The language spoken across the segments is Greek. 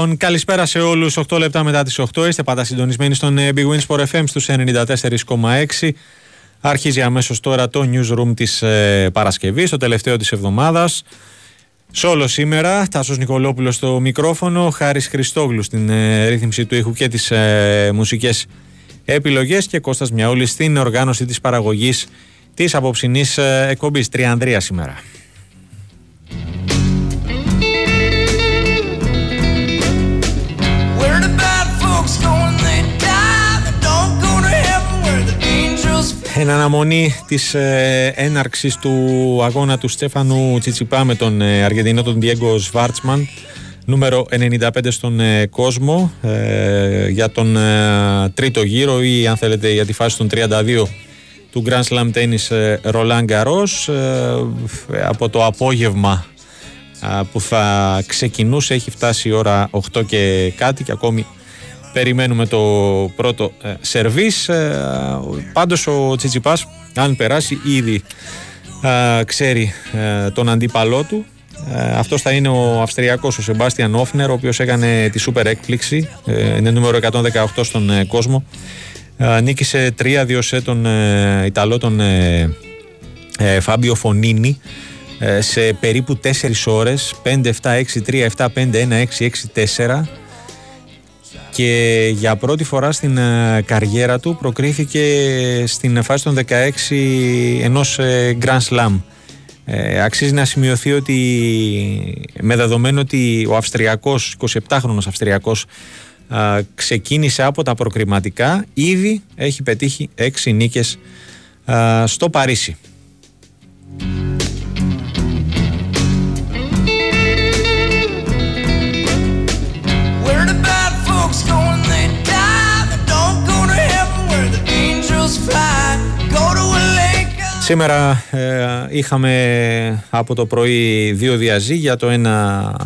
Λοιπόν, καλησπέρα σε όλους. 8 λεπτά μετά τις 8 είστε πάντα συντονισμένοι στον ε, Big Win Sport FM στους 94,6. Αρχίζει αμέσως τώρα το newsroom της ε, Παρασκευής, το τελευταίο της εβδομάδας. Σόλο σήμερα, Τάσος Νικολόπουλος στο μικρόφωνο, Χάρης Χριστόγλου στην ε, ρύθμιση του ήχου και τις ε, μουσικές επιλογές και Κώστας Μιαούλης στην οργάνωση της παραγωγής της απόψινής ε, εκπομπής. Τριανδρία σήμερα. Εν αναμονή της ε, έναρξης του αγώνα του Στέφανου Τσιτσιπά με τον ε, Αργεντινό τον Διέγκο Σβάρτσμαν νούμερο 95 στον ε, κόσμο ε, για τον ε, τρίτο γύρο ή αν θέλετε για τη φάση των 32 του Grand Slam Tennis Roland Garros από το απόγευμα που θα ξεκινούσε έχει φτάσει η ώρα 8 και κάτι και ακόμη περιμένουμε το πρώτο ε, σερβίς. Ε, πάντως ο Τσιτσιπάς αν περάσει ήδη ε, ξέρει ε, τον αντίπαλό του. Ε, αυτός θα είναι ο Αυστριακός ο Σεμπάστιαν Όφνερ ο οποίος έκανε τη σούπερ έκπληξη. Είναι νούμερο 118 στον κόσμο. Νίκησε 3-2 σε τον Ιταλό τον Φάμπιο Φωνίνη σε περίπου 4 ώρες. 5-7-6-3-7-5-1-6-6-4 και για πρώτη φορά στην ε, καριέρα του προκρίθηκε στην φάση των 16 ενός ε, Grand Slam. Ε, αξίζει να σημειωθεί ότι με δεδομένο ότι ο Αυστριακός, 27χρονος Αυστριακός ξεκίνησε από τα προκριματικά ήδη έχει πετύχει 6 νίκες στο Παρίσι. Σήμερα ε, είχαμε από το πρωί δύο διαζύγια. Το ένα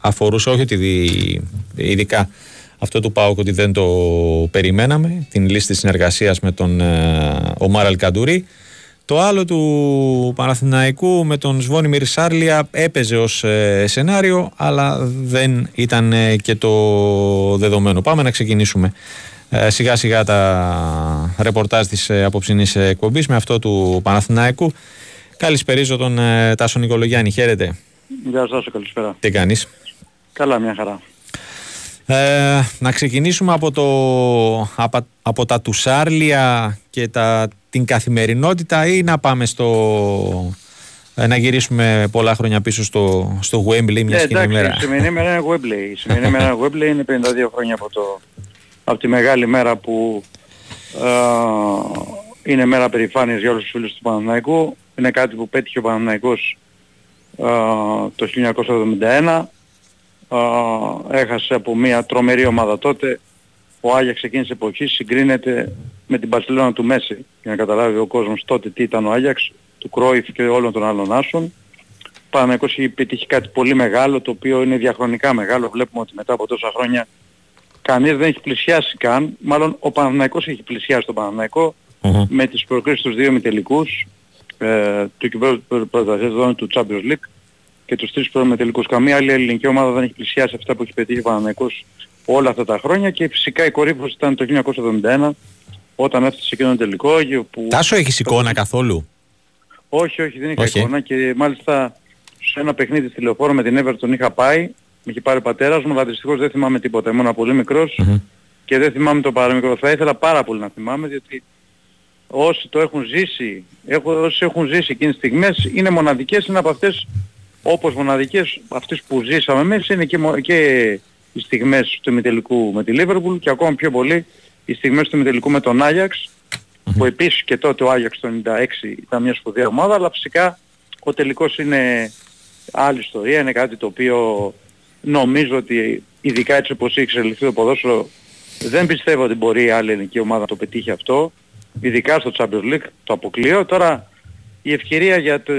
αφορούσε όχι ότι ειδικά αυτό του ΠΑΟΚ ότι δεν το περιμέναμε, την λίστη συνεργασίας με τον ε, Ομάρ Αλκαντουρί. Το άλλο του Παναθηναϊκού με τον Σβόνιμιρ Σάρλια έπαιζε ως ε, σενάριο αλλά δεν ήταν ε, και το δεδομένο. Πάμε να ξεκινήσουμε ε, σιγά σιγά τα ρεπορτάζ της ε, απόψινής εκπομπής με αυτό του Παναθηναϊκού. Καλησπερίζω τον ε, Τάσο Νικολογιάννη. Χαίρετε. Γεια σας, καλησπέρα. Τι κάνεις; Καλά, μια χαρά. Ε, να ξεκινήσουμε από, το, από, από τα τουσάρλια και τα, την καθημερινότητα ή να πάμε στο, να γυρίσουμε πολλά χρόνια πίσω στο, στο Wembley μια ε, εντάξει, Η σημερινή μέρα είναι Wembley. Η σημερινή μέρα Wembley είναι 52 χρόνια από το, από τη μεγάλη μέρα που ε, είναι μέρα περηφάνειας για όλους τους φίλους του Παναναϊκού. Είναι κάτι που πέτυχε ο Παναναϊκός ε, το 1971. Ε, έχασε από μια τρομερή ομάδα τότε. Ο Άγιαξ εκείνης της εποχής συγκρίνεται με την Παρσελόνα του Μέση για να καταλάβει ο κόσμος τότε τι ήταν ο Άγιαξ, του Κρόιφ και όλων των άλλων άσων. Ο Παναναϊκός έχει πετύχει κάτι πολύ μεγάλο το οποίο είναι διαχρονικά μεγάλο. Βλέπουμε ότι μετά από τόσα χρόνια κανείς δεν έχει πλησιάσει καν, μάλλον ο Παναθηναϊκός έχει πλησιάσει τον παναθηναικο με τις προκρίσεις τους δύο μητελικούς ε, του κυβέρνου πρωταθλητών του Champions League και τους τρεις προμετελικούς. Καμία άλλη ελληνική ομάδα δεν έχει πλησιάσει αυτά που έχει πετύχει ο Παναθηναϊκός όλα αυτά τα χρόνια και φυσικά η κορύφωση ήταν το 1971 όταν έφτασε εκείνο το τελικό. Που... Τάσο έχεις εικόνα καθόλου; Όχι, όχι, δεν είχα εικόνα και μάλιστα σε ένα παιχνίδι στη λεωφόρο με την Everton είχα πάει με είχε πάρει ο πατέρας μου, αλλά δυστυχώς δεν θυμάμαι τίποτα. Ήμουν πολύ και δεν θυμάμαι το παραμικρό. Θα ήθελα πάρα πολύ να θυμάμαι, διότι όσοι το έχουν ζήσει, όσοι έχουν ζήσει εκείνες τις στιγμές, είναι μοναδικές, είναι από αυτές, όπως μοναδικές, αυτές που ζήσαμε εμείς, είναι και, και οι στιγμές του ημιτελικού με τη Λίβερπουλ και ακόμα πιο πολύ οι στιγμές του ημιτελικού με τον Άγιαξ, που επίσης και τότε ο Άγιαξ το 96 ήταν μια σπουδαία ομάδα, αλλά φυσικά ο τελικός είναι άλλη ιστορία, είναι κάτι το οποίο νομίζω ότι ειδικά έτσι όπως έχει εξελιχθεί το ποδόσφαιρο δεν πιστεύω ότι μπορεί η άλλη ελληνική ομάδα να το πετύχει αυτό. Ειδικά στο Champions League το αποκλείω. Τώρα η ευκαιρία για το...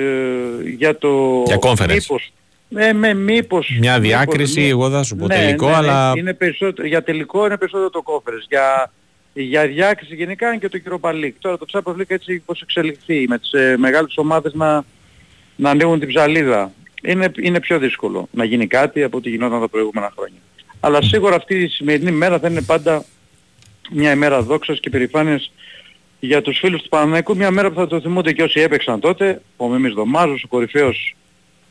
Για, το, για conference. Μήπως, ναι, με μήπως... Μια διάκριση, μήπως, εγώ θα σου πω ναι, τελικό, ναι, ναι, αλλά... Είναι περισσότερο, για τελικό είναι περισσότερο το conference. Για, για διάκριση γενικά είναι και το Europa League. Τώρα το Champions League έτσι πως εξελιχθεί με τις ε, μεγάλες ομάδες να, να ανοίγουν την ψαλίδα είναι, είναι πιο δύσκολο να γίνει κάτι από ό,τι γινόταν τα προηγούμενα χρόνια. Αλλά σίγουρα αυτή η σημερινή μέρα θα είναι πάντα μια ημέρα δόξας και περηφάνειας για τους φίλους του Παναναϊκού. Μια μέρα που θα το θυμούνται και όσοι έπαιξαν τότε. Ο Μίμης Δωμάζος, ο κορυφαίος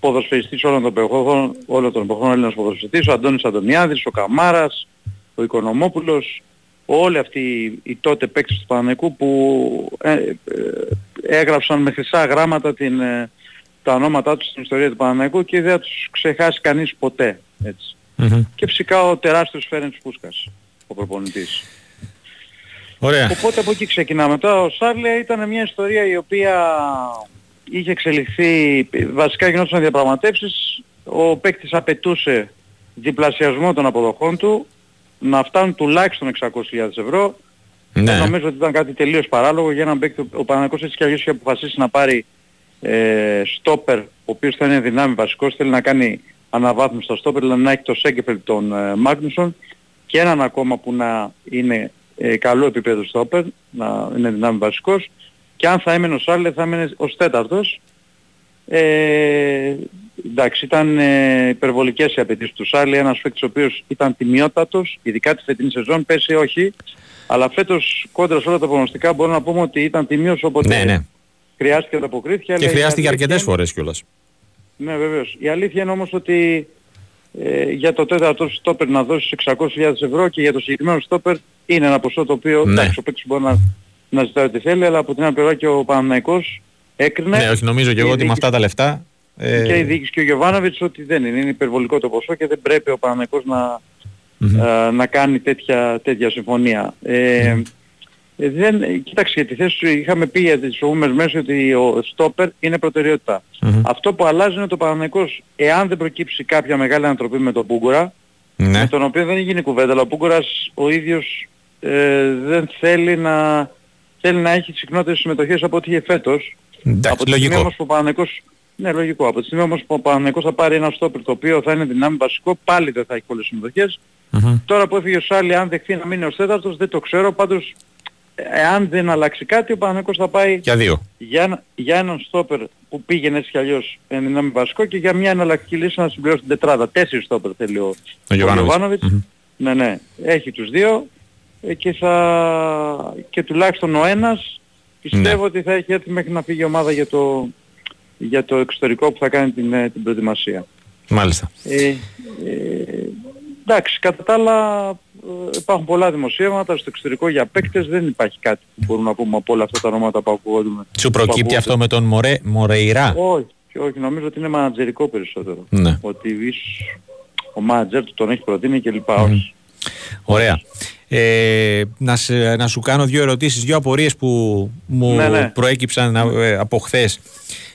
ποδοσφαιριστής όλων των εποχών, όλων των εποχών Έλληνας ποδοσφαιριστής, ο Αντώνης Αντωνιάδης, ο Καμάρας, ο Οικονομόπουλος, όλοι αυτοί οι τότε παίκτες του Παναναϊκού που ε, ε, έγραψαν με χρυσά γράμματα την, ε, τα ονόματά τους στην ιστορία του Παναναϊκού και δεν θα τους ξεχάσει κανείς ποτέ. Έτσι. Και φυσικά ο τεράστιος Φέρεντς Πούσκας, ο προπονητής. Ωραία. Οπότε από εκεί ξεκινάμε. Τώρα ο Σάρλε ήταν μια ιστορία η οποία είχε εξελιχθεί, βασικά γινόταν διαπραγματεύσεις, ο παίκτης απαιτούσε διπλασιασμό των αποδοχών του, να φτάνουν τουλάχιστον 600.000 ευρώ. Ναι. Νομίζω ότι ήταν κάτι τελείως παράλογο για έναν παίκτη. Ο Παναγικός έτσι και αλλιώς είχε αποφασίσει να πάρει ε, στόπερ, ο οποίος θα είναι δυνάμει βασικός, θέλει να κάνει αναβάθμιση στο στόπερ, δηλαδή να έχει το Σέγκεφελ τον ε, Μάγνουσον και έναν ακόμα που να είναι ε, καλό επίπεδο στόπερ, να είναι δυνάμει βασικός και αν θα έμενε ο Σάρλε θα έμενε ως τέταρτος. Ε, εντάξει, ήταν ε, υπερβολικές οι απαιτήσεις τους Σάρλε, ένας παίκτης ο οποίος ήταν τιμιότατος, ειδικά τη φετινή σεζόν, πέσει όχι, αλλά φέτος κόντρα σε όλα τα προγνωστικά μπορούμε να πούμε ότι ήταν τιμίος οπότε ναι, ναι. χρειάστηκε να αποκρίθηκε. Και χρειάστηκε αρκετές φορές κιόλας. Ναι βεβαίως. Η αλήθεια είναι όμως ότι ε, για το τέταρτο στόπερ να δώσεις 600.000 ευρώ και για το συγκεκριμένο στόπερ είναι ένα ποσό το οποίο ναι. ο παίκτης μπορεί να, να ζητάει ό,τι θέλει αλλά από την άλλη πλευρά και ο Παναναϊκός έκρινε. Ναι, όχι νομίζω και εγώ ότι με αυτά τα λεφτά... Ε... Και η διοίκηση και ο Γιωβάνοβιτς ότι δεν είναι, είναι υπερβολικό το ποσό και δεν πρέπει ο Παναναϊκός να, mm-hmm. να κάνει τέτοια, τέτοια συμφωνία. Ε, ε, δεν, κοίταξε για τη θέση σου είχαμε πει για τις προηγούμενες μέρες ότι ο στόπερ είναι προτεραιότητα. Mm-hmm. Αυτό που αλλάζει είναι το Παναναϊκός εάν δεν προκύψει κάποια μεγάλη ανατροπή με τον Πούγκουρα ναι. με τον οποίο δεν γίνει κουβέντα αλλά ο Πούγκουρας ο ίδιος ε, δεν θέλει να, θέλει να έχει συχνότερες συμμετοχές από ό,τι είχε φέτος. Εντάξει, από τη στιγμή όμως που ο Παναναϊκός ναι, λογικό. Από τη στιγμή όμως που ο Παναναϊκός θα πάρει ένα στόπερ το οποίο θα είναι δυνάμει βασικό, πάλι δεν θα έχει πολλές συμμετοχές. Mm-hmm. Τώρα που έφυγε ο Σάλι, αν δεχθεί να μείνει ως τέταρτος, δεν το ξέρω. Πάντως εάν δεν αλλάξει κάτι ο Παναγικός θα πάει για, δύο. για, για έναν στόπερ που πήγαινε έτσι κι αλλιώς ενδυνάμει βασικό και για μια εναλλακτική λύση να συμπληρώσει την τετράδα. Τέσσερις στόπερ θέλει ο, ο Γιωβάνοβιτς. Mm-hmm. Ναι, ναι. Έχει τους δύο ε, και, θα... και τουλάχιστον ο ένας πιστεύω ναι. ότι θα έχει έρθει μέχρι να φύγει η ομάδα για το, για το εξωτερικό που θα κάνει την, ε, την προετοιμασία. Μάλιστα. Ε, ε, εντάξει, κατά τα άλλα ε, υπάρχουν πολλά δημοσίευματα στο εξωτερικό για παίκτες, δεν υπάρχει κάτι που μπορούμε να πούμε από όλα αυτά τα ονόματα που ακούγονται. Σου προκύπτει αυτό με τον Μορέ, Μορεϊρά. Όχι, όχι, νομίζω ότι είναι μανατζερικό περισσότερο. Ναι. Ότι ίσως ο μάνατζερ του τον έχει προτείνει κλπ. Mm. Όχι. Ωραία. Ε, να, σε, να σου κάνω δύο ερωτήσεις, δύο απορίες που μου ναι, ναι. προέκυψαν ε, από χθες.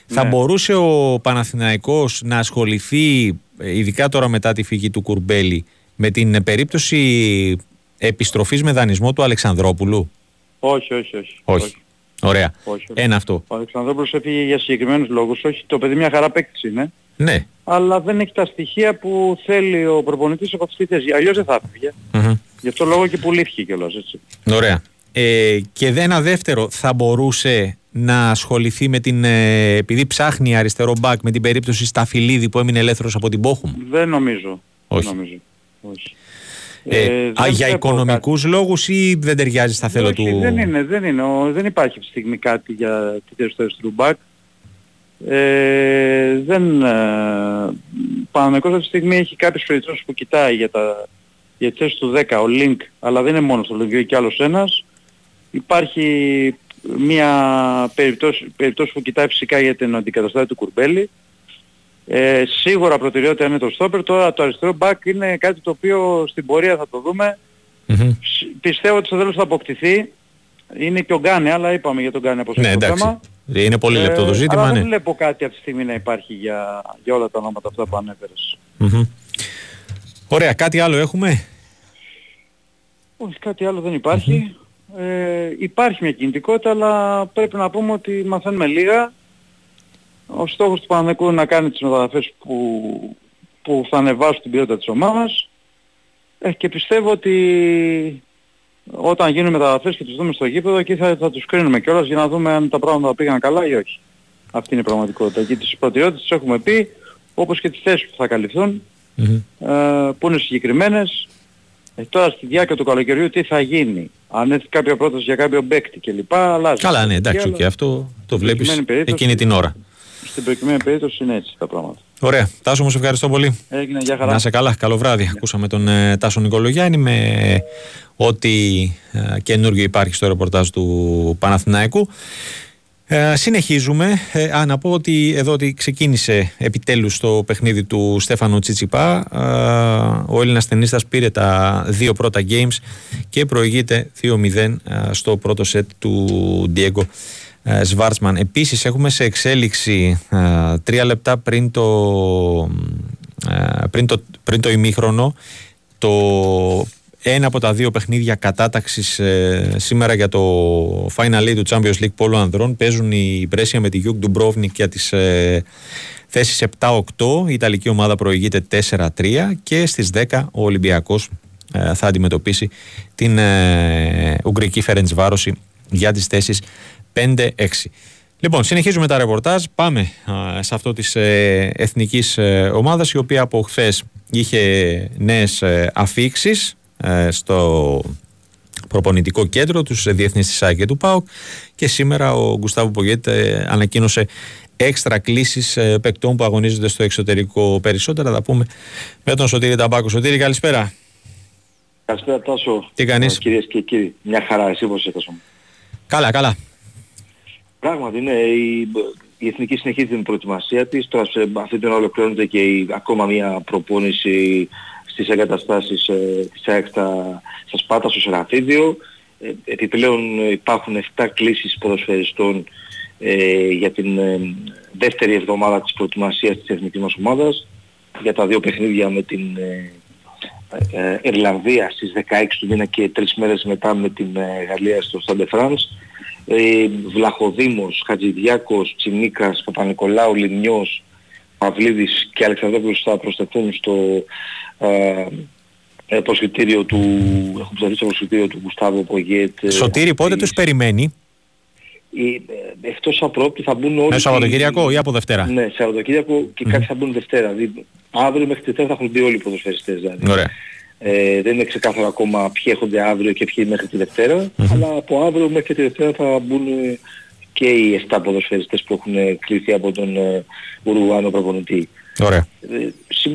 Θα ναι. μπορούσε ο Παναθηναϊκός να ασχοληθεί, ε, ειδικά τώρα μετά τη φυγή του Κουρμπέλη, με την περίπτωση επιστροφής με δανεισμό του Αλεξανδρόπουλου; Όχι, όχι, όχι. όχι. Ωραία. Όχι, Ένα αυτό. Ο Αλεξανδρόπουλος έφυγε για συγκεκριμένους λόγους. Όχι, το παιδί μια χαρά παίκτης είναι. Ναι. Αλλά δεν έχει τα στοιχεία που θέλει ο προπονητής από αυτή τη θέση. Αλλιώς δεν θα έφυγε. Mm-hmm. Γι' αυτό λόγο και πουλήθηκε κιόλας έτσι. Ωραία. Ε, και ένα δεύτερο, θα μπορούσε να ασχοληθεί με την, ε, επειδή ψάχνει αριστερό μπακ, με την περίπτωση Σταφυλίδη που έμεινε ελεύθερος από την Πόχουμ; Δεν νομίζω. Όχι. Δεν νομίζω. Ε, ε, α, για οικονομικούς κάτι. λόγους ή δεν ταιριάζει στα θέλω του... Δεν είναι, δεν είναι. Ο, δεν υπάρχει αυτή τη στιγμή κάτι για τη θέση του αριστερού μπακ. Ε, δεν... Ε, Παναμεκός αυτή τη στιγμή έχει κάποιες περιπτώσεις που κοιτάει για, τα, για τη θέση του 10, ο Link, αλλά δεν είναι μόνος στο Link, και άλλος ένας. Υπάρχει μια περιπτώση, περιπτώση που κοιτάει φυσικά για την αντικαταστάτη του Κουρμπέλη ε, σίγουρα προτεραιότητα είναι το στόπερ. Τώρα το αριστερό back είναι κάτι το οποίο στην πορεία θα το δούμε. Mm-hmm. Πιστεύω ότι στο τέλος θα αποκτηθεί. Είναι και ο Γκάνε, αλλά είπαμε για τον Γκάνε πως ναι, το θέμα. Είναι πολύ ε, λεπτό το ζήτημα. Αλλά ναι. δεν βλέπω κάτι αυτή τη στιγμή να υπάρχει για, για όλα τα ονόματα αυτά που ανέφερες. Mm-hmm. Ωραία, κάτι άλλο έχουμε; Όχι, κάτι άλλο δεν υπάρχει. Mm-hmm. Ε, υπάρχει μια κινητικότητα, αλλά πρέπει να πούμε ότι μαθαίνουμε λίγα. Ο στόχος του Παναθηναϊκού είναι να κάνει τις μεταγραφές που, που θα ανεβάσουν την ποιότητα της ομάδας ε, και πιστεύω ότι όταν γίνουν μεταγραφές και τους δούμε στο γήπεδο εκεί θα, θα τους κρίνουμε κιόλας για να δούμε αν τα πράγματα πήγαν καλά ή όχι. Αυτή είναι η πραγματικότητα. Και τις προτεραιότητες τις έχουμε πει όπως και τις θέσεις που θα καλυφθούν που είναι συγκεκριμένες. Ε, τώρα στη διάρκεια του καλοκαιριού τι θα γίνει. Αν έρθει κάποια πρόταση για κάποιο παίκτη κλπ. Αλλάζει. Καλά, ναι, εντάξει, και αυτό το βλέπεις εκείνη την ώρα. Στην προκειμένη περίπτωση είναι έτσι τα πράγματα. Ωραία. Τάσο, μου σε ευχαριστώ πολύ. Έγινε, για χαρά. Να σε καλά. Καλό βράδυ. Yeah. Ακούσαμε τον ε, Τάσο Νικολογιάννη με ό,τι ε, καινούργιο υπάρχει στο ρεπορτάζ του Παναθηναϊκού. Ε, συνεχίζουμε. Ε, α, να πω ότι εδώ ότι ξεκίνησε επιτέλους το παιχνίδι του Στέφανο Τσιτσιπά. Ε, ο Έλληνας ταινίστας πήρε τα δύο πρώτα games και προηγείται 2-0 ε, στο πρώτο σετ του Diego Σβάρτσμαν. Επίσης έχουμε σε εξέλιξη τρία λεπτά πριν το, πριν το, πριν το ημίχρονο το ένα από τα δύο παιχνίδια κατάταξης ε, σήμερα για το Final Eight του Champions League Πόλο Ανδρών παίζουν η Μπρέσια με τη Γιουγκ Ντουμπρόβνικ για τις ε, θέσεις 7-8 η Ιταλική ομάδα προηγείται 4-3 και στις 10 ο Ολυμπιακός ε, θα αντιμετωπίσει την ε, Ουγγρική Φέρεντς Βάρωση για τις θέσεις 5-6 Λοιπόν, συνεχίζουμε τα ρεπορτάζ. Πάμε σε αυτό της ε, εθνικής ε, ομάδας η οποία από χθες είχε νέες ε, αφήξεις ε, στο προπονητικό κέντρο τους διεθνείς της ΣΑΚ και του ΠΑΟΚ. Και σήμερα ο Γκουστάβο Πογέτ ε, ανακοίνωσε έξτρα κλήσεις ε, παικτών που αγωνίζονται στο εξωτερικό περισσότερα. Θα πούμε με τον Σωτήρη Ταμπάκο. Σωτήρη καλησπέρα. Καλησπέρα Τάσο. Τι κάνεις; Κυρίες και κύριοι μια χαρά. Εσύ πώς είσαι Καλά καλά Πράγματι ναι η, η Εθνική συνεχίζει την προετοιμασία της. Τώρα σε αυτή την ώρα ολοκληρώνεται και η, ακόμα μια προπόνηση στις εγκαταστάσεις ε, της ΑΕΚ στα, στα Σπάτα, στο Σεραφίδιο. Ε, επιπλέον υπάρχουν 7 κλήσεις ποδοσφαιριστών ε, για την ε, δεύτερη εβδομάδα της προετοιμασίας της εθνικής μας ομάδας. Για τα δύο παιχνίδια με την ε, ε, Ιρλανδία στις 16 του μήνα και τρεις μέρες μετά με την Γαλλία στο Σταντ ντε Φρανς. Βλαχοδήμος, Χατζηδιάκος, Τσιμίκας, Παπανικολάου, Λιμνιός, Παυλίδης και Αλεξανδρόπουλος θα προστεθούν στο ε, ε, προσκλητήριο του, έχω ψηφίσει το προσκλητήριο του Γουστάβο Πογέτ. Ε, Σωτήρι, πότε τους περιμένει; Ε, εκτός από θα μπουν όλοι... Ναι, Σαββατοκύριακο ή από Δευτέρα; Ναι, Σαββατοκύριακο και mm. κάποιοι θα μπουν Δευτέρα. Δηλαδή, αύριο μέχρι Δευτέρα θα έχουν μπει όλοι οι ποδοσφαιριστές. Δηλαδή. Ωραία. Ε, δεν είναι ξεκάθαρο ακόμα ποιοι έρχονται αύριο και ποιοι μέχρι τη Δευτέρα, mm-hmm. αλλά από αύριο μέχρι τη Δευτέρα θα μπουν και οι 7 ποδοσφαιριστές που έχουν κληθεί από τον ε, Ουρουγουάνο προπονητή. Ωραία. Ε,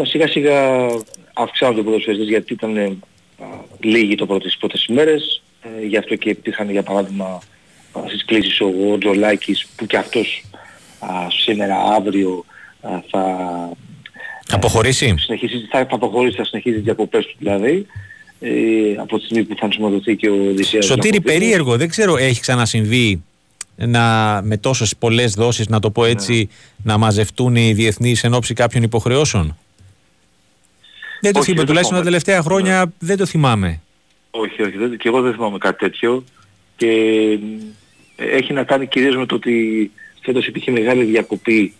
σιγά σιγά αυξάνονται οι ποδοσφαιριστές γιατί ήταν ε, λίγοι το πρώτο, τις πρώτες ημέρες. Ε, γι' αυτό και υπήρχαν για παράδειγμα στις κλήσεις ο Τζολάκης που και αυτός α, σήμερα, αύριο α, θα αποχωρήσει; Συνεχίσει, θα, θα αποχωρήσει, θα συνεχίσει τις διακοπές του δηλαδή. Ε, από τη στιγμή που θα ενσωματωθεί και ο Οδυσσέας. Σωτήρη περίεργο, δεν ξέρω έχει ξανασυμβεί να, με τόσες πολλές δόσεις, να το πω έτσι, ναι. να μαζευτούν οι διεθνείς εν ώψη κάποιων υποχρεώσεων; Δεν το θυμάμαι, τουλάχιστον τα τελευταία χρόνια ναι. δεν το θυμάμαι. Όχι, όχι, δεν, και εγώ δεν θυμάμαι κάτι τέτοιο και έχει να κάνει κυρίως με το ότι φέτος υπήρχε μεγάλη διακοπή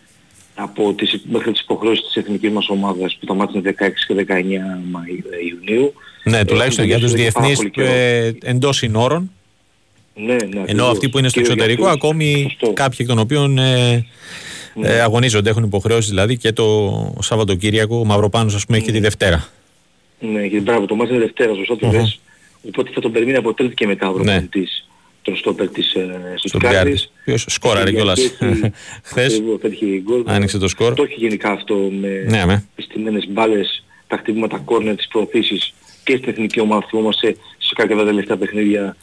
από τις, μέχρι τις υποχρεώσεις της εθνικής μας ομάδας που τα είναι 16 και 19 Μαΐου, Ιουνίου. Ναι, τουλάχιστον για τους διεθνείς ε, εντός συνόρων. Ναι, ναι, Ενώ αυτοί που είναι στο εξωτερικό, ακόμη κάποιοι εκ των οποίων ε, ναι. ε, αγωνίζονται, έχουν υποχρεώσεις δηλαδή και το Σαββατοκύριακο, ο Μαυροπάνος ας πούμε έχει και τη Δευτέρα. Ναι, και μπράβο, το μάτς είναι Δευτέρα, σωστά το λες. Οπότε θα τον περιμένει από τρίτη και μετά ο προπονητής ναι. Τον στόπερ της ε, Στουτγκάρδης. Ποιος σκόραρε κιόλας χθες. Άνοιξε το σκορ. Το έχει γενικά αυτό με ναι, με. τις μπάλες, τα χτυπήματα κόρνερ, τις προωθήσεις και στην εθνική ομάδα θυμόμαστε σε κάποια τελευταία παιχνίδια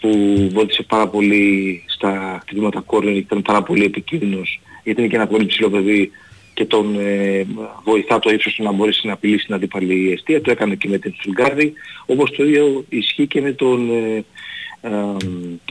που βοήθησε πάρα πολύ στα χτυπήματα κόρνερ, ήταν πάρα πολύ επικίνδυνος γιατί είναι και ένα πολύ ψηλό παιδί και τον ε, βοηθά το ύψος του να μπορέσει να απειλήσει την αντίπαλη αιστεία. Το έκανε και με την Σουλγκάρδη, όπως το ίδιο ισχύει και με τον ε, ε,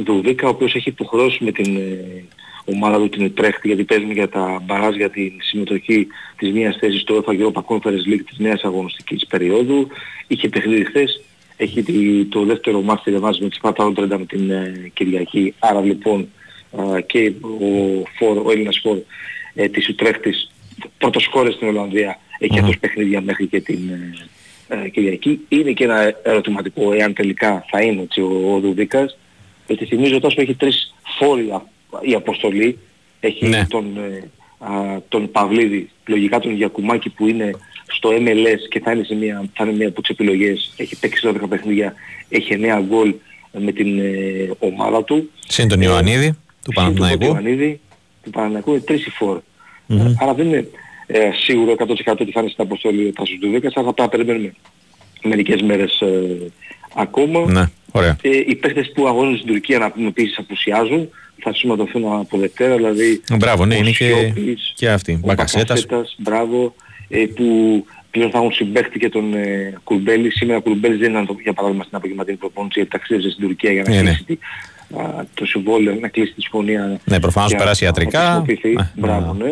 Δουβίκα, ο οποίος έχει υποχρεώσει με την ε, ομάδα του την Τρέχτη, γιατί παίζουν για τα μπαράζ για την συμμετοχή της μίας θέσης στο UEFA Europa Conference League της νέας αγωνιστικής περίοδου. Είχε παιχνίδι χθες, έχει το δεύτερο μάτι τηλεβάζει με τη Σπάτα με την ε, Κυριακή. Άρα λοιπόν και ο, φόρ, ο Έλληνας φόρ ε, της Ουτρέχτης πρώτος χώρες στην Ολλανδία έχει mm-hmm. αυτός παιχνίδια μέχρι και την ε, ε, Κυριακή. Είναι και ένα ερωτηματικό εάν τελικά θα είναι έτσι ο, ο Δουδίκας. Γιατί θυμίζω τόσο έχει τρεις φόρια η αποστολή. Έχει ναι. τον, ε, τον Παυλίδη, λογικά τον Γιακουμάκη που είναι στο MLS και θα είναι, σε μια, θα είναι μια από τις επιλογές, έχει παίξει 12 παιχνίδια, έχει 9 γκολ με την ε, ομάδα του. Συν τον Ιωαννίδη, του Παναθηναϊκού. Τον Ιωαννίδη, του Παναθηναϊκού, είναι 3 φόρ. Mm-hmm. Άρα δεν είναι ε, σίγουρο 100% ότι θα είναι στην αποστολή ο Τάσος Ντουβέκας, αλλά θα τα περιμένουμε μερικές μέρες ε, ακόμα. Ναι, ωραία. Ε, οι παίχτες που αγώνουν στην Τουρκία να πούμε επίσης απουσιάζουν, θα συμμετοχθούν από Δευτέρα, δηλαδή Μπράβο, ναι, είναι και, και αυτοί. Μπακασέτας. Μπράβο, ε, που πλέον θα έχουν συμπαίχτη και τον ε, Κουρμπέλη. Σήμερα ο Κουρμπέλης δεν ήταν για παράδειγμα στην απογευματινή προπόνηση, γιατί ταξίδευσε στην Τουρκία για να ναι, ναι. κλείσει ναι. α, το συμβόλαιο, να κλείσει τη συμφωνία. Ναι, προφανώς περάσει ιατρικά. Μπράβο, ναι.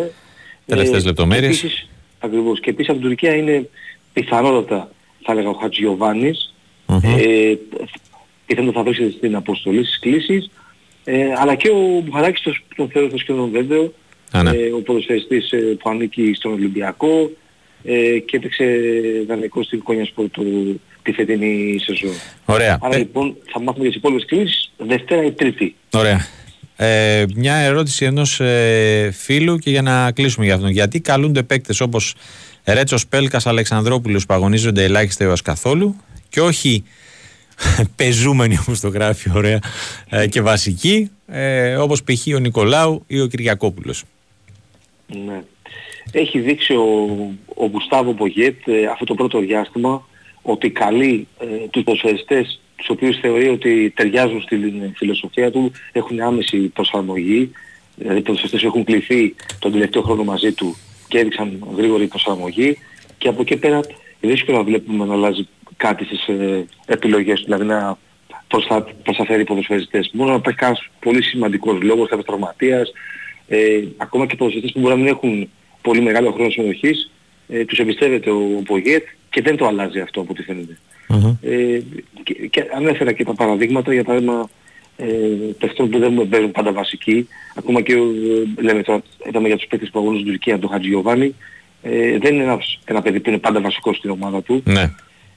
Τελευταίες ε, λεπτομέρειες. Και επίσης, ακριβώς. Και επίσης από την Τουρκία είναι πιθανότατα, θα έλεγα, ο Χατζιωβάνης. Mm-hmm. Ε, πιθανότατα θα βρίσκεται στην αποστολή στις κλήσεις. Ε, αλλά και ο Μπουχαράκης τον, τον θεωρώ στο σχεδόν βέβαιο. ναι. ε, ο ποδοσφαιριστής ε, που ανήκει στον Ολυμπιακό ε, και έπαιξε δανεικό στην Κόνια Σπορ του τη φετινή σεζόν. Ωραία. Άρα ε... λοιπόν θα μάθουμε για τις υπόλοιπες κλήσεις Δευτέρα ή Τρίτη. Ωραία. Ε, μια ερώτηση ενός ε, φίλου και για να κλείσουμε για αυτόν. Γιατί καλούνται παίκτες όπως Ρέτσος Πέλκας Αλεξανδρόπουλος που αγωνίζονται ελάχιστα έως καθόλου και όχι πεζούμενοι όπως το γράφει ωραία ε, και βασικοί ε, όπως π.χ. ο Νικολάου ή ο Κυριακόπουλος. Ναι. Έχει δείξει ο, ο Γουστάβο Πογέτ ε, αυτό το πρώτο διάστημα ότι καλεί ε, τους ποσοριστές τους οποίους θεωρεί ότι ταιριάζουν στην φιλοσοφία του έχουν άμεση προσαρμογή δηλαδή οι ποδοσφαιριστές έχουν κληθεί τον τελευταίο χρόνο μαζί του και έδειξαν γρήγορη προσαρμογή και από εκεί πέρα δύσκολα βλέπουμε να αλλάζει κάτι στις ε, επιλογές του, δηλαδή να προσφα... προσφέρει ποδοσφαιριστές. Μπορεί να υπάρχει κανένας πολύ σημαντικός λόγος, κάποιος τραυματίας, ε, ακόμα και ποδοσφαιριστές που μπορεί να μην έχουν πολύ μεγάλο χρόνο συμμετοχής, ε, τους εμπιστεύεται ο Πογέτ και δεν το αλλάζει αυτό από ό,τι φαίνεται. Mm-hmm. Ε, και, και ανέφερα και τα παραδείγματα, για παράδειγμα ε, παιχτών που δεν παίζουν πάντα βασικοί, ακόμα και ε, λέμε τώρα, είδαμε για τους παίκτες που αγωνίζουν στην Τουρκία, τον Χατζιωβάνη, ε, δεν είναι ένας, ένα παιδί που είναι πάντα βασικό στην ομάδα του. Ναι.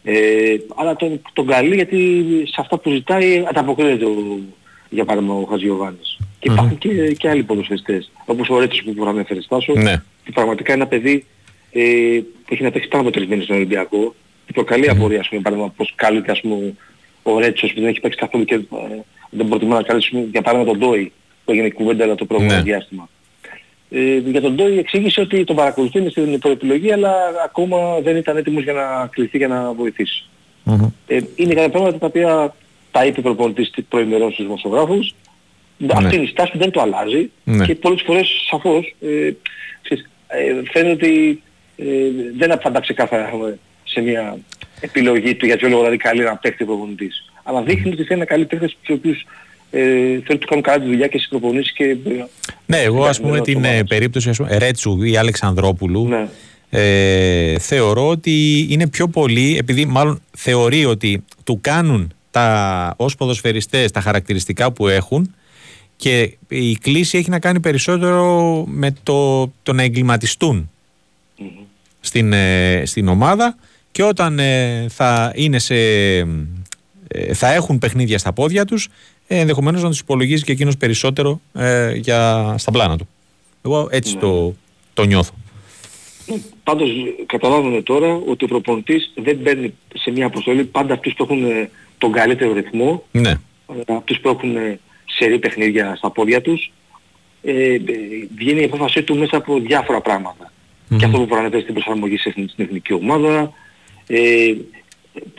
Ε, αλλά τον, τον καλεί γιατί σε αυτά που ζητάει ανταποκρίνεται ο, για παράδειγμα ο Χατζιωβάνης. Και mm-hmm. υπάρχουν και, και άλλοι ποδοσφαιριστές, όπως ο Ρέτσος που ανέφερε Στάσο, ναι. που πραγματικά είναι ένα παιδί ε, που έχει να παίξει πάνω από τρεις μήνες στον Ολυμπιακό και προκαλεί mm-hmm. απορία, ας πούμε, παράδειγμα, πώς κάλυτε, ας πούμε, ο Ρέτσος που δεν έχει παίξει καθόλου και ε, δεν προτιμά να καλέσει, για παράδειγμα, τον Ντόι, που έγινε κουβέντα το προηγούμενο ναι. διάστημα. Ε, για τον Ντόι εξήγησε ότι τον παρακολουθεί στην προεπιλογή αλλά ακόμα δεν ήταν έτοιμος για να κληθεί για να βοηθήσει. Mm-hmm. Ε, είναι κάποια πράγματα τα οποία τα είπε προπονητής προημερών στους δημοσιογράφους. Ναι. Αυτή είναι η στάση που δεν το αλλάζει ναι. και πολλές φορές σαφώς ε, ε, φαίνεται ότι ε, δεν απαντά ξεκάθαρα σε μια επιλογή του για ποιο λόγο δηλαδή καλεί να παίχτη ο προπονητής. Αλλά δείχνει ότι θέλει να καλεί παίχτες τους οποίους ε, θέλει να κάνουν καλά τη δουλειά και στις προπονήσεις και... Ναι, εγώ ας πούμε την ε, περίπτωση ας πούμε, Ρέτσου ή Αλεξανδρόπουλου ναι. ε, θεωρώ ότι είναι πιο πολύ, επειδή μάλλον θεωρεί ότι του κάνουν τα, ως ποδοσφαιριστές τα χαρακτηριστικά που έχουν και η κλίση έχει να κάνει περισσότερο με το, το να εγκληματιστούν στην, ε, στην ομάδα και όταν ε, θα είναι σε, θα έχουν παιχνίδια στα πόδια τους ε, ενδεχομένως να τους υπολογίζει και εκείνος περισσότερο ε, για, στα πλάνα του. Εγώ έτσι ναι. το, το νιώθω. Πάντως καταλάβουμε τώρα ότι ο προπονητής δεν μπαίνει σε μια αποστολή πάντα αυτούς που έχουν ε, τον καλύτερο ρυθμό, ναι. Ε, αυτούς που έχουν σερή παιχνίδια στα πόδια τους, ε, βγαίνει η απόφασή του μέσα από διάφορα πράγματα. Mm-hmm. Και αυτό που προανέφερε στην προσαρμογή στην εθνική ομάδα, ε,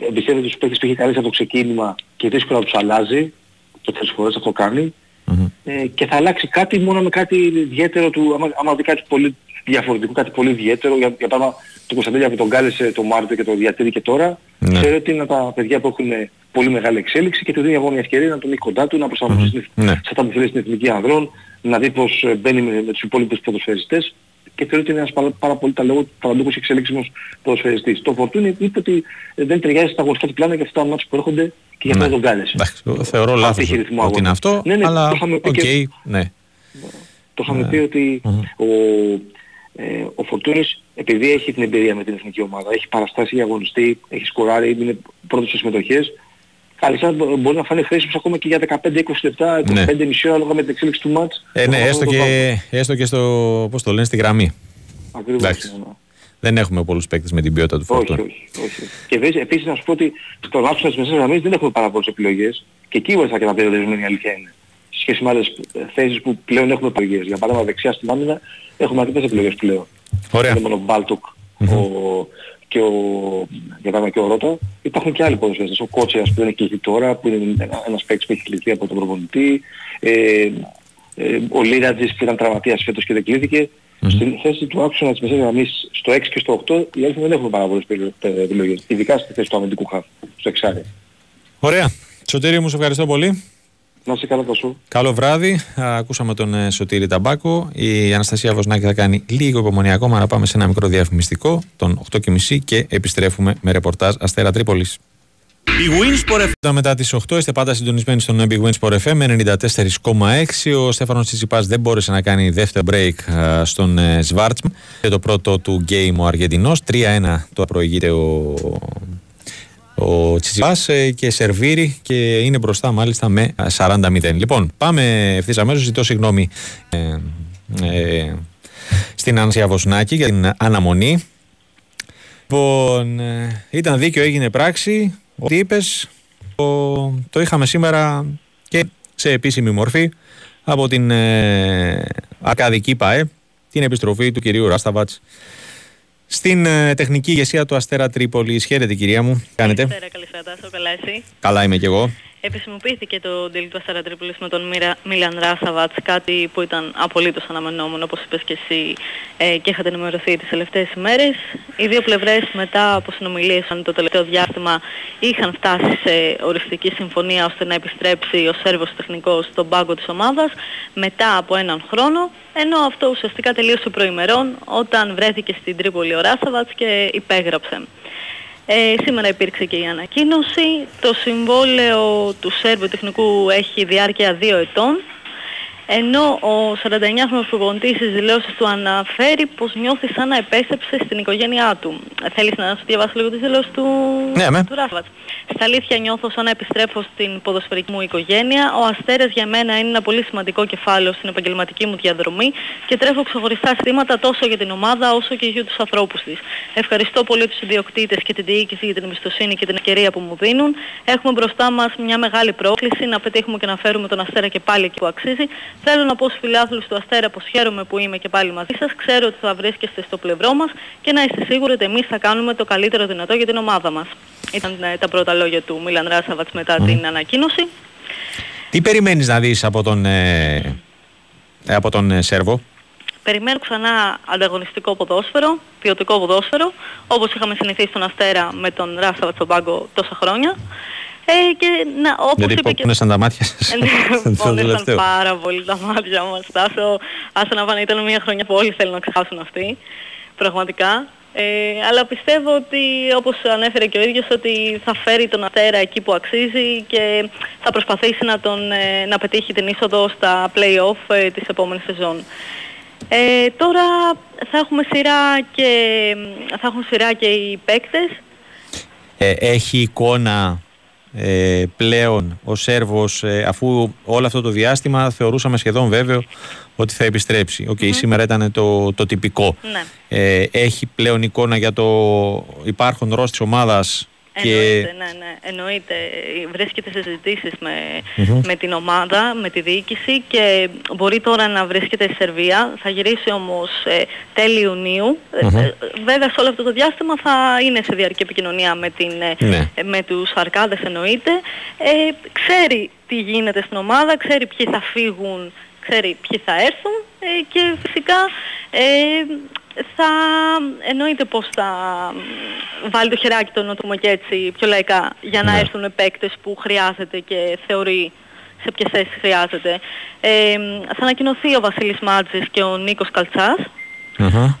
εμπιστεύεται τους παίκτες που έχει καλέσει από το ξεκίνημα και δύσκολα τους αλλάζει, τέτοιες φορές αυτό κάνει mm-hmm. ε, και θα αλλάξει κάτι μόνο με κάτι ιδιαίτερο του, άμα, άμα δει κάτι πολύ διαφορετικό, κάτι πολύ ιδιαίτερο, για, για παράδειγμα το Κωνσταντέλια που τον κάλεσε το Μάρτιο και το διατηρεί και τώρα, mm-hmm. ξέρει ότι είναι τα παιδιά που έχουν πολύ μεγάλη εξέλιξη και του δίνει αγώνια ευκαιρία να τον έχει κοντά του, να προσαρμοστεί mm-hmm. σε αυτά που θέλει στην εθνική ανδρών, να δει πως ε, μπαίνει με, με τους υπόλοιπους ποδοσφαιριστές και θεωρεί ότι είναι ένας πάρα, πάρα πολύ ταλαντούχος και εξελίξιμος ποδοσφαιριστής. Το Φορτούνι είπε ότι ε, δεν ταιριάζει στα αγωνιστικά του πλάνα για αυτά τα μάτια που έρχονται και για αυτό ναι. τον κάλεσε. θεωρώ λάθος ότι είναι αυτό, ναι, ναι, αλλά το είχαμε πει okay, και... ναι. Το είχαμε πει ότι ο, ε, ο Φορτούνης επειδή έχει την εμπειρία με την εθνική ομάδα, έχει παραστάσει για αγωνιστή, έχει σκοράρει, είναι πρώτος στις συμμετοχές, Αλήθεια μπορεί να φανεί χρήσιμος ακόμα και για 15-20 λεπτά, 25 ναι. μισή ώρα ανάλογα με την εξέλιξη του μάτς. Ε, ναι, έστω και, έστω και στο, πώς το λένε, στη γραμμή. Ακριβώς. Ναι, ναι. Δεν έχουμε πολλούς παίκτες με την ποιότητα του φόρτου. Όχι, όχι, όχι. Και επίσης, επίσης να σου πω ότι στο λάθος της μεσαίας γραμμής δεν έχουμε πάρα πολλές επιλογές και εκεί βοηθά και να περιορισμένη η αλήθεια είναι. Σε σχέση με άλλες θέσεις που πλέον έχουμε επιλογές. Για παράδειγμα δεξιά στην άμυνα έχουμε αρκετές επιλογές πλέον. Ωραία. Δεν είναι μόνο Μπάλτουκ ο, και ο, για και ο Ρότα. Υπάρχουν και άλλοι ποδοσφαιριστές. Ο Κότσιας που είναι εκεί τώρα, που είναι ένας παίκτης που έχει κληθεί από τον προπονητή. Ε, ε, ο Λίρατζης που ήταν τραυματίας φέτος και δεν κλείθηκε. Mm-hmm. Στην θέση του άξονα της μεσαίας γραμμής στο 6 και στο 8 οι άλλοι δεν έχουμε πάρα πολλές επιλογές. Ειδικά στη θέση του αμυντικού χαφ, στο εξάρι. Ωραία. Σωτήρη μου, σε ευχαριστώ πολύ. Να είσαι καλά σου. Καλό βράδυ. Ακούσαμε τον ε, Σωτήρη Ταμπάκο. Η Αναστασία Βοσνάκη θα κάνει λίγο υπομονή ακόμα να πάμε σε ένα μικρό διαφημιστικό των 8.30 και επιστρέφουμε με ρεπορτάζ Αστέρα Τρίπολης. Big Wins FM. Μετά τις 8 είστε πάντα συντονισμένοι στον Big Wins Sport FM 94,6. Ο Στέφανος Τσιτσιπάς δεν μπόρεσε να κάνει δεύτερο break στον Σβάρτσμ. Και το πρώτο του game ο Αργεντινός. 3-1 το προηγείται ο ο Τσιτσιπάς ε, και σερβίρει και είναι μπροστά μάλιστα με 40-0. Λοιπόν, πάμε ευθύς αμέσως. Ζητώ συγγνώμη ε, ε, στην Άνσια Βοσνάκη για την αναμονή. Λοιπόν, ε, ήταν δίκιο, έγινε πράξη. Ό,τι είπε, το, το είχαμε σήμερα και σε επίσημη μορφή από την ε, Ακαδική ΠΑΕ, την επιστροφή του κυρίου Ράσταβατς στην ε, τεχνική ηγεσία του Αστέρα Τρίπολη. Χαίρετε, κυρία μου. Κάνετε; Καλησπέρα, καλησπέρα. καλά εσύ; Καλά είμαι κι εγώ. Επισημοποιήθηκε το deal του Αστέρα Τρίπολης με τον Μίλαν Ράσαβατς, κάτι που ήταν απολύτως αναμενόμενο, όπως είπες και εσύ ε, και είχατε ενημερωθεί τις τελευταίες ημέρες. Οι δύο πλευρές μετά από συνομιλίες το τελευταίο διάστημα είχαν φτάσει σε οριστική συμφωνία ώστε να επιστρέψει ο Σέρβος τεχνικός στον πάγκο της ομάδας μετά από έναν χρόνο, ενώ αυτό ουσιαστικά τελείωσε προημερών όταν βρέθηκε στην Τρίπολη ο Ράσαβατς και υπέγραψε. Ε, σήμερα υπήρξε και η ανακοίνωση. Το συμβόλαιο του Σέρβου τεχνικού έχει διάρκεια δύο ετών ενώ ο 49χρονος προπονητής στις δηλώσεις του αναφέρει πως νιώθεις σαν να επέστρεψες στην οικογένειά του. Θέλεις να σου διαβάσω λίγο τις δηλώσεις του, ναι, ναι. του Ράφατς. Στα αλήθεια νιώθω σαν να επιστρέφω στην ποδοσφαιρική μου οικογένεια. Ο Αστέρας για μένα είναι ένα πολύ σημαντικό κεφάλαιο στην επαγγελματική μου διαδρομή και τρέφω ξεχωριστά στήματα τόσο για την ομάδα όσο και για τους ανθρώπους της. Ευχαριστώ πολύ τους ιδιοκτήτες και την διοίκηση για την εμπιστοσύνη και την ευκαιρία που μου δίνουν. Έχουμε μπροστά μας μια μεγάλη πρόκληση να πετύχουμε και να φέρουμε τον Αστέρα και πάλι εκεί που αξίζει. Θέλω να πω στους φιλάθλους του Αστέρα πως χαίρομαι που είμαι και πάλι μαζί σας. Ξέρω ότι θα βρίσκεστε στο πλευρό μας και να είστε σίγουροι ότι εμείς θα κάνουμε το καλύτερο δυνατό για την ομάδα μας. Ήταν ε, τα πρώτα λόγια του Μίλαν Ράσαβατς μετά την ανακοίνωση. Τι περιμένεις να δεις από τον, ε, ε από τον ε, Σέρβο; Περιμένω ξανά ανταγωνιστικό ποδόσφαιρο, ποιοτικό ποδόσφαιρο, όπως είχαμε συνηθίσει στον Αστέρα με τον Ράσαβατς στον πάγκο τόσα χρόνια. Ε, και να, όπως Γιατί είπε και... σαν τα μάτια σας. Πόνεσαν ναι, πάρα πολύ τα μάτια μας. Άσο, άσο να πάνε, ήταν μια χρονιά που όλοι θέλουν να ξεχάσουν αυτοί. Πραγματικά. Ε, αλλά πιστεύω ότι όπως ανέφερε και ο ίδιος ότι θα φέρει τον Αστέρα εκεί που αξίζει και θα προσπαθήσει να, τον, ε, να πετύχει την είσοδο στα play-off ε, της επόμενης σεζόν. Ε, τώρα θα έχουμε σειρά και, θα έχουν σειρά και οι παίκτες. Ε, έχει εικόνα ε, πλέον ο Σέρβος ε, αφού όλο αυτό το διάστημα θεωρούσαμε σχεδόν βέβαιο ότι θα επιστρέψει. OK, okay, σήμερα ήταν το, το τυπικό. Ναι. Ε, έχει πλέον εικόνα για το υπάρχον ρόστερ της ομάδας Εννοείται, ναι, ναι, εννοείται. Βρίσκεται σε συζητήσεις με, με την ομάδα, με τη διοίκηση και μπορεί τώρα να βρίσκεται στη Σερβία. Θα γυρίσει όμως ε, τέλη Ιουνίου. Ε, βέβαια σε όλο αυτό το διάστημα θα είναι σε διαρκή επικοινωνία με, την, ε, ναι. με τους αρκάδες εννοείται. Ε, ξέρει τι γίνεται στην ομάδα, ξέρει ποιοι θα φύγουν, ξέρει ποιοι θα έρθουν και φυσικά θα εννοείται πως θα βάλει το χεράκι του, να το πούμε και έτσι πιο λαϊκά, για να ναι. έρθουν παίκτες που χρειάζεται και θεωρεί σε ποιες θέσεις χρειάζεται. Ε, θα ανακοινωθεί ο Βασίλης Μάτζης και ο Νίκος Καλτσάς.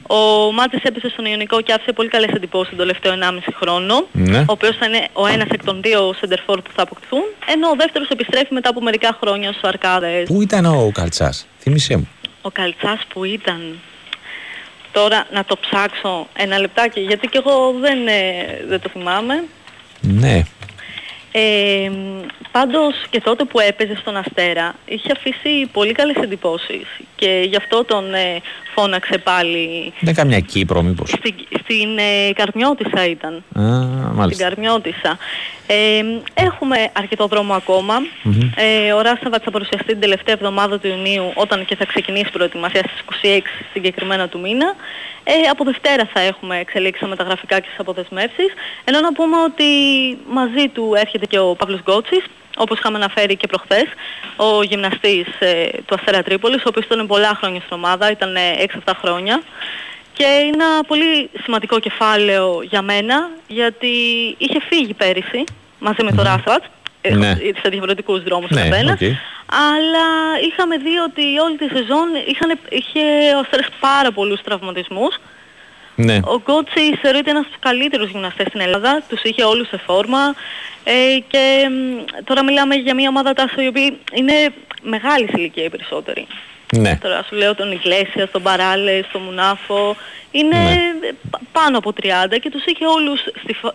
Ο Μάτζης έπεσε στον Ιωνικό και άφησε πολύ καλές εντυπώσεις τον τελευταίο 1,5 χρόνο, ναι. ο οποίος θα είναι ο ένας εκ των δύο σεντερφόρ που θα αποκτηθούν, ενώ ο δεύτερος επιστρέφει μετά από μερικά χρόνια στους Αρκάδες. Πού ήταν ο Καλτσάς, θύμισέ μου. Ο Καλτσάς που ήταν, Τώρα να το ψάξω ένα λεπτάκι γιατί και εγώ δεν, ε, δεν το θυμάμαι. Ναι. Ε, πάντως και τότε που έπαιζε στον Αστέρα είχε αφήσει πολύ καλές εντυπώσεις και γι' αυτό τον ε, φώναξε πάλι. Δεν καμιά Κύπρο μήπως. Στην, στην ε, Καρμιώτισσα ήταν. Α, μάλιστα. Στην Καρμιώτισσα. Ε, έχουμε αρκετό δρόμο ακόμα. Mm-hmm. Ε, ο Ράσαβατς θα παρουσιαστεί την τελευταία εβδομάδα του Ιουνίου όταν και θα ξεκινήσει η προετοιμασία στις 26 συγκεκριμένα του μήνα. Ε, από Δευτέρα θα έχουμε εξελίξει με τα γραφικά και τις αποδεσμεύσεις. Ενώ να πούμε ότι μαζί του έρχεται και ο Παύλος Γκότσης, όπως είχαμε αναφέρει και προχθές, ο γυμναστής ε, του Αστέρα Τρίπολης, ο οποίος ήταν πολλά χρόνια στην ομάδα, ήταν 6-7 ε, χρόνια. Και είναι ένα πολύ σημαντικό κεφάλαιο για μένα, γιατί είχε φύγει πέρυσι μαζί με τον Ράσατς, ε, ναι. σε διαφορετικούς δρόμους ναι, καθένας. Αλλά είχαμε δει ότι όλη τη σεζόν είχαν, είχε ο Αστέρας πάρα πολλούς τραυματισμούς. Ναι. Ο Γκότσι θεωρείται ένας από τους καλύτερους γυμναστές στην Ελλάδα, τους είχε όλους σε φόρμα ε, και τώρα μιλάμε για μια ομάδα τάσο η οποία είναι μεγάλη ηλικία οι περισσότεροι. Ναι. Τώρα σου λέω τον Ιγκλέσιας, τον Παράλε, τον Μουνάφο. Είναι ναι. πάνω από 30 και τους είχε όλους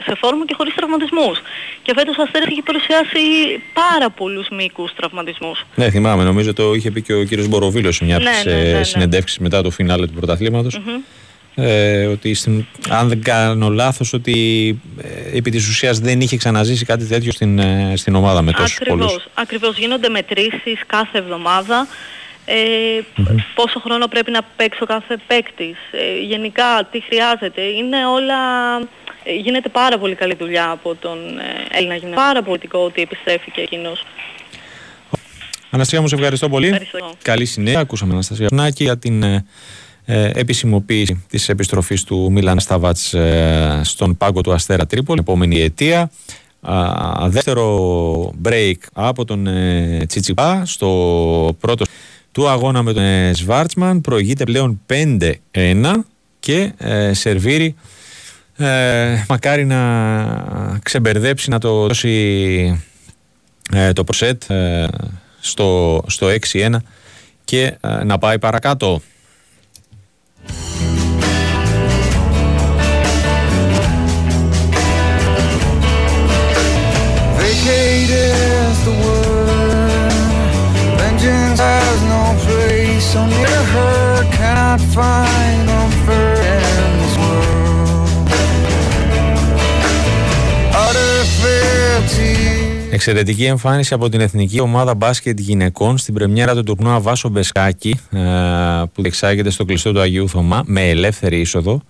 σε φόρμα και χωρίς τραυματισμούς. Και φέτος ο Αστέρας έχει παρουσιάσει πάρα πολλούς μήκους τραυματισμούς. Ναι, θυμάμαι. Νομίζω το είχε πει και ο κύριος Μποροβίλος σε μια από ναι, τις ναι, ναι, ναι, ναι. μετά το φινάλε του πρωταθλήματος. Ε, ότι στην, αν δεν κάνω λάθος ότι ε, επί της ουσίας δεν είχε ξαναζήσει κάτι τέτοιο στην, ε, στην ομάδα με τόσους ακριβώς, πολλούς. Ακριβώς, γίνονται μετρήσεις κάθε εβδομάδα ε, πόσο χρόνο πρέπει να παίξει ο κάθε παίκτης, ε, γενικά τι χρειάζεται. Είναι όλα, ε, γίνεται πάρα πολύ καλή δουλειά από τον ε, Έλληνα γυμναστή. Πάρα πολιτικό ότι επιστρέφει και εκείνος. Αναστασία μου, σε ευχαριστώ πολύ. Ευχαριστώ. Καλή συνέχεια. Ακούσαμε Αναστασία Νάκη για την ε, επισημοποίηση της επιστροφής του Μίλαν Σταβάτς στον πάγκο του Αστέρα Τρίπολη, επόμενη αιτία. δεύτερο break από τον ε, Τσιτσιπά στο πρώτο του αγώνα με τον ε, Σβάρτσμαν προηγείται πλέον 5-1 και ε, σερβίρει ε, μακάρι να ξεμπερδέψει να το δώσει ε, το προσέτ στο, στο 6-1 και να πάει παρακάτω. Vacate is the word. Vengeance has no place. Only a hurt cannot find comfort in this world. Utter fealty. Εξαιρετική εμφάνιση από την Εθνική Ομάδα Μπάσκετ Γυναικών στην πρεμιέρα του τουρνουά Βάσο Μπεσκάκη ε, που διεξάγεται στο κλειστό του Αγίου Θωμά με ελεύθερη είσοδο.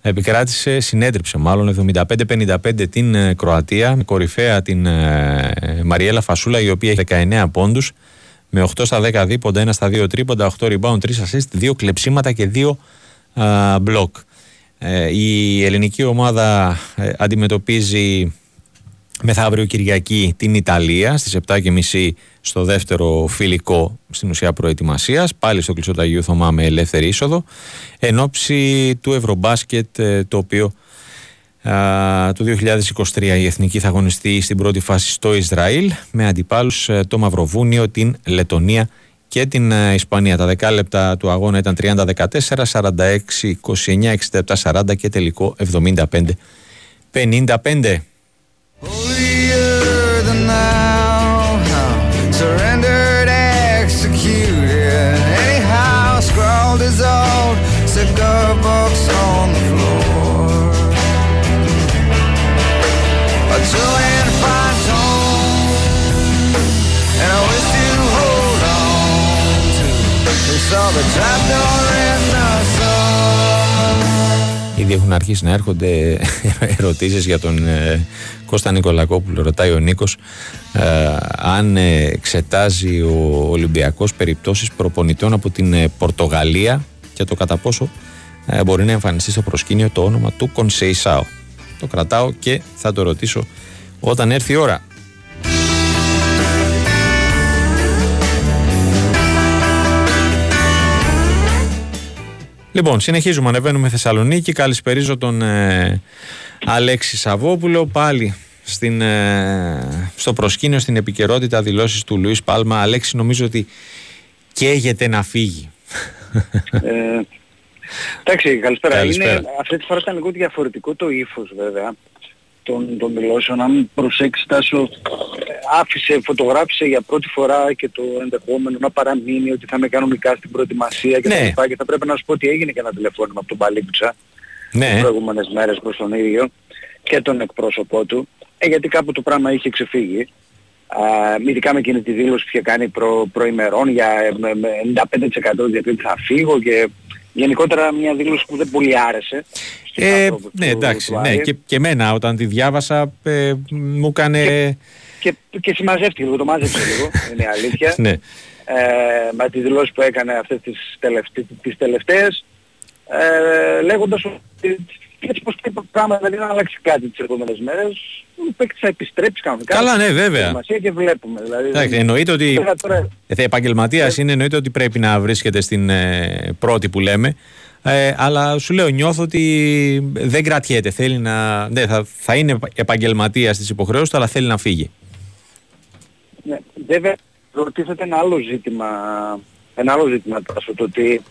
Επικράτησε, συνέτριψε μάλλον 75-55 την ε, Κροατία με κορυφαία την ε, Μαριέλα Φασούλα η οποία έχει 19 πόντους με 8 στα 10 δίποντα, 1 στα 2 τρίποντα, 8 rebound, 3 assist, 2 κλεψίματα και 2 μπλοκ. η ελληνική ομάδα αντιμετωπίζει μεθαύριο Κυριακή την Ιταλία στις 7.30 στο δεύτερο φιλικό στην ουσία προετοιμασίας πάλι στο κλειστό Ταγίου Θωμά με ελεύθερη είσοδο εν ώψη του Ευρωμπάσκετ ε, το οποίο το 2023 η Εθνική θα αγωνιστεί στην πρώτη φάση στο Ισραήλ με αντιπάλους ε, το Μαυροβούνιο, την Λετωνία και την ε, Ισπανία. Τα δεκάλεπτα του αγώνα ήταν 30-14, 46-29, 67-40 και τελικό 75-55. Holier than thou, surrendered, executed. Anyhow, scrawled his old cigar box on the floor. A fine tone, and I wish you hold on to. They saw the trapdoor Ήδη έχουν αρχίσει να έρχονται ερωτήσεις για τον ε, Κώστα Νικολακόπουλο ρωτάει ο Νίκος ε, αν εξετάζει ο Ολυμπιακός περιπτώσεις προπονητών από την ε, Πορτογαλία και το κατά πόσο ε, μπορεί να εμφανιστεί στο προσκήνιο το όνομα του Κονσέισάου. Το κρατάω και θα το ρωτήσω όταν έρθει η ώρα. Λοιπόν, συνεχίζουμε, ανεβαίνουμε Θεσσαλονίκη. Καλησπερίζω τον ε, Αλέξη Σαββόπουλο πάλι στην, ε, στο προσκήνιο, στην επικαιρότητα δηλώσεις του Λουίς Πάλμα. Αλέξη, νομίζω ότι καίγεται να φύγει. Ε, εντάξει, καλησπέρα. Είναι, αυτή τη φορά ήταν λίγο διαφορετικό το ύφος βέβαια. Των, των δηλώσεων, αν προσέξεις Τάσο, άφησε, φωτογράφησε για πρώτη φορά και το ενδεχόμενο να παραμείνει ότι θα είμαι κανονικά στην προετοιμασία και, ναι. θα, και θα πρέπει να σου πω ότι έγινε και ένα τηλεφώνημα από τον Παλίκουτσα ναι. τις προηγούμενες μέρες προς τον ίδιο και τον εκπρόσωπό του, ε, γιατί κάπου το πράγμα είχε ξεφύγει. Α, ειδικά με εκείνη τη δήλωση που είχε κάνει προ, προημερών για με, με 95% γιατί θα φύγω και γενικότερα μια δήλωση που δεν πολύ άρεσε. Ε, ναι, εντάξει, ναι, και, και εμένα όταν τη διάβασα ε, μου έκανε... Και, και, και συμμαζεύτηκε λίγο, το μάζεψε λίγο, είναι η αλήθεια. ναι. Ε, με τη δηλώση που έκανε αυτές τις, τελευταίες, τις τελευταίες ε, λέγοντας ότι έτσι πως το πράγμα δηλαδή να αλλάξει κάτι τις επόμενες μέρες. Ο παίκτης θα επιστρέψει κανονικά. Καλά ναι βέβαια. Και βλέπουμε δηλαδή, Εντάξει, εννοείται ότι τώρα... επαγγελματίας είναι εννοείται ότι πρέπει να βρίσκεται στην ε, πρώτη που λέμε ε, αλλά σου λέω νιώθω ότι δεν κρατιέται θέλει να, ναι, θα, θα είναι επαγγελματίας στις υποχρεώσεις του αλλά θέλει να φύγει ναι, βέβαια ρωτήσατε ένα άλλο ζήτημα ένα άλλο ζήτημα το ότι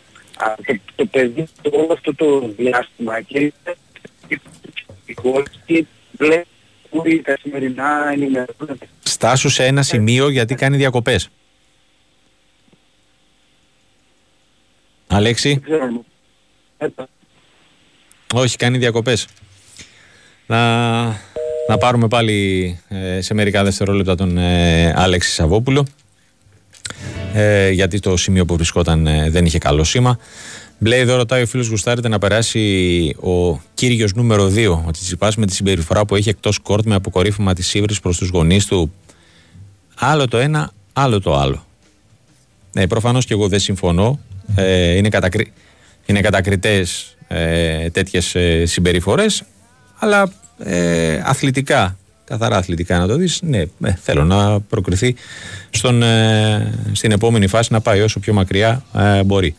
το, το παιδί όλο αυτό το διάστημα και και βλέπει καθημερινά ενημερώνεται. Στάσου σε ένα σημείο γιατί κάνει διακοπές. Αλέξη; Όχι, κάνει διακοπές. Να, να πάρουμε πάλι ε, σε μερικά δευτερόλεπτα τον ε, Άλεξη Σαββόπουλο ε, γιατί το σημείο που βρισκόταν ε, δεν είχε καλό σήμα. Μπλε, εδώ ρωτάει ο φίλος Γουστάρετε να περάσει ο κύριος νούμερο 2, ο Τσιτσιπάς, με τη συμπεριφορά που έχει εκτός κόρτ με αποκορύφωμα της ύβρη προς τους γονείς του. Άλλο το ένα, άλλο το άλλο. Ναι, προφανώς και εγώ δεν συμφωνώ. Ε, είναι, κατακρι... είναι κατακριτές ε, τέτοιες ε, συμπεριφορές, αλλά ε, αθλητικά καθαρά αθλητικά να το δεις, ναι, ε, θέλω να προκριθεί στον, ε, στην επόμενη φάση να πάει όσο πιο μακριά ε, μπορεί.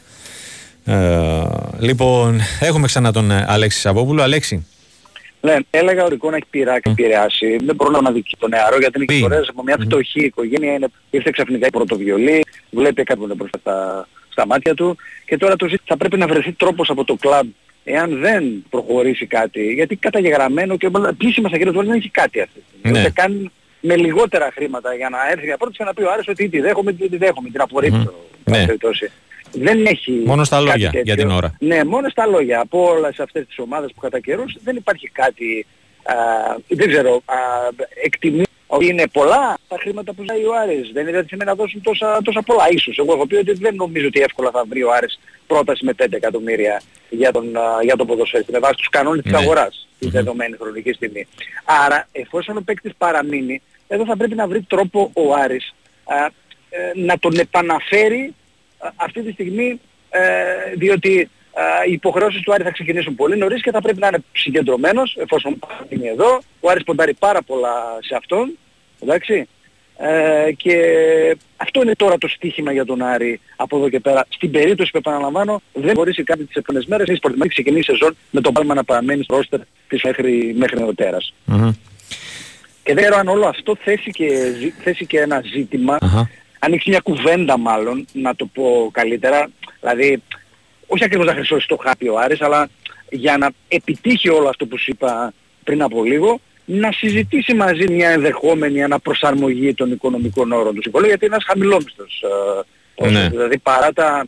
λοιπόν, έχουμε ξανά τον Αλέξη Σαββόπουλο. Αλέξη. Ναι, έλεγα ο να έχει πειράξει, mm. επηρεάσει. Δεν μπορώ να αναδείξω τον νεαρό γιατί είναι και φορές από μια φτωχή οικογένεια είναι, ήρθε ξαφνικά η πρωτοβιολή, βλέπει κάποιον μπροστά στα, στα μάτια του και τώρα το θα πρέπει να βρεθεί τρόπος από το κλαμπ εάν δεν προχωρήσει κάτι, γιατί καταγεγραμμένο και επίσημα στα χέρια του δεν έχει κάτι αυτή τη στιγμή. Ναι. καν με λιγότερα χρήματα για να έρθει για πρώτη και να πει ο Άρης ότι τι δέχομαι, τι δέχομαι, την απορρίπτω. Mm-hmm. Ναι. Δεν έχει Μόνο στα λόγια για την ώρα. Ναι, μόνο στα λόγια. Από όλες αυτές τις ομάδες που κατά καιρούς δεν υπάρχει κάτι, α, δεν ξέρω, α, εκτιμή ότι είναι πολλά τα χρήματα που ζητάει ο Άρης. Δεν είναι ότι να δώσουν τόσα, τόσα πολλά. Ίσως. Εγώ έχω πει ότι δεν νομίζω ότι εύκολα θα βρει ο Άρης πρόταση με 5 εκατομμύρια για τον, για τον ποδοσφαίρι με βάση τους κανόνες της ναι. αγοράς τη δεδομένη χρονική στιγμή. Άρα εφόσον ο παίκτης παραμείνει, εδώ θα πρέπει να βρει τρόπο ο Άρης α, ε, να τον επαναφέρει αυτή τη στιγμή ε, διότι οι υποχρεώσεις του Άρη θα ξεκινήσουν πολύ νωρίς και θα πρέπει να είναι συγκεντρωμένος εφόσον είναι εδώ. Ο Άρης ποντάρει πάρα πολλά σε αυτόν. Εντάξει. Ε, και αυτό είναι τώρα το στίχημα για τον Άρη από εδώ και πέρα. Στην περίπτωση που επαναλαμβάνω δεν μπορεί κάτι τις επόμενες μέρες η σπορτιμική ξεκινήσει σεζόν με τον Πάλμα να παραμένει στο ρόστερ της μέχρι, μέχρι νεοτέρας. Mm-hmm. Και δεν ξέρω αν όλο αυτό θέσει και, θέσει και ένα ζήτημα, uh-huh. ανοίξει μια κουβέντα μάλλον, να το πω καλύτερα, δηλαδή όχι ακριβώς να χρυσώσει το χάπι ο Άρης, αλλά για να επιτύχει όλο αυτό που σου είπα πριν από λίγο, να συζητήσει μαζί μια ενδεχόμενη αναπροσαρμογή των οικονομικών όρων του συμβολίου, γιατί είναι ένας χαμηλόμιστος. Ε, ναι. Δηλαδή παρά τα,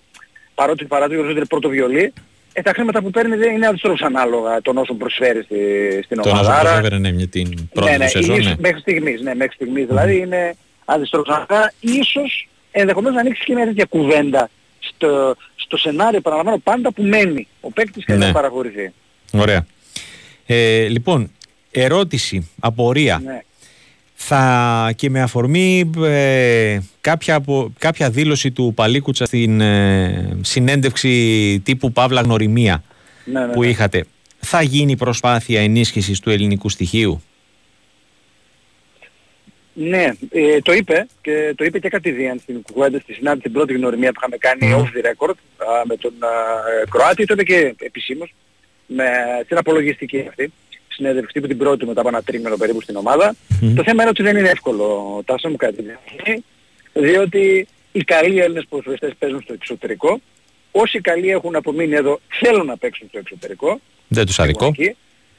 παρότι παρά το γεγονός είναι πρώτο βιολί, ε, τα χρήματα που παίρνει δεν είναι αντιστρόφως ανάλογα των όσων προσφέρει στη, στην ομάδα. Τον όσο προσφέρει ναι, μια την πρώτη ναι, ναι, σεζόν, ναι. Μέχρι στιγμής, ναι, μέχρι στιγμής δηλαδή είναι αντιστρόφως ανάλογα. Ίσως ενδεχομένως να ανοίξει και μια τέτοια κουβέντα στο, στο σενάριο, παραλαμβάνω, πάντα που μένει ο παίκτης και ναι. δεν παραχωρηθεί. Ωραία. Ε, λοιπόν, ερώτηση, απορία. Ναι. Θα και με αφορμή ε, κάποια, κάποια δήλωση του Παλίκουτσα στην ε, συνέντευξη τύπου Παύλα Γνωριμία ναι, ναι, που είχατε. Θα γίνει προσπάθεια ενίσχυσης του ελληνικού στοιχείου; Ναι, ε, το είπε και το είπε και κατηδίαν στην κουβέντα στη συνάντηση την πρώτη γνωριμία που είχαμε κάνει off the record α, με τον α, Κροάτη, το είπε και επισήμως με την απολογιστική αυτή συνέντευξη που την πρώτη μετά από ένα τρίμηνο περίπου στην ομάδα. Το θέμα είναι ότι δεν είναι εύκολο, τάσο μου κάτι διότι οι καλοί Έλληνες ποδοσφαιριστές παίζουν στο εξωτερικό, όσοι καλοί έχουν απομείνει εδώ θέλουν να παίξουν στο εξωτερικό. Δεν τους αδικό.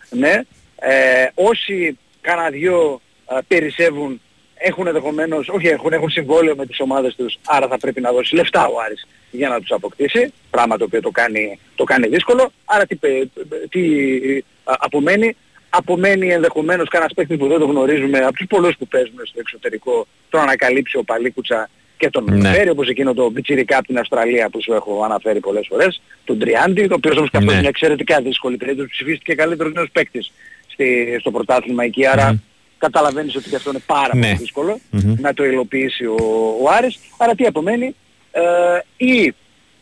Ναι. Ε, όσοι κάνα δυο περισσεύουν, έχουν ενδεχομένως, όχι έχουν, έχουν συμβόλαιο με τις ομάδες τους, άρα θα πρέπει να δώσει λεφτά ο Άρης για να τους αποκτήσει, πράγμα το οποίο το κάνει, το κάνει δύσκολο. Άρα τι, τι απομένει, απομένει ενδεχομένως κανένας παίκτης που δεν το γνωρίζουμε από τους πολλούς που παίζουν στο εξωτερικό, το ανακαλύψει ο Παλίκουτσα και τον ναι. φέρει, όπως εκείνο το πιτσιρικά από την Αυστραλία που σου έχω αναφέρει πολλές φορές, τον Τριάντι, το οποίος όμως και αυτός ναι. είναι εξαιρετικά δύσκολη περίπτωση, ψηφίστηκε καλύτερος νέος παίκτης στη, στο πρωτάθλημα εκεί, άρα καταλαβαίνεις ότι και αυτό είναι πάρα ναι. πολύ δύσκολο να το υλοποιήσει ο, ο Άρης. Άρα τι απομένει, ε, ή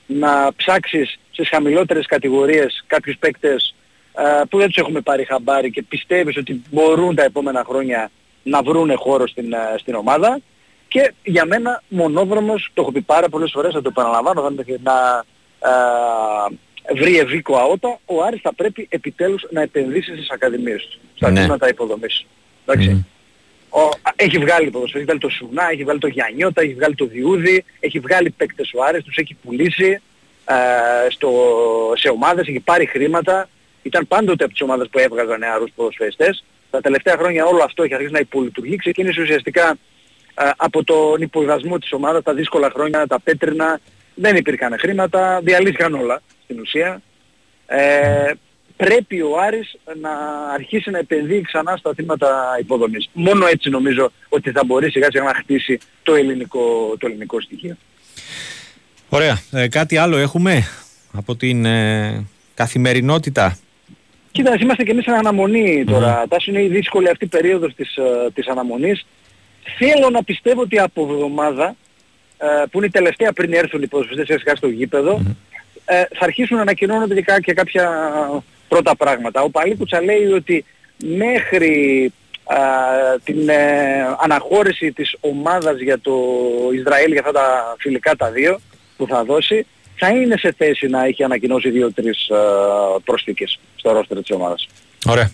να ψάξεις στις χαμηλότερες κατηγορίες κάποιους παίκτες ε, που δεν τους έχουμε πάρει χαμπάρι και πιστεύεις ότι μπορούν τα επόμενα χρόνια να βρούνε χώρο στην, ε, στην ομάδα και για μένα μονόδρομος, το έχω πει πάρα πολλές φορές, θα το επαναλαμβάνω, θα να ε, βρει ευήκο αότα, ο Άρης θα πρέπει επιτέλους να επενδύσει στις ακαδημίες του, στα ναι. τμήματα υποδομής. Εντάξει. Ο, έχει βγάλει ποδοσφαίρι, έχει βγάλει το Σουνά, έχει βγάλει το Γιαννιώτα, έχει βγάλει το Διούδη, έχει βγάλει παίκτες ο Άρης, τους έχει πουλήσει ε, στο, σε ομάδες, έχει πάρει χρήματα. Ήταν πάντοτε από τις ομάδες που έβγαζαν νεαρούς ποδοσφαιριστές. Τα τελευταία χρόνια όλο αυτό έχει αρχίσει να υπολειτουργεί. Ξεκίνησε ουσιαστικά ε, από τον υποδασμό της ομάδας, τα δύσκολα χρόνια, τα πέτρινα, δεν υπήρχαν χρήματα, διαλύθηκαν όλα στην ουσία. Ε, πρέπει ο Άρης να αρχίσει να επενδύει ξανά στα θύματα υποδομής. Μόνο έτσι νομίζω ότι θα μπορεί σιγά σιγά να χτίσει το ελληνικό, το ελληνικό στοιχείο. Ωραία. Ε, κάτι άλλο έχουμε από την ε, καθημερινότητα; Κοίτα, είμαστε και εμείς σε αναμονή τώρα. Mm. είναι η δύσκολη αυτή περίοδος της, ε, της αναμονής. Θέλω να πιστεύω ότι από εβδομάδα, ε, που είναι η τελευταία πριν έρθουν οι ποδοσφαιριστές στο γήπεδο, ε, θα αρχίσουν να ανακοινώνονται και κάποια πρώτα πράγματα. Ο Παλίκουτσα λέει ότι μέχρι α, την ε, αναχώρηση της ομάδας για το Ισραήλ για αυτά τα φιλικά τα δύο που θα δώσει θα είναι σε θέση να έχει ανακοινώσει δύο-τρεις προσθήκες στο ρόστερ της ομάδας. Ωραία.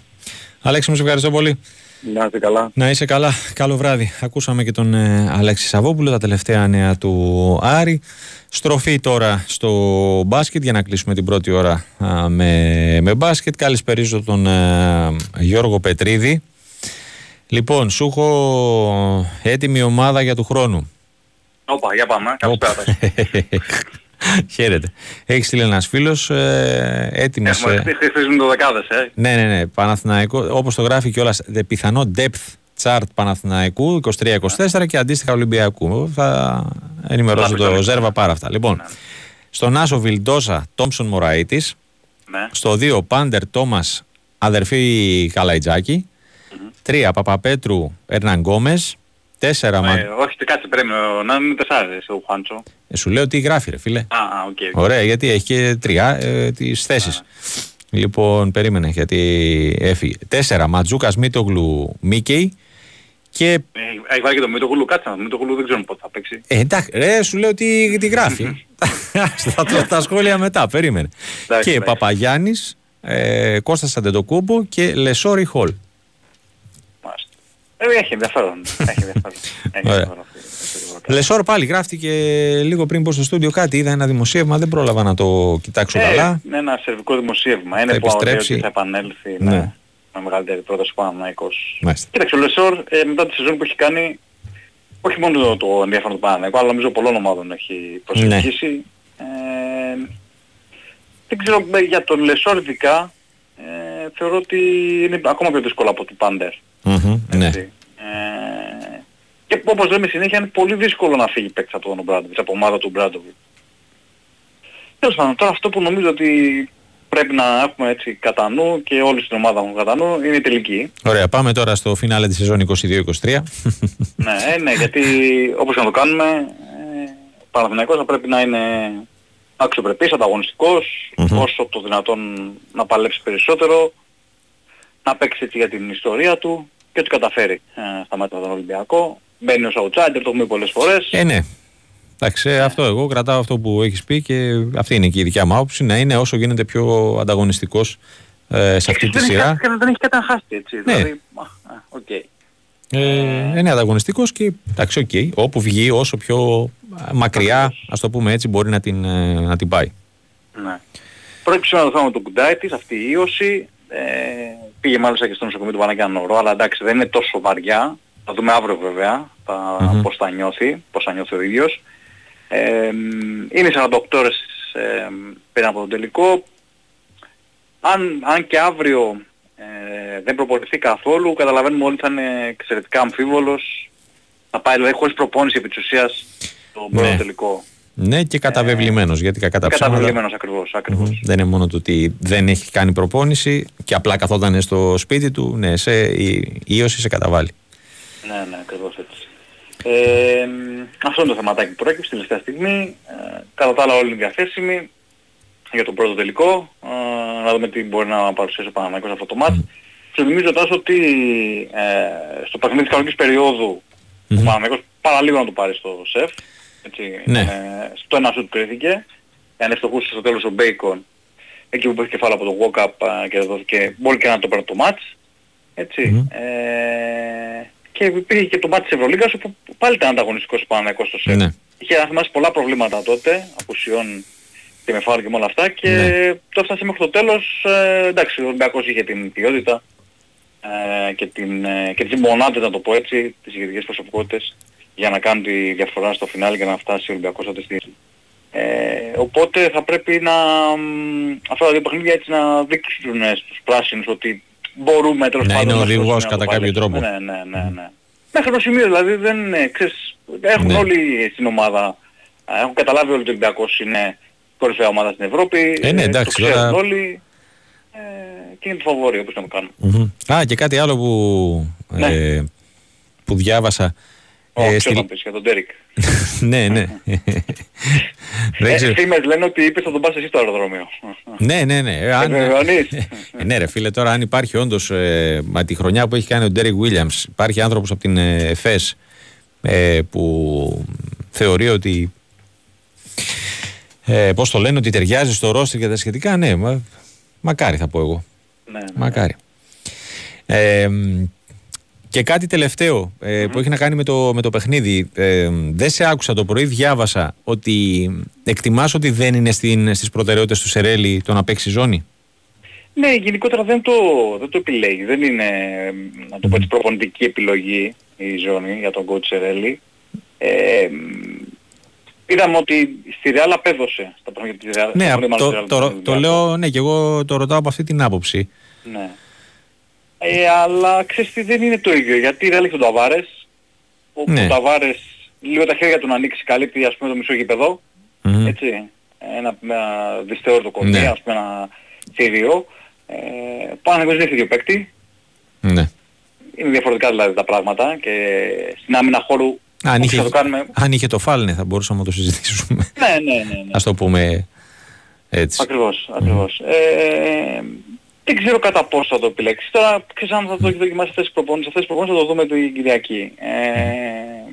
Αλέξη μου σε ευχαριστώ πολύ. Να είσαι καλά. Να είσαι καλά. Καλό βράδυ. Ακούσαμε και τον ε, Αλέξη Σαββόπουλο, τα τελευταία νέα του Άρη. Στροφή τώρα στο μπάσκετ για να κλείσουμε την πρώτη ώρα με, με μπάσκετ. Καλησπερίζω τον ε, Γιώργο Πετρίδη. Λοιπόν, σου έχω έτοιμη ομάδα για του χρόνου. Όπα, για πάμε. Καλησπέρα. Χαίρετε. Έχεις στείλει ένας φίλος ε, έτοιμος. Έχουμε χτίσει το δεκάδε, ε. Ναι, ναι, ναι. Παναθηναϊκό, όπως το γράφει κιόλας, πιθανό depth chart Παναθηναϊκού 23-24 και αντίστοιχα Ολυμπιακού. Θα ενημερώσω το Ζέρβα πάρα αυτά. Λοιπόν, ναι. στον Άσο Βιλντόσα Τόμψον Μωραήτης. Ναι. Στο 2 Πάντερ Τόμας αδερφή Καλαϊτζάκη. Mm-hmm. 3 Παπαπέτρου Ερναν Τέσσερα μα... Ε, όχι, κάτσε πρέπει να είναι τεσσάρι ο Χουάντσο. Ε, σου λέω τι γράφει ρε φίλε. Α, OK. Okay, okay. Ωραία, γιατί έχει και τρία ε, τις θέσεις. Λοιπόν, περίμενε γιατί έφυγε. Τέσσερα, Μαντζούκας Μίτογλου Μίκεϊ. Και... Ε, έχει βάλει και το Μίτογλου, κάτσε να το Μίτογλου δεν ξέρω πότε θα παίξει. Ε, εντάξει, ρε, σου λέω τι, τι γράφει. θα τα, τα σχόλια μετά, περίμενε. και Παπαγιάννης, ε, Κώστας Αντετοκούνμπο και Λεσόρ ή Χολ. Ε, έχει ενδιαφέρον. Έχει ενδιαφέρον. Λεσόρ πάλι γράφτηκε λίγο πριν μπω στο στούντιο κάτι. Είδα ένα δημοσίευμα, δεν πρόλαβα να το κοιτάξω ε, καλά. Είναι ένα σερβικό δημοσίευμα. Είναι που ότι θα επανέλθει ναι. ναι. με μεγαλύτερη πρόταση πάνω ο Παναθηναϊκός. Κοίταξε, ο Λεσόρ ε, μετά τη σεζόν που έχει κάνει, όχι μόνο το ενδιαφέρον του Παναθηναϊκού, αλλά νομίζω πολλών ομάδων έχει προσελκύσει. Ναι. Ε, δεν ξέρω για τον Λεσόρ ειδικά, ε, θεωρώ ότι είναι ακόμα πιο δύσκολο από τον Πάντερ. Mm-hmm, ναι. Ε, και όπως λέμε συνέχεια είναι πολύ δύσκολο να φύγει παίκτης από τον Μπράντοβιτς, από ομάδα του Μπράντοβιτς. Τέλος πάντων, τώρα αυτό που νομίζω ότι πρέπει να έχουμε έτσι κατά νου και όλοι στην ομάδα μου κατά νου είναι η τελική. Ωραία, πάμε τώρα στο φινάλε της σεζόν 22-23. ναι, ε, ναι, γιατί όπως και να το κάνουμε, ε, ο Παναθηναϊκός θα πρέπει να είναι αξιοπρεπής, ανταγωνιστικός, mm-hmm. όσο το δυνατόν να παλέψει περισσότερο, να παίξει έτσι για την ιστορία του και ότι καταφέρει ε, στα μέτρα με τον Ολυμπιακό. Μπαίνει ως outsider, το έχουμε πολλές φορές. Ε, ναι. Εντάξει, ε, αυτό εγώ κρατάω αυτό που έχεις πει και αυτή είναι και η δικιά μου άποψη, να είναι όσο γίνεται πιο ανταγωνιστικός ε, σε αυτή τη σειρά. Δεν έχεις κάτι να χάσει έτσι. Ναι. Δηλαδή, okay. Ε, είναι ανταγωνιστικός και εντάξει, OK. Okay, όπου βγει, όσο πιο μακριά, ας το πούμε έτσι, μπορεί να την, ε, να την πάει. Ναι. Πρόκειται να το θέμα το κουντάι της, αυτή η ίωση. Ε, πήγε μάλιστα και στο νοσοκομείο του Παναγιάννου Νορό, αλλά εντάξει δεν είναι τόσο βαριά. Θα δούμε αύριο βέβαια θα, mm-hmm. πώς θα νιώθει, πώς θα νιώθει ο ίδιος. Ε, είναι 48 ώρες ε, πριν από τον τελικό. Αν, αν και αύριο ε, δεν προπονηθεί καθόλου, καταλαβαίνουμε όλοι θα είναι εξαιρετικά αμφίβολος. Θα πάει δηλαδή χωρίς προπόνηση επί της ουσίας το πρώτο ναι. τελικό. Ναι και καταβεβλημένος, ε, γιατί κατά ψέματα... Καταβεβλημένος ακριβώς, ακριβώς. Mm-hmm. Δεν είναι μόνο το ότι δεν έχει κάνει προπόνηση και απλά καθόταν στο σπίτι του, ναι, σε η ίωση σε καταβάλει. Ναι, ναι, ακριβώς έτσι. Ε, αυτό είναι το θεματάκι που πρόκειψε τελευταία στιγμή. Ε, κατά τα άλλα όλοι είναι διαθέσιμοι για τον πρώτο τελικό. Ε, να δούμε τι μπορεί να παρουσιάσει ο Παναμαϊκός αυτό το μάτς. Σου θυμίζω τόσο ότι ε, στο παιχνίδι της κανονικής περίοδου mm-hmm. ο Παναμαϊκός παραλίγο να το πάρει στο σεφ. Έτσι, ναι. ε, στο ένα σουτ κρίθηκε. Αν ευστοχούσε στο τέλος ο Μπέικον εκεί που πέφτει κεφάλαιο από το walk-up ε, και δόθηκε μπορεί και να το παίρνει το μάτς. Έτσι. Mm-hmm. Ε, και υπήρχε και το μάτι της Ευρωλίγκας όπου πάλι ήταν ανταγωνιστικός Παναθηναϊκός στο ΣΕΠ. Ναι. Είχε να θυμάσαι πολλά προβλήματα τότε, απουσιών και με φάουλ και με όλα αυτά και ναι. το έφτασε μέχρι το τέλος, ε, εντάξει ο Ολυμπιακός είχε την ποιότητα ε, και, την, ε, και τις μονάδες να το πω έτσι, τις ηγετικές προσωπικότητες για να κάνει τη διαφορά στο φινάλι και να φτάσει ο Ολυμπιακός αυτή τη ε, οπότε θα πρέπει να αυτά τα δύο παιχνίδια έτσι να δείξουν στους πράσινους ότι μπορούμε τέλος πάντων. Να είναι οδηγός κατά κάποιο τρόπο. Ναι, ναι, ναι, ναι. Μέχρι το σημείο δηλαδή δεν είναι, ξέρεις, έχουν ναι. όλοι στην ομάδα, έχουν καταλάβει όλοι ότι ο Ολυμπιακός είναι κορυφαία ομάδα στην Ευρώπη. Ε, ναι, εντάξει, το ξέρουν τώρα... όλοι. Ε, και είναι το φαβόρι όπως να το κάνουν. Mm-hmm. Α, και κάτι άλλο που, ναι. ε, που διάβασα Oh, ε, στη... πεις για τον Τέρικ. ναι, ναι. ε, Φήμες λένε ότι είπες θα τον πας εσύ στο αεροδρόμιο. ναι, ναι, ναι. Ε, αν... ε, ναι ρε φίλε, τώρα αν υπάρχει όντως ε, με τη χρονιά που έχει κάνει ο Ντέρικ Βίλιαμς, υπάρχει άνθρωπος από την ε, ΕΦΕΣ ε, που θεωρεί ότι ε, πώς το λένε, ότι ταιριάζει στο ρόστερ και τα σχετικά, ναι, μα, μακάρι θα πω εγώ. Ναι, ναι. Μακάρι. Ε, και κάτι τελευταίο ε, που έχει να κάνει με το, με το παιχνίδι. Ε, δεν σε άκουσα το πρωί, διάβασα ότι εκτιμάς ότι δεν είναι στην, στις προτεραιότητες του Σερέλη το να παίξει ζώνη; Ναι, γενικότερα δεν το, δεν το επιλέγει. Δεν είναι, να το πω έτσι, προπονητική επιλογή η ζώνη για τον coach Σερέλη. Ε, είδαμε ότι στη Ρεάλ απέδωσε στα παιχνίδια της Ρεάλ. Ναι, το, το, το, λέω, ναι, και εγώ το ρωτάω από αυτή την άποψη. Ναι. Ε, αλλά ξέρεις τι δεν είναι το ίδιο. Γιατί η Ρεάλ έχει τον Ταβάρες, όπου ναι. ο Ταβάρες λίγο τα χέρια του να ανοίξει καλύπτει ας πούμε το μισό γηπεδό. Mm-hmm. Έτσι. Ένα, ένα δυστεώρητο κομμάτι, ναι. ας πούμε ένα θηρίο. Ε, πάνω να δεν ίδιο παίκτη. Ναι. Είναι διαφορετικά δηλαδή τα πράγματα και στην άμυνα χώρου αν είχε, το κάνουμε... αν είχε το φάλνε θα μπορούσαμε να το συζητήσουμε. ναι, ναι, ναι, ναι. Ας το πούμε έτσι. Ακριβώς, ακριβώς. Mm. Ε, δεν ξέρω κατά πόσο θα το επιλέξεις. Τώρα ξέρεις αν θα το έχει δοκιμάσεις αυτές τις προπόνησεις. Αυτές τις προπόνησεις θα το δούμε την Κυριακή. Ε,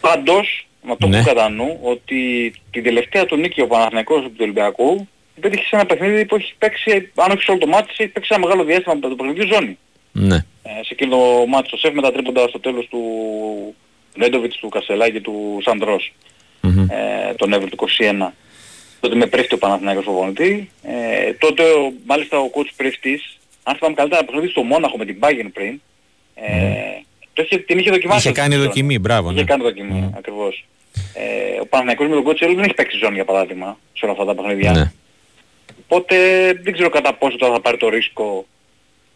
πάντως, να το ναι. πω κατά νου, ότι την τελευταία του νίκη ο Παναθηναϊκός του Ολυμπιακού πέτυχε σε ένα παιχνίδι που έχει παίξει, αν όχι σε όλο το μάτι, έχει παίξει ένα μεγάλο διάστημα με το παιχνίδι ζώνη. Ναι. Ε, σε εκείνο το μάτι στο ΣΕΦ με τα τρίποντα στο τέλος του Νέντοβιτς, του Κασελάκη και του Σαντρός. Mm-hmm. Ε, τον Εύρο του 21 τότε με πρέφτει ο Παναθηναϊκός προπονητή. Ε, τότε ο, μάλιστα ο coach πρέφτης, αν θυμάμαι καλύτερα, προπονητή στο Μόναχο με την Bayern πριν, ε, mm. το είχε, την είχε δοκιμάσει. Είχε κάνει δοκιμή, μπράβο. Είχε ναι. κάνει δοκιμή, mm. ακριβώς. Ε, ο Παναθηναϊκός με τον coach δεν έχει παίξει ζώνη για παράδειγμα σε όλα αυτά τα παιχνίδια. Ναι. Οπότε δεν ξέρω κατά πόσο τώρα θα πάρει το ρίσκο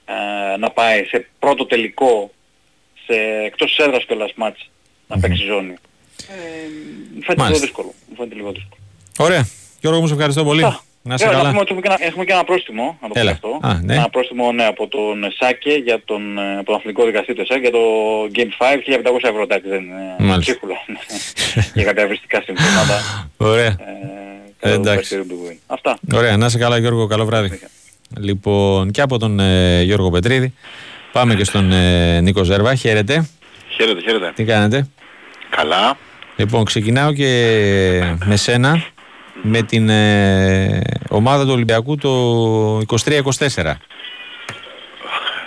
ε, να πάει σε πρώτο τελικό σε εκτός της έδρας κιόλας μάτς να mm-hmm. παίξει ζώνη. Ε, μου φαίνεται λίγο δύσκολο. Μου φαίνεται λίγο δύσκολο. Ωραία. Γιώργο μου, σε ευχαριστώ πολύ. Να σε καλά. Έχουμε, και ένα, έχουμε και ένα πρόστιμο, να το πω αυτό. Α, ναι. Ένα πρόστιμο ναι, από τον ΣΑΚΕ για τον, ε, από τον αθλητικό δικαστή του ΣΑΚΕ για το Game 5, 1500 ευρώ, εντάξει, δεν είναι ψίχουλα. για κάποια ευριστικά συμφωνήματα. Ωραία. Ε, εντάξει. Αυτά. Ωραία, να σε καλά Γιώργο, καλό βράδυ. Λοιπόν, και από τον ε, Γιώργο Πετρίδη, πάμε και στον ε, Νίκο Ζέρβα. Χαίρετε. Χαίρετε, χαίρετε. Τι κάνετε; Καλά. Λοιπόν, ξεκινάω και με σένα με την ε, ομάδα του Ολυμπιακού το 23-24.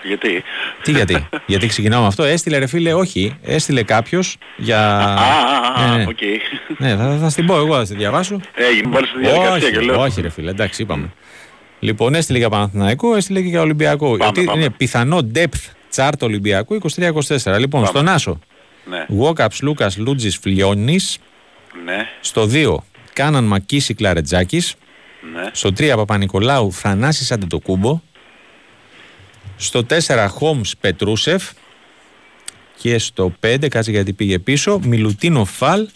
Γιατί; Τι γιατί, γιατί ξεκινάω με αυτό. Έστειλε ρε φίλε, όχι, έστειλε κάποιος για. Α, ναι, ναι. οκ. Ναι, θα, θα στην πω εγώ, θα τη διαβάσω. Έγινε, πάλι στη διαδικασία και λέω. Όχι, ρε φίλε, εντάξει, είπαμε. Λοιπόν, έστειλε για Παναθηναϊκό, έστειλε και για Ολυμπιακό. Πάμε, πάμε. είναι πιθανό depth chart Ολυμπιακού 23-24. Λοιπόν, πάμε. στον Άσο. Ναι. Γουόκαπ, Λούκας, Λούντζης, Φλιώνης. Ναι. Στο 2, Κάνααν, Μακίσικ, Λαρεντζάκης. Ναι. Στο 3, Παπα-Νικολάου, Θανάση Αντετοκούμπο. Στο 4, Χόμς Πετρούσεφ. Και στο 5, κάτσε γιατί πήγε πίσω, Μιλουτίνο Φαλ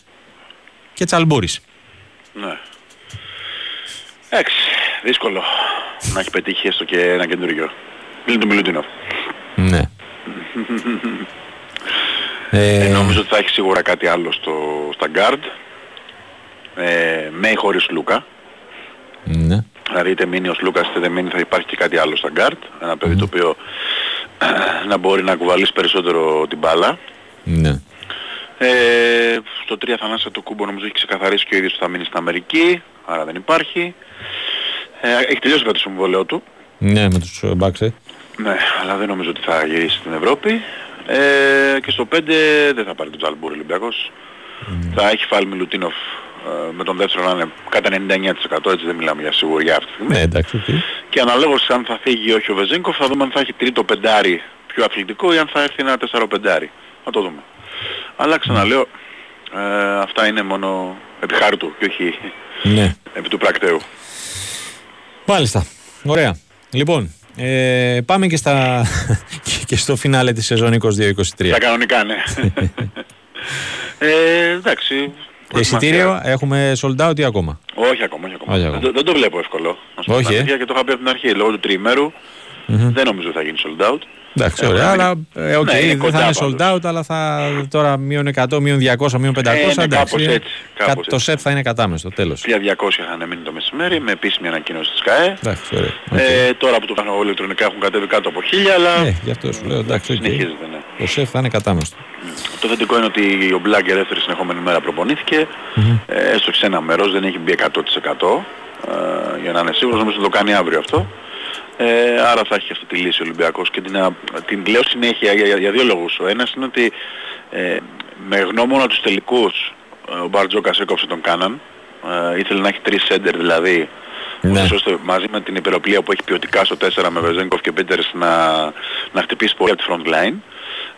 και Τσαλμπούρης. Ναι. Εντάξει, δύσκολο να έχει πετύχει έστω και ένα καινούργιο. Πλην του Μιλουτίνο. Ναι. ε, νομίζω ότι θα έχει σίγουρα κάτι άλλο στο, στα guard. Ε, με ή χωρίς Λούκα. Ναι. Δηλαδή είτε μείνει ο Λούκας είτε δεν μείνει θα υπάρχει και κάτι άλλο στα guard. Ένα παιδί το οποίο να μπορεί να κουβαλήσει περισσότερο την μπάλα. Ναι. Ε, στο 3 Θανάσια το κούμπο νομίζω έχει ξεκαθαρίσει και ο ίδιος ότι θα μείνει στην Αμερική, άρα δεν υπάρχει. Ε, έχει τελειώσει βέβαια το συμβολέο του. Ναι, με τους Μπάξε. Ναι, αλλά δεν νομίζω ότι θα γυρίσει στην Ευρώπη. Ε, και στο 5 δεν θα πάρει τον Τζαλμπούρ Ολυμπιακός. Mm. Θα έχει φάλει Μιλουτίνοφ ε, με τον δεύτερο να είναι κατά 99% έτσι δεν μιλάμε για σιγουριά αυτή τη στιγμή. Ναι, εντάξει, okay. Και αναλόγως αν θα φύγει ή όχι ο Βεζίνκοφ θα δούμε αν θα έχει τρίτο πεντάρι πιο αθλητικό ή αν θα έρθει ένα τέσσερο πεντάρι. Θα το δούμε. Αλλά ξαναλέω, ε, αυτά είναι μόνο επί χάρτου και όχι ναι. επί του πρακτέου. Μάλιστα. Ωραία. Λοιπόν, ε, πάμε και, στα, και στο φινάλε της σεζόν 22-23. Τα κανονικά, ναι. ε, εντάξει. Εισιτήριο έχουμε sold out ή ακόμα; Όχι ακόμα, όχι ακόμα. Όχι ακόμα. Δεν, δεν, το βλέπω εύκολο. Όχι, ε. και το είχα πει από την αρχή. Λόγω του τριημέρου mm-hmm. δεν νομίζω ότι θα γίνει sold out. Εντάξει, ωραία, αλλά ε, okay, ναι, δεν θα είναι sold out, αλλά θα τώρα μείον 100, μείον 200, μείον 500. Ε, ναι, εντάξει, κάπως έτσι, κάπως το σετ θα είναι κατάμεστο, τέλος. 200 είχαν μείνει το μεσημέρι με επίσημη ανακοίνωση της ΚΑΕ. Εντάξει, ωραία. Okay. Ε, τώρα που το κάνω ηλεκτρονικά έχουν κατέβει κάτω από 1000, αλλά ε, γι' αυτό σου λέω, εντάξει, συνεχίζεται, ναι. Το σεφ θα είναι κατάμεστο. Το θετικό είναι ότι ο Μπλάγκερ δεύτερη συνεχόμενη μέρα προπονήθηκε, mm-hmm. ε, έστω σε ένα μέρος, δεν έχει μπει 100% ε, για να είναι σίγουρος, νομίζω ότι το κάνει αύριο αυτό. Ε, άρα θα έχει αυτή τη λύση ο Ολυμπιακός και την, την λέω συνέχεια για, για, για δύο λόγους. Ο ένας είναι ότι ε, με γνώμονα τους τελικούς ο Μπαρτζόκας έκοψε τον Κάναν. Ε, ήθελε να έχει τρεις σέντερ δηλαδή ναι. ώστε μαζί με την υπεροπλία που έχει ποιοτικά στο 4 με Βεζέγκοφ και Πίτερς να, να χτυπήσει πολύ από τη front line.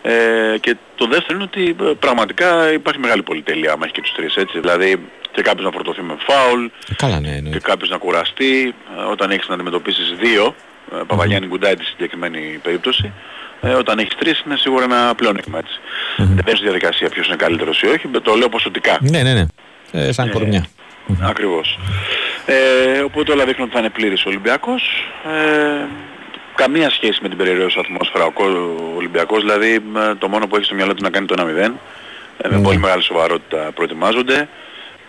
Ε, και το δεύτερο είναι ότι ε, πραγματικά υπάρχει μεγάλη πολυτέλεια άμα έχει και τους τρεις έτσι. Δηλαδή και κάποιος να φορτωθεί με φάουλ Καλά, ναι, ναι. και κάποιος να κουραστεί όταν έχεις να αντιμετωπίσεις δύο mm-hmm. Παπαγιάννη Γκουντάι τη συγκεκριμένη περίπτωση ε, όταν έχεις τρεις είναι σίγουρα ένα πλεόνεκτημα έτσι. Mm-hmm. Δεν μπαίνω στη διαδικασία ποιος είναι καλύτερος ή όχι, το λέω ποσοτικά. Ναι, ναι, ναι. Ε, σαν κορμιά. Ε, ακριβώς. Ε, οπότε όλα δείχνουν ότι θα είναι πλήρης ο Ολυμπιακός. Ε, καμία σχέση με την περιραίωση ατμόσφαιρα ο Ολυμπιακός, δηλαδή το μόνο που έχει στο μυαλό του να κάνει το 1-0. Ε, με mm. πολύ μεγάλη σοβαρότητα προετοιμάζονται.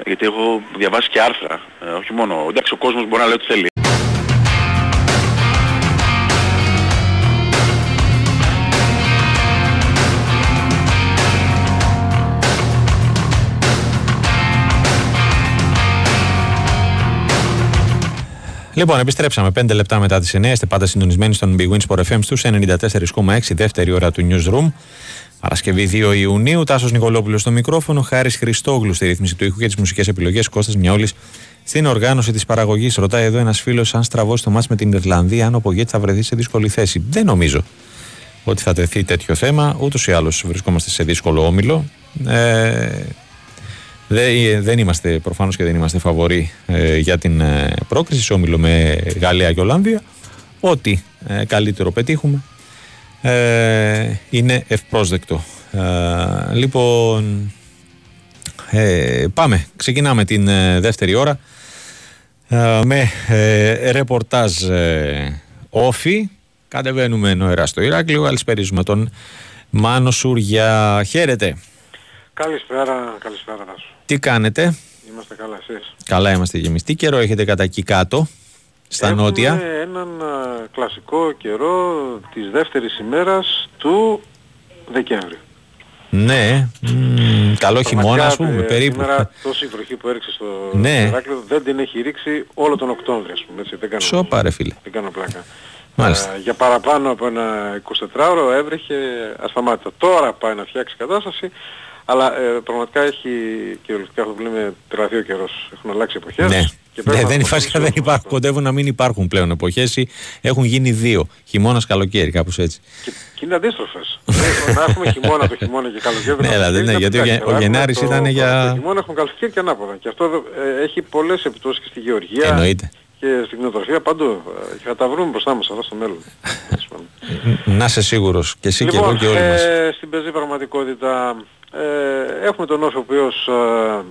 Γιατί έχω διαβάσει και άρθρα, ε, όχι μόνο, εντάξει ο κόσμος μπορεί να λέει ό,τι θέλει. Λοιπόν, επιστρέψαμε 5 λεπτά μετά τις 9. Είστε πάντα συντονισμένοι στον Big Wins Sport FM στους 94,6, δεύτερη ώρα του Newsroom. Παρασκευή 2 Ιουνίου, Τάσος Νικολόπουλος στο μικρόφωνο, Χάρης Χριστόγλου στη ρύθμιση του ήχου και τις μουσικές επιλογές, Κώστας Μιαόλης στην οργάνωση της παραγωγής. Ρωτάει εδώ ένας φίλος αν στραβώσει το μάτς με την Ιρλανδία, αν ο Πογέτη θα βρεθεί σε δύσκολη θέση. Δεν νομίζω ότι θα τεθεί τέτοιο θέμα. Ούτως ή άλλως βρισκόμαστε σε δύσκολο όμιλο. Ε, δεν είμαστε προφανώς και δεν είμαστε φαβοροί ε, για την ε, πρόκριση σε όμιλο με Γαλλία και Ολλανδία. Ό,τι ε, καλύτερο πετύχουμε ε, είναι ευπρόσδεκτο. λοιπόν, πάμε. Ξεκινάμε την δεύτερη ώρα με ρεπορτάζ όφη. Κατεβαίνουμε νοερά στο Ηράκλειο. Αλυσπερίζουμε τον Μάνο Σουριά. Χαίρετε. Καλησπέρα, καλησπέρα σου. Τι κάνετε; Είμαστε καλά εσείς; Καλά είμαστε και εμείς. Τι καιρό έχετε κατά εκεί κάτω, στα Έχουμε νότια. έναν κλασικό καιρό της δεύτερης ημέρας του Δεκέμβρη. Ναι, μ, καλό χειμώνα ας πούμε, ε, περίπου. Σήμερα τόση βροχή που έριξε στο ναι. δεν την έχει ρίξει όλο τον Οκτώβριο ας πούμε. Έτσι, δεν κάνω, Σοπα ρε φίλε. Δεν κάνω πλάκα. Μάλιστα. για παραπάνω από ένα 24ωρο έβρεχε ασταμάτητα. Τώρα πάει να φτιάξει κατάσταση Αλλά ε, πραγματικά έχει κυριολεκτικά αυτό που λέμε τραβεί ο καιρός. Έχουν αλλάξει εποχές. Ναι. ναι, δεν, δεν υπάρχουν, κοντεύουν να μην υπάρχουν πλέον εποχές έχουν γίνει δύο. Χειμώνας, καλοκαίρι, κάπως έτσι. Και, και είναι αντίστροφες. να έχουμε χειμώνα το χειμώνα και καλοκαίρι. Ναι, δηλαδή, ναι, γιατί ο, ο Γενάρης ήταν για... Το χειμώνα έχουμε καλοκαίρι και ανάποδα. Και αυτό ε, έχει πολλές επιπτώσεις και στη γεωργία. Εννοείται και στην κτηνοτροφία παντού. Και θα τα βρούμε μπροστά μας αυτά στο μέλλον. Να είσαι σίγουρος και εσύ λοιπόν, και εγώ και όλοι μας. Ε, στην πεζή πραγματικότητα ε, έχουμε τον Όφη ο οποίος ε,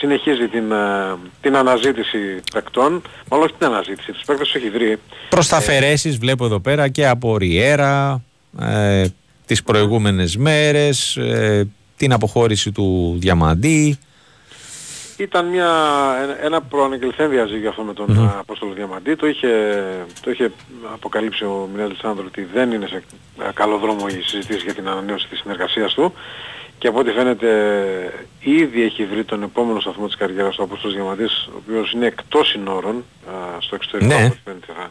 συνεχίζει την, ε, την αναζήτηση παικτών, μάλλον όχι την αναζήτηση, τους παίκτες έχει βρει. Προς τα αφαιρέσεις βλέπω εδώ πέρα και από Ριέρα, ε, τις προηγούμενες μέρες, ε, την αποχώρηση του Διαμαντή. Ήταν μια, ένα προαναγγελθέν διαζύγιο αυτό με τον mm-hmm. Απόστολο Διαμαντή. Το είχε, το είχε αποκαλύψει ο Μινέλ Λισάνδρου ότι δεν είναι σε καλό δρόμο η συζήτηση για την ανανέωση της συνεργασίας του. Και από ό,τι φαίνεται ήδη έχει βρει τον επόμενο σταθμό της καριέρας του Απόστολος Διαμαντής, ο οποίος είναι εκτός συνόρων στο εξωτερικό, ναι. φαίνεται θα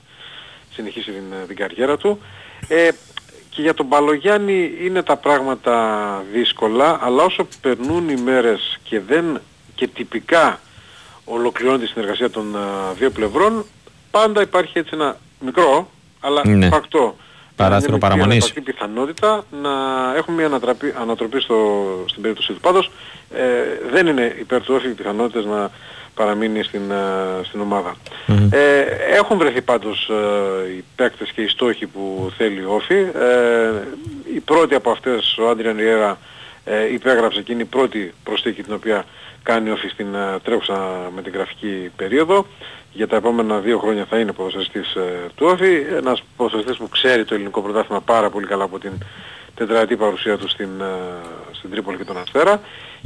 συνεχίσει την, την καριέρα του. Ε, και για τον Παλογιάννη είναι τα πράγματα δύσκολα, αλλά όσο περνούν οι μέρες και δεν και τυπικά ολοκληρώνει τη συνεργασία των δύο πλευρών, πάντα υπάρχει έτσι ένα μικρό, αλλά ναι. φακτό παράθυρο παραμονής. Υπάρχει πιθανότητα να έχουμε μια ανατροπή, ανατροπή στο, στην περίπτωση του. Πάντως ε, δεν είναι υπέρ του όφη πιθανότητες να παραμείνει στην, ε, στην ομάδα. Ε, έχουν βρεθεί πάντως ε, οι παίκτες και οι στόχοι που θέλει ο Όφη. Ε, η πρώτη από αυτές, ο Άντριαν Ριέρα, ε, υπέγραψε εκείνη η πρώτη προσθήκη την οποία κάνει όφη στην ε, τρέχουσα με την γραφική περίοδο. Για τα επόμενα δύο χρόνια θα είναι ποδοσφαιριστής ε, του όφη. Ένας ποδοσφαιριστής που ξέρει το ελληνικό πρωτάθλημα πάρα πολύ καλά από την τετραετή παρουσία του στην, στην Τρίπολη και τον Αστέρα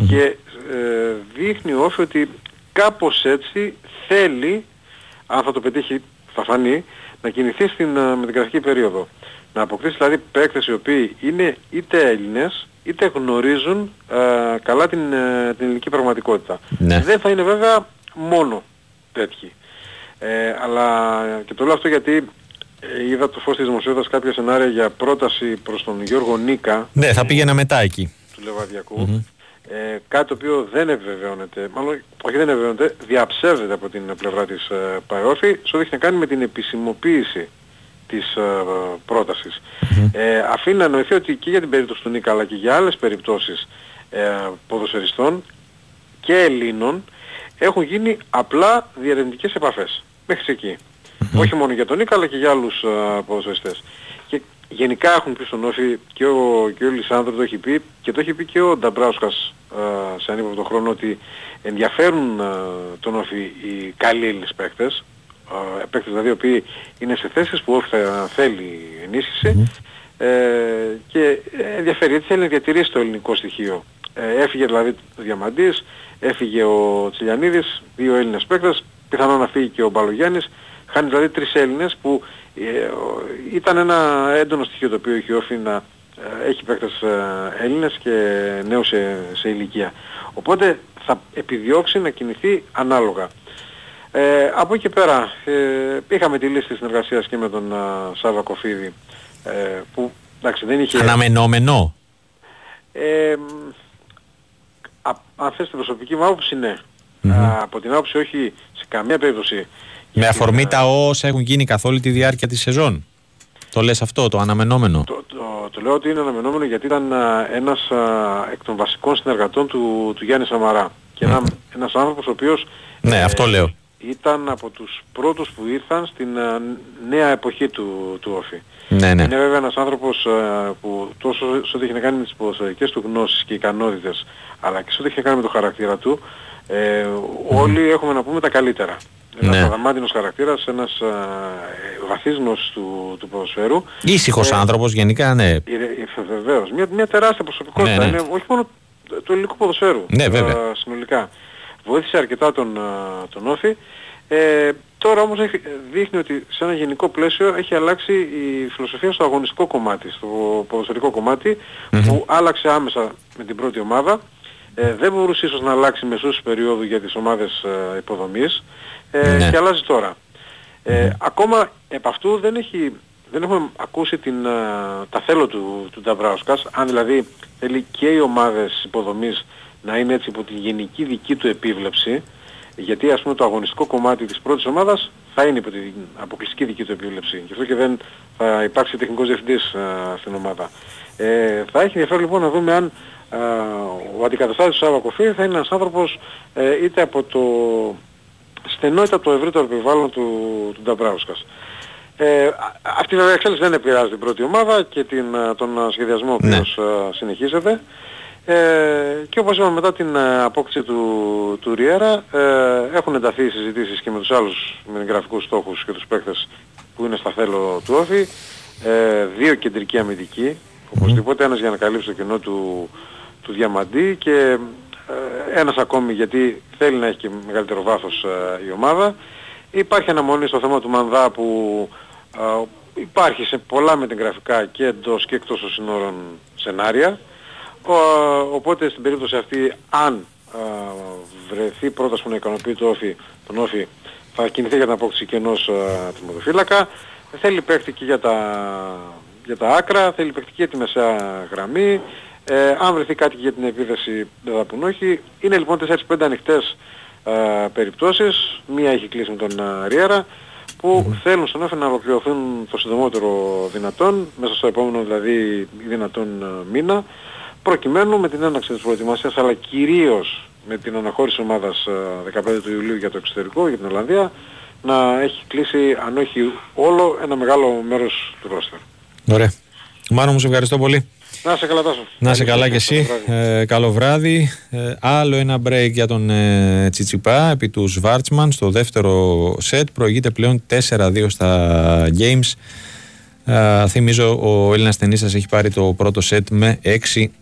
και δείχνει ο όφη ότι κάπως έτσι θέλει, αν θα το πετύχει θα φανεί, να κινηθεί στην, με την γραφική περίοδο. Να αποκτήσει δηλαδή παίκτες οι οποίοι είναι είτε Έλληνες είτε γνωρίζουν ε, καλά την, ε, την ελληνική πραγματικότητα. Ναι. Δεν θα είναι βέβαια μόνο τέτοιοι. Ε, αλλά και το λέω αυτό γιατί ε, είδα το φως της δημοσιότητας κάποια σενάρια για πρόταση προς τον Γιώργο Νίκα. Ναι, θα πήγαινα μετά εκεί. Του λεβαδιακου Ε, κάτι το οποίο δεν επιβεβαιώνεται, μάλλον όχι δεν επιβεβαιώνεται, διαψεύδεται από την πλευρά της ε, ΠΑΕΟΦΗ, σε ό,τι έχει να κάνει με την επισημοποίηση της ε, προτασης Ε, αφήνει να εννοηθεί ότι και για την περίπτωση του Νίκα αλλά και για άλλες περιπτώσεις ε, ποδοσφαιριστών και Ελλήνων έχουν γίνει απλά διαρευνητικές επαφές. Μέχρι εκεί. Όχι μόνο για τον Νίκα αλλά και για άλλους ε, ποδοσφαιριστές. Και γενικά έχουν πει στον Όφη και ο, και ο Λισάνδρου το έχει πει και το έχει πει και ο Νταμπράουσκας ε, σε ανύποπτο χρόνο ότι ενδιαφέρουν ε, τον Όφη οι καλοί Έλληνες παίκτες παίκτες δηλαδή οι οποίοι είναι σε θέσεις που θα θέλει ενίσχυση ε, και ενδιαφέρει γιατί θέλει να διατηρήσει το ελληνικό στοιχείο. Ε, έφυγε δηλαδή ο Διαμαντής, έφυγε ο Τσιλιανίδης, δύο Έλληνες παίκτες, πιθανόν να φύγει και ο Μπαλογιάννης, χάνει δηλαδή τρεις Έλληνες που ε, ήταν ένα έντονο στοιχείο το οποίο έχει όφη να ε, έχει παίκτες ε, Έλληνες και νέους σε, σε ηλικία. Οπότε θα επιδιώξει να κινηθεί ανάλογα. Ε, από εκεί πέρα ε, είχαμε τη λίστη συνεργασίας και με τον α, Σάβα Κοφίδη ε, που εντάξει δεν είχε... Αναμενόμενο; Ε, αν θες την προσωπική μου άποψη ναι. Α, από την άποψη όχι σε καμία περίπτωση. Με αφορμή τα όσα έχουν γίνει καθ' όλη τη διάρκεια της σεζόν. Το λες αυτό, το αναμενόμενο; Το, το, το λέω ότι είναι αναμενόμενο γιατί ήταν ένας εκ των βασικών συνεργατών του, του Γιάννη Σαμαρά. Και ένα, ένας άνθρωπος ο οποίος... Ναι, αυτό λέω ήταν από τους πρώτους που ήρθαν στην ε, νέα εποχή του, του Όφη. Ναι, ναι. Είναι βέβαια ένας άνθρωπος ε, που τόσο σε ό,τι έχει να κάνει με τις ποδοσφαιρικές του γνώσεις και ικανότητες, αλλά και σε ό,τι έχει να κάνει με το χαρακτήρα του, ε, όλοι έχουμε να πούμε τα καλύτερα. Ένας ναι. αδαμάντινος χαρακτήρας, ένας ε, βαθύς γνώσης του, του ποδοσφαίρου. Ήσυχος ε, άνθρωπος γενικά, ναι. Βεβαίως. Μια, μια τεράστια προσωπικότητα. Ναι, ναι. Είναι όχι μόνο του ελληνικού ποδοσφαίρου. Ναι, βέβαια. συνολικά βοήθησε αρκετά τον, τον Όφη. Ε, τώρα όμως έχει, δείχνει ότι σε ένα γενικό πλαίσιο έχει αλλάξει η φιλοσοφία στο αγωνιστικό κομμάτι, στο ποδοσφαιρικό που άλλαξε άμεσα με την πρώτη ομάδα. Ε, δεν μπορούσε ίσως να αλλάξει μεσούς περίοδου για τις ομάδες ε, υποδομής ε, ναι. και αλλάζει τώρα. Ε, ακόμα επ' αυτού δεν έχει δεν έχουμε ακούσει την, τα θέλω του, του Νταμπράουσκας, αν δηλαδή θέλει και οι ομάδες υποδομής να είναι έτσι υπό τη γενική δική του επίβλεψη, γιατί ας πούμε το αγωνιστικό κομμάτι της πρώτης ομάδας θα είναι υπό την αποκλειστική δική του επίβλεψη. Γι' αυτό και δεν θα υπάρξει τεχνικός διευθυντής στην ομάδα. Ε, θα έχει ενδιαφέρον λοιπόν να δούμε αν α, ο αντικαταστάτης του Σάβα Κοφή θα είναι ένας άνθρωπος ε, είτε από το στενό είτε από το ευρύτερο περιβάλλον του, του Νταμπράουσκας. Ε, αυτή βέβαια εξέλιξη δεν επηρεάζει την πρώτη ομάδα και την, τον σχεδιασμό ο ναι. οποίος συνεχίζεται. Ε, και όπως είπαμε μετά την απόκτηση του, του Ριέρα ε, έχουν ενταθεί οι συζητήσεις και με τους άλλους με γραφικούς στόχους και τους παίκτες που είναι στα θέλω του Όφη. Ε, δύο κεντρικοί αμυντικοί, οπωσδήποτε ένας για να καλύψει το κενό του, του Διαμαντή και ε, ένας ακόμη γιατί θέλει να έχει και μεγαλύτερο βάθος ε, η ομάδα. Υπάρχει αναμονή στο θέμα του Μανδά που ε, υπάρχει σε πολλά με την γραφικά και εντός και εκτός των συνόρων σενάρια. Οπότε στην περίπτωση αυτή αν βρεθεί πρόταση που να ικανοποιεί το όφι, τον Όφη θα κινηθεί για την απόκτηση και ενός τμηματοφύλακα. Θέλει παίχτη και για τα, για τα άκρα, θέλει παίχτη και για τη μεσαία γραμμή. Ε, αν βρεθεί κάτι για την επίδεση δεν θα πουν όχι. Είναι λοιπόν 4-5 ανοιχτές ε, περιπτώσεις. Μία έχει κλείσει με τον ε, Ριέρα που mm-hmm. θέλουν στον Όφη να ολοκληρωθούν το συντομότερο δυνατόν, μέσα στο επόμενο δηλαδή δυνατόν ε, μήνα, προκειμένου με την έναξη της προετοιμασίας αλλά κυρίως με την αναχώρηση ομάδας 15 ε, του Ιουλίου για το εξωτερικό, για την Ολλανδία, να έχει κλείσει αν όχι όλο ένα μεγάλο μέρος του ρόστερ. Ωραία. Μάνο μου σε ευχαριστώ πολύ. Να 'σαι καλά Τάσο. Να 'σαι καλά και εσύ. Ε, καλό βράδυ. Ε, άλλο ένα break για τον ε, Τσιτσιπά επί του Σβάρτσμαν στο δεύτερο σετ. Προηγείται πλέον 4-2 στα games. Ε, θυμίζω ο Έλληνας τενίστας έχει πάρει το πρώτο σετ με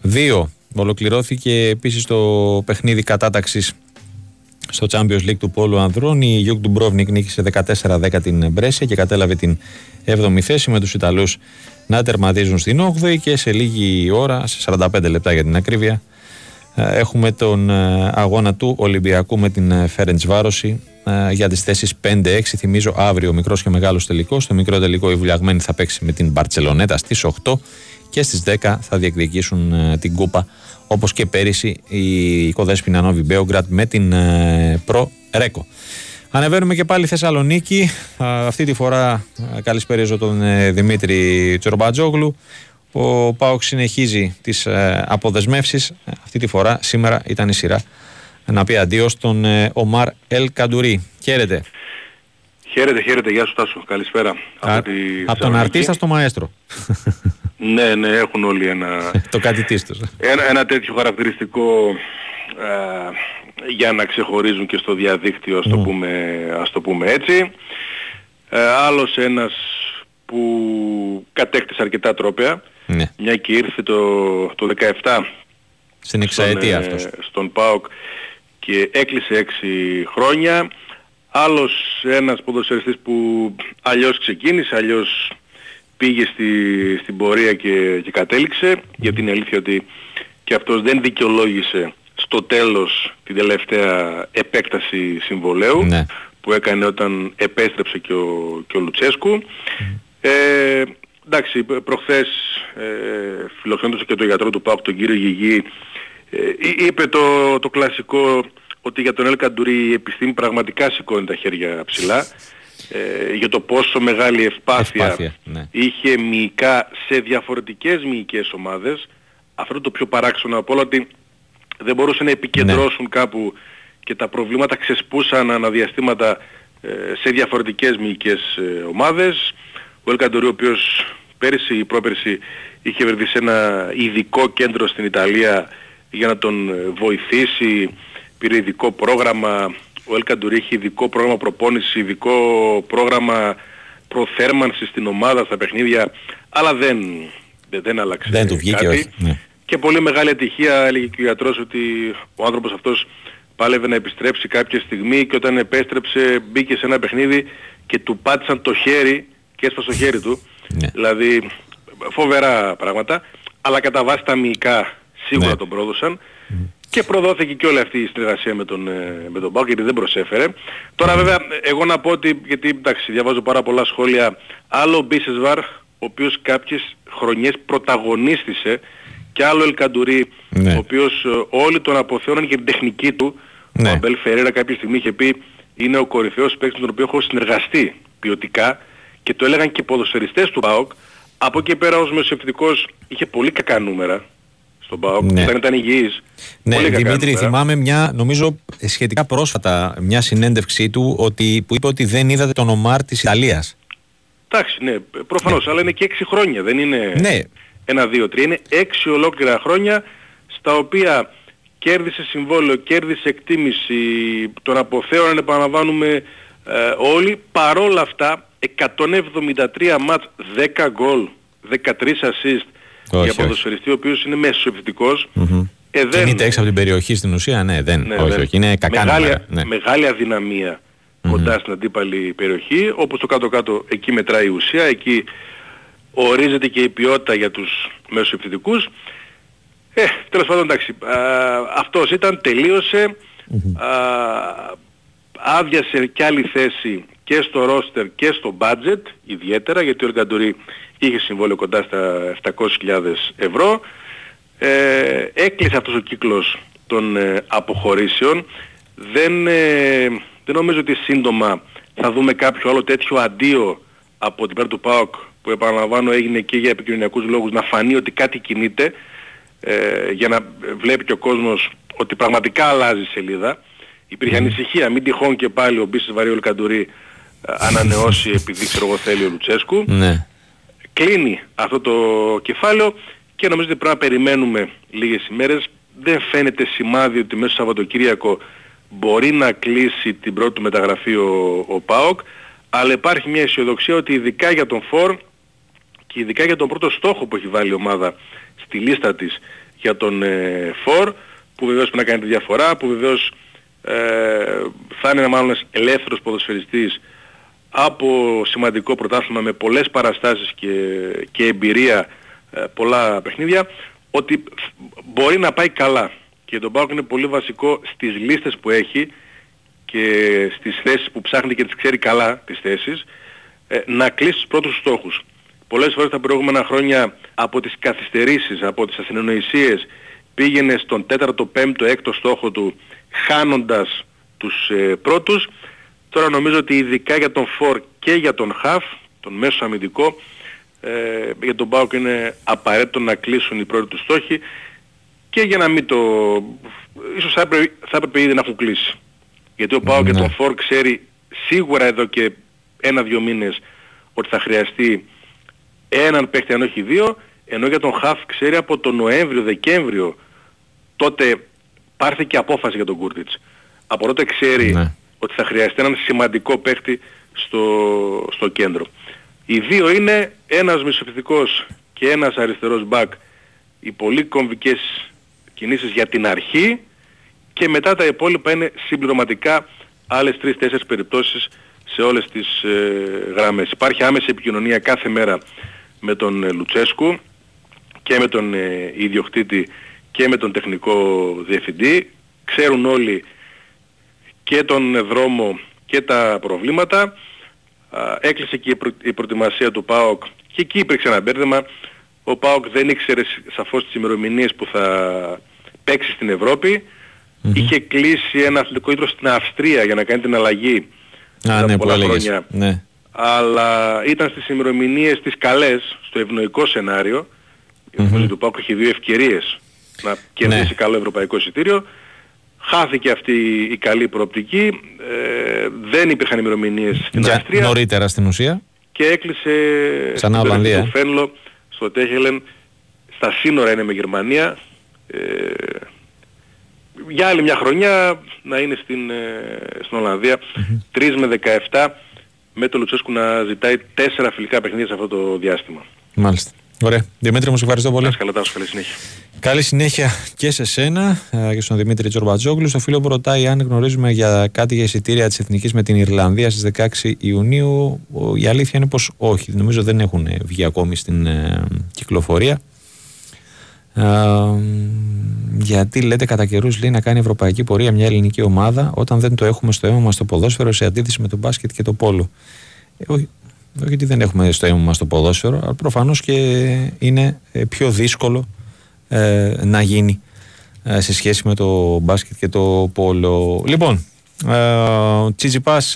6-2. Ολοκληρώθηκε επίσης το παιχνίδι κατάταξης στο Champions League του Πόλου Ανδρών. Η Γιουγκ Ντουμπρόβνικ νίκησε 14-10 την Μπρέσια και κατέλαβε την 7η θέση με τους Ιταλούς να τερματίζουν στην 8η και σε λίγη ώρα, σε 45 λεπτά για την ακρίβεια, ε, έχουμε τον ε, αγώνα του Ολυμπιακού με την Φέρεντς Βάρωση ε, για τις θέσεις 5-6. Θυμίζω αύριο ο μικρός και μεγάλος τελικός. Στο μικρό τελικό η Βουλιαγμένη θα παίξει με την Μπαρτσελονέτα στις 8 και στις 10 θα διεκδικήσουν την κούπα όπως και πέρυσι η Κοδέσποινα Νόβι Μπέογκρατ με την Προ Ρέκο. Ανεβαίνουμε και πάλι Θεσσαλονίκη. Αυτή τη φορά καλησπέριζω τον ε, Δημήτρη Τσορμπατζόγλου. Ο Πάοξ συνεχίζει τις ε, αποδεσμεύσεις. Αυτή τη φορά σήμερα ήταν η σειρά να πει αντίο στον ε, Ομάρ Ελ Καντουρί. Χαίρετε. Χαίρετε, χαίρετε. Γεια σου Τάσο. Καλησπέρα. Α, από, από τον αρτίστα στο μαέστρο. ναι, ναι, έχουν όλοι ένα... το κάτι τους. Ένα, ένα τέτοιο χαρακτηριστικό για να ξεχωρίζουν και στο διαδίκτυο, ας, το, ναι. πούμε, ας το πούμε έτσι. Ε, άλλος ένας που κατέκτησε αρκετά τρόπια, ναι. μια και ήρθε το, το 17 στην εξαετία στον, αυτός. στον ΠΑΟΚ και έκλεισε 6 χρόνια. Άλλος ένας ποδοσφαιριστής που αλλιώς ξεκίνησε, αλλιώς πήγε στη, στην πορεία και, και κατέληξε, γιατί είναι αλήθεια ότι και αυτός δεν δικαιολόγησε στο τέλος την τελευταία επέκταση συμβολέου ναι. που έκανε όταν επέστρεψε και ο, και ο Λουτσέσκου. Ε, εντάξει, προχθές ε, φιλοξενούσε και το γιατρό του ΠΑΟΚ, τον κύριο Γιγή, ε, είπε το, το κλασικό ότι για τον Ελ Καντουρί η επιστήμη πραγματικά σηκώνει τα χέρια ψηλά ε, για το πόσο μεγάλη ευπάθεια, ναι. είχε μυϊκά σε διαφορετικές μυϊκές ομάδες. Αυτό το πιο παράξενο από όλα ότι δεν μπορούσαν να επικεντρώσουν ναι. κάπου και τα προβλήματα ξεσπούσαν αναδιαστήματα ε, σε διαφορετικές μυϊκές ε, ομάδες. Ο Ελκαντορή ο οποίος πέρυσι ή πρόπερσι είχε βρεθεί σε ένα ειδικό κέντρο στην Ιταλία για να τον ε, βοηθήσει, πήρε ειδικό πρόγραμμα, ο Ελκαντορή είχε ειδικό πρόγραμμα προπόνησης, ειδικό πρόγραμμα προθέρμανσης στην ομάδα, στα παιχνίδια, αλλά δεν, δεν, δεν άλλαξε δεν του βγήκε κάτι. Ναι. Και πολύ μεγάλη ατυχία έλεγε και ο γιατρός ότι ο άνθρωπος αυτός πάλευε να επιστρέψει κάποια στιγμή και όταν επέστρεψε μπήκε σε ένα παιχνίδι και του πάτησαν το χέρι και έσπασε το χέρι του. Ναι. Δηλαδή φοβερά πράγματα. Αλλά κατά βάση τα μυϊκά σίγουρα ναι. τον πρόδωσαν. Και προδόθηκε και όλη αυτή η συνεργασία με τον, ε, με τον Πάο γιατί δεν προσέφερε. Τώρα βέβαια εγώ να πω ότι, γιατί εντάξει διαβάζω πάρα πολλά σχόλια, άλλο ο Μπίσεσβαρ, ο οποίος κάποιες χρονιές πρωταγωνίστησε και άλλο Ελκαντουρί, ναι. ο οποίος ε, όλοι τον αποθέωναν για την τεχνική του. Ναι. Ο Αμπέλ Φερέρα κάποια στιγμή είχε πει είναι ο κορυφαίος παίκτης με τον οποίο έχω συνεργαστεί ποιοτικά και το έλεγαν και οι ποδοσφαιριστές του ΠΑΟΚ. Από εκεί πέρα ως μεσοευθυντικός είχε πολύ κακά νούμερα στον ΠΑΟΚ, ναι. όταν ήταν υγιής. Ναι, πολύ Δημήτρη, θυμάμαι μια, νομίζω σχετικά πρόσφατα, μια συνέντευξή του ότι, που είπε ότι δεν είδατε τον Ομάρ της Ιταλίας. Εντάξει, ναι, προφανώς, ναι. αλλά είναι και έξι χρόνια, δεν είναι ναι. ένα, δύο, τρία. Είναι έξι ολόκληρα χρόνια στα οποία κέρδισε συμβόλαιο, κέρδισε εκτίμηση, τον αποθέωναν επαναλαμβάνουμε ε, όλοι. Παρόλα αυτά 173 μάτς, 10 γκολ, 13 assist όχι, για ποδοσφαιριστή ο οποίος είναι μεσοεπιθετικός. Mm-hmm. Ε, δεν... Κινείται έξω από την περιοχή στην ουσία, ναι, δεν, ναι, όχι, όχι, είναι κακά μεγάλη, ναι. μεγάλη αδυναμία mm-hmm. κοντά στην αντίπαλη περιοχή, όπως το κάτω-κάτω εκεί μετράει η ουσία, εκεί ορίζεται και η ποιότητα για τους μεσοεπιθετικούς. Ε, τέλος πάντων εντάξει, α, αυτός ήταν, τελείωσε, mm-hmm. α, άδειασε κι άλλη θέση και στο ρόστερ και στο budget ιδιαίτερα γιατί ο Εργαντουρί είχε συμβόλαιο κοντά στα 700.000 ευρώ. Ε, έκλεισε αυτός ο κύκλος των ε, αποχωρήσεων. Δεν, ε, δεν νομίζω ότι σύντομα θα δούμε κάποιο άλλο τέτοιο αντίο από την πέρα του ΠΑΟΚ που επαναλαμβάνω έγινε και για επικοινωνιακούς λόγους να φανεί ότι κάτι κινείται ε, για να βλέπει και ο κόσμος ότι πραγματικά αλλάζει η σελίδα. Υπήρχε ανησυχία, μην τυχόν και πάλι ο Μπίσης Βαριόλ Καντουρί ε, ανανεώσει επειδή ξέρω εγώ θέλει ο Λουτσέσκου. Ναι. Κλείνει αυτό το κεφάλαιο και νομίζω ότι πρέπει να περιμένουμε λίγες ημέρες. Δεν φαίνεται σημάδι ότι μέσα στο Σαββατοκύριακο μπορεί να κλείσει την πρώτη του μεταγραφή ο, ο ΠΑΟΚ, αλλά υπάρχει μια αισιοδοξία ότι ειδικά για τον Φορ και ειδικά για τον πρώτο στόχο που έχει βάλει η ομάδα στη λίστα της για τον ε, Φορ, που βεβαίως πρέπει να κάνει τη διαφορά, που βεβαίως ε, θα είναι μάλλον ένας ελεύθερος ποδοσφαιριστής από σημαντικό πρωτάθλημα με πολλές παραστάσεις και, και εμπειρία ε, πολλά παιχνίδια ότι μπορεί να πάει καλά και τον Πάοκ είναι πολύ βασικό στις λίστες που έχει και στις θέσεις που ψάχνει και τις ξέρει καλά τις θέσεις ε, να κλείσει τους πρώτους στόχους. Πολλές φορές τα προηγούμενα χρόνια από τις καθυστερήσεις, από τις ασυνεννοησίες πήγαινε στον τέταρτο, πέμπτο, έκτο στόχο του χάνοντας τους ε, πρώτους Τώρα νομίζω ότι ειδικά για τον Φορ και για τον Χαφ, τον μέσο αμυντικό, ε, για τον Μπάουκ είναι απαραίτητο να κλείσουν οι πρώτοι του στόχοι και για να μην το... ίσως θα έπρεπε, θα έπρεπε ήδη να έχουν κλείσει. Γιατί ο Μπάουκ και ναι. τον Φορ ξέρει σίγουρα εδώ και ένα-δυο μήνες ότι θα χρειαστεί έναν παίχτη αν όχι δύο, ενώ για τον Χαφ ξέρει από τον Νοέμβριο-Δεκέμβριο τότε πάρθηκε απόφαση για τον Κούρτιτς. Από τότε ξέρει ναι ότι θα χρειαστεί έναν σημαντικό παίχτη στο, στο κέντρο. Οι δύο είναι ένας μισοφυθικός και ένας αριστερός μπακ οι πολύ κομβικές κινήσεις για την αρχή και μετά τα υπόλοιπα είναι συμπληρωματικά άλλες τρεις-τέσσερις περιπτώσεις σε όλες τις ε, γραμμές. Υπάρχει άμεση επικοινωνία κάθε μέρα με τον ε, Λουτσέσκου και με τον ε, ιδιοκτήτη και με τον τεχνικό διευθυντή. Ξέρουν όλοι και τον δρόμο και τα προβλήματα. Έκλεισε και η προετοιμασία του ΠΑΟΚ και εκεί υπήρξε ένα μπέρδεμα. Ο ΠΑΟΚ δεν ήξερε σαφώς τις ημερομηνίες που θα παίξει στην ευρωπη Είχε κλείσει ένα αθλητικό ίδρυμα στην Αυστρία για να κάνει την αλλαγή Α, ναι, πολλά χρόνια. Ναι. Αλλά ήταν στις ημερομηνίες τις καλές, στο ευνοϊκό σενάριο. Mm-hmm. του ΠΑΟΚ έχει δύο ευκαιρίες να κερδίσει ναι. καλό ευρωπαϊκό εισιτήριο. Χάθηκε αυτή η καλή προοπτική, ε, δεν υπήρχαν ημερομηνίες στην Για Αυστρία. Νωρίτερα στην ουσία. Και έκλεισε Σαν στο Φένλο, στο Τέχελεν, στα σύνορα είναι με Γερμανία. Ε, για άλλη μια χρονιά να είναι στην, ε, στην Ολλανδία, 3 με 17, με το Λουτσέσκου να ζητάει τέσσερα φιλικά παιχνίδια σε αυτό το διάστημα. Μάλιστα. Ωραία. Δημήτρη, μου σε ευχαριστώ πολύ. Καλά, καλή συνέχεια. Καλή συνέχεια και σε σένα ε, και στον Δημήτρη Τζορμπατζόγλου. Στο φίλο που ρωτάει αν γνωρίζουμε για κάτι για εισιτήρια της Εθνικής με την Ιρλανδία στις 16 Ιουνίου. Η αλήθεια είναι πως όχι. Νομίζω δεν έχουν βγει ακόμη στην ε, κυκλοφορία. Ε, γιατί λέτε κατά καιρούς λέει να κάνει ευρωπαϊκή πορεία μια ελληνική ομάδα όταν δεν το έχουμε στο αίμα μας το ποδόσφαιρο σε αντίθεση με το μπάσκετ και το πόλο. Ε, γιατί δεν έχουμε στο αίμα μας το ποδόσφαιρο, αλλά προφανώς και είναι ε, πιο δύσκολο ε, να γίνει ε, σε σχέση με το μπάσκετ και το πόλο. Λοιπόν, ο Τσιτσιπάς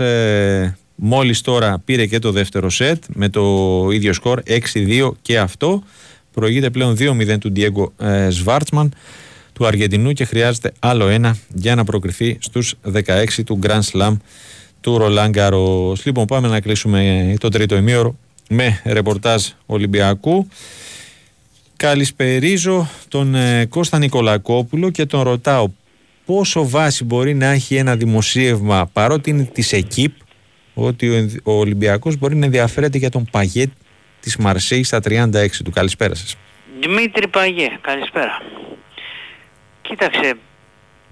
μόλις τώρα πήρε και το δεύτερο σετ με το ίδιο σκορ 6-2 και αυτό. Προηγείται πλέον 2-0 του Ντιέγκο Σβάρτσμαν του Αργεντινού και χρειάζεται άλλο ένα για να προκριθεί στους 16 του Grand Slam του Ρολάν Λοιπόν, πάμε να κλείσουμε το τρίτο ημίωρο με ρεπορτάζ Ολυμπιακού. Καλησπερίζω τον ε, Κώστα Νικολακόπουλο και τον ρωτάω πόσο βάση μπορεί να έχει ένα δημοσίευμα παρότι είναι της ΕΚΙΠ ότι ο Ολυμπιακός μπορεί να ενδιαφέρεται για τον Παγέτ της Μαρσέης στα 36 του. Καλησπέρα σας. Δημήτρη Παγέ, καλησπέρα. Κοίταξε,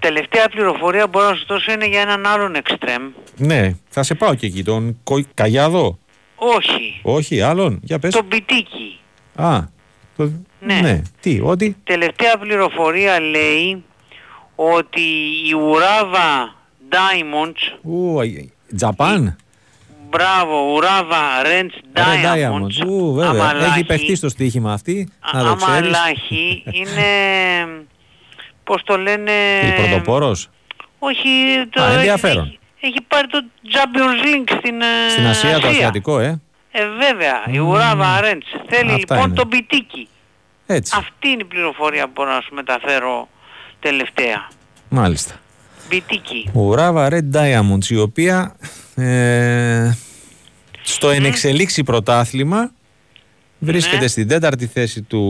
τελευταία πληροφορία μπορώ να σου δώσω είναι για έναν άλλον εξτρέμ. Ναι, θα σε πάω και εκεί, τον Καγιάδο. Όχι. Όχι, άλλον, για πες. Τον Πιτίκι. Α, το... ναι. ναι. Τι, ότι. Τελευταία πληροφορία λέει ότι η Ουράβα Diamonds... Ου, Τζαπάν. Μπράβο, Ουράβα Rents Diamonds. Ου, βέβαια. Έχει παιχτεί στο στοίχημα αυτή. Να το ξέρεις. Αμαλάχη είναι πώς το λένε... Η πρωτοπόρος; Όχι, το Α, ενδιαφέρον. Έχει, έχει πάρει το Champions League στην, ε, στην Ασία, το Ασιατικό, ε. Ε, βέβαια, η Ουράβα Αρέντς. Θέλει Αυτά λοιπόν είναι. τον Πιτίκι. Έτσι. Αυτή είναι η πληροφορία που μπορώ να σου μεταφέρω τελευταία. Μάλιστα. Μπιτίκι. Ουράβα Red Diamonds, η οποία ε, στο mm. ενεξελίξει πρωτάθλημα βρίσκεται ναι. στην τέταρτη θέση του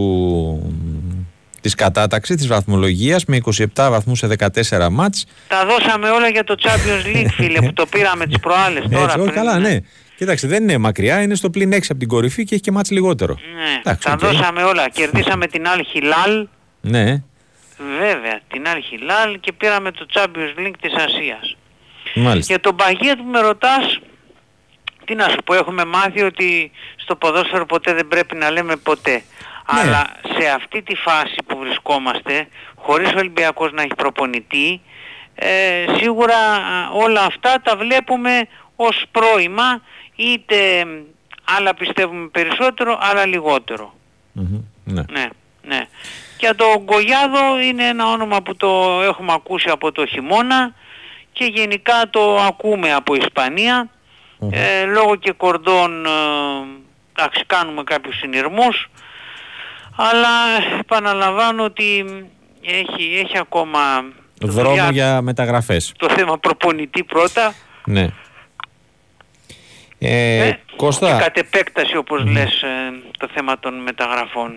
της κατάταξης της βαθμολογίας με 27 βαθμούς σε 14 μάτς. Τα δώσαμε όλα για το Champions League, φίλε, που το πήραμε τις προάλλες τώρα. Έτσι, όχι, καλά, ναι. Κοίταξε, δεν είναι μακριά, είναι στο πλήν 6 από την κορυφή και έχει και μάτς λιγότερο. Ναι, Εντάξει, τα okay. δώσαμε όλα. Κερδίσαμε την Al Hilal. Ναι. Βέβαια, την Al Hilal και πήραμε το Champions League της Ασίας. Μάλιστα. Για τον Παγία που με ρωτάς, τι να σου πω, έχουμε μάθει ότι στο ποδόσφαιρο ποτέ δεν πρέπει να λέμε ποτέ. Ναι. Αλλά σε αυτή τη φάση που βρισκόμαστε, χωρίς ο Ολυμπιακός να έχει προπονητή, ε, σίγουρα όλα αυτά τα βλέπουμε ως πρόημα, είτε άλλα πιστεύουμε περισσότερο, άλλα Ναι. ναι, ναι. Και το Γκογιάδο είναι ένα όνομα που το έχουμε ακούσει από το χειμώνα και γενικά το ακούμε από ε, λόγω και κορδών, ε, κάνουμε κάποιους συνειρμούς, αλλά επαναλαμβάνω ότι έχει, έχει ακόμα δρόμο για μεταγραφές. Το θέμα προπονητή πρώτα. Ναι. Ε, ε, Κώστα. Και κατ' επέκταση όπως λες ε, το θέμα των μεταγραφων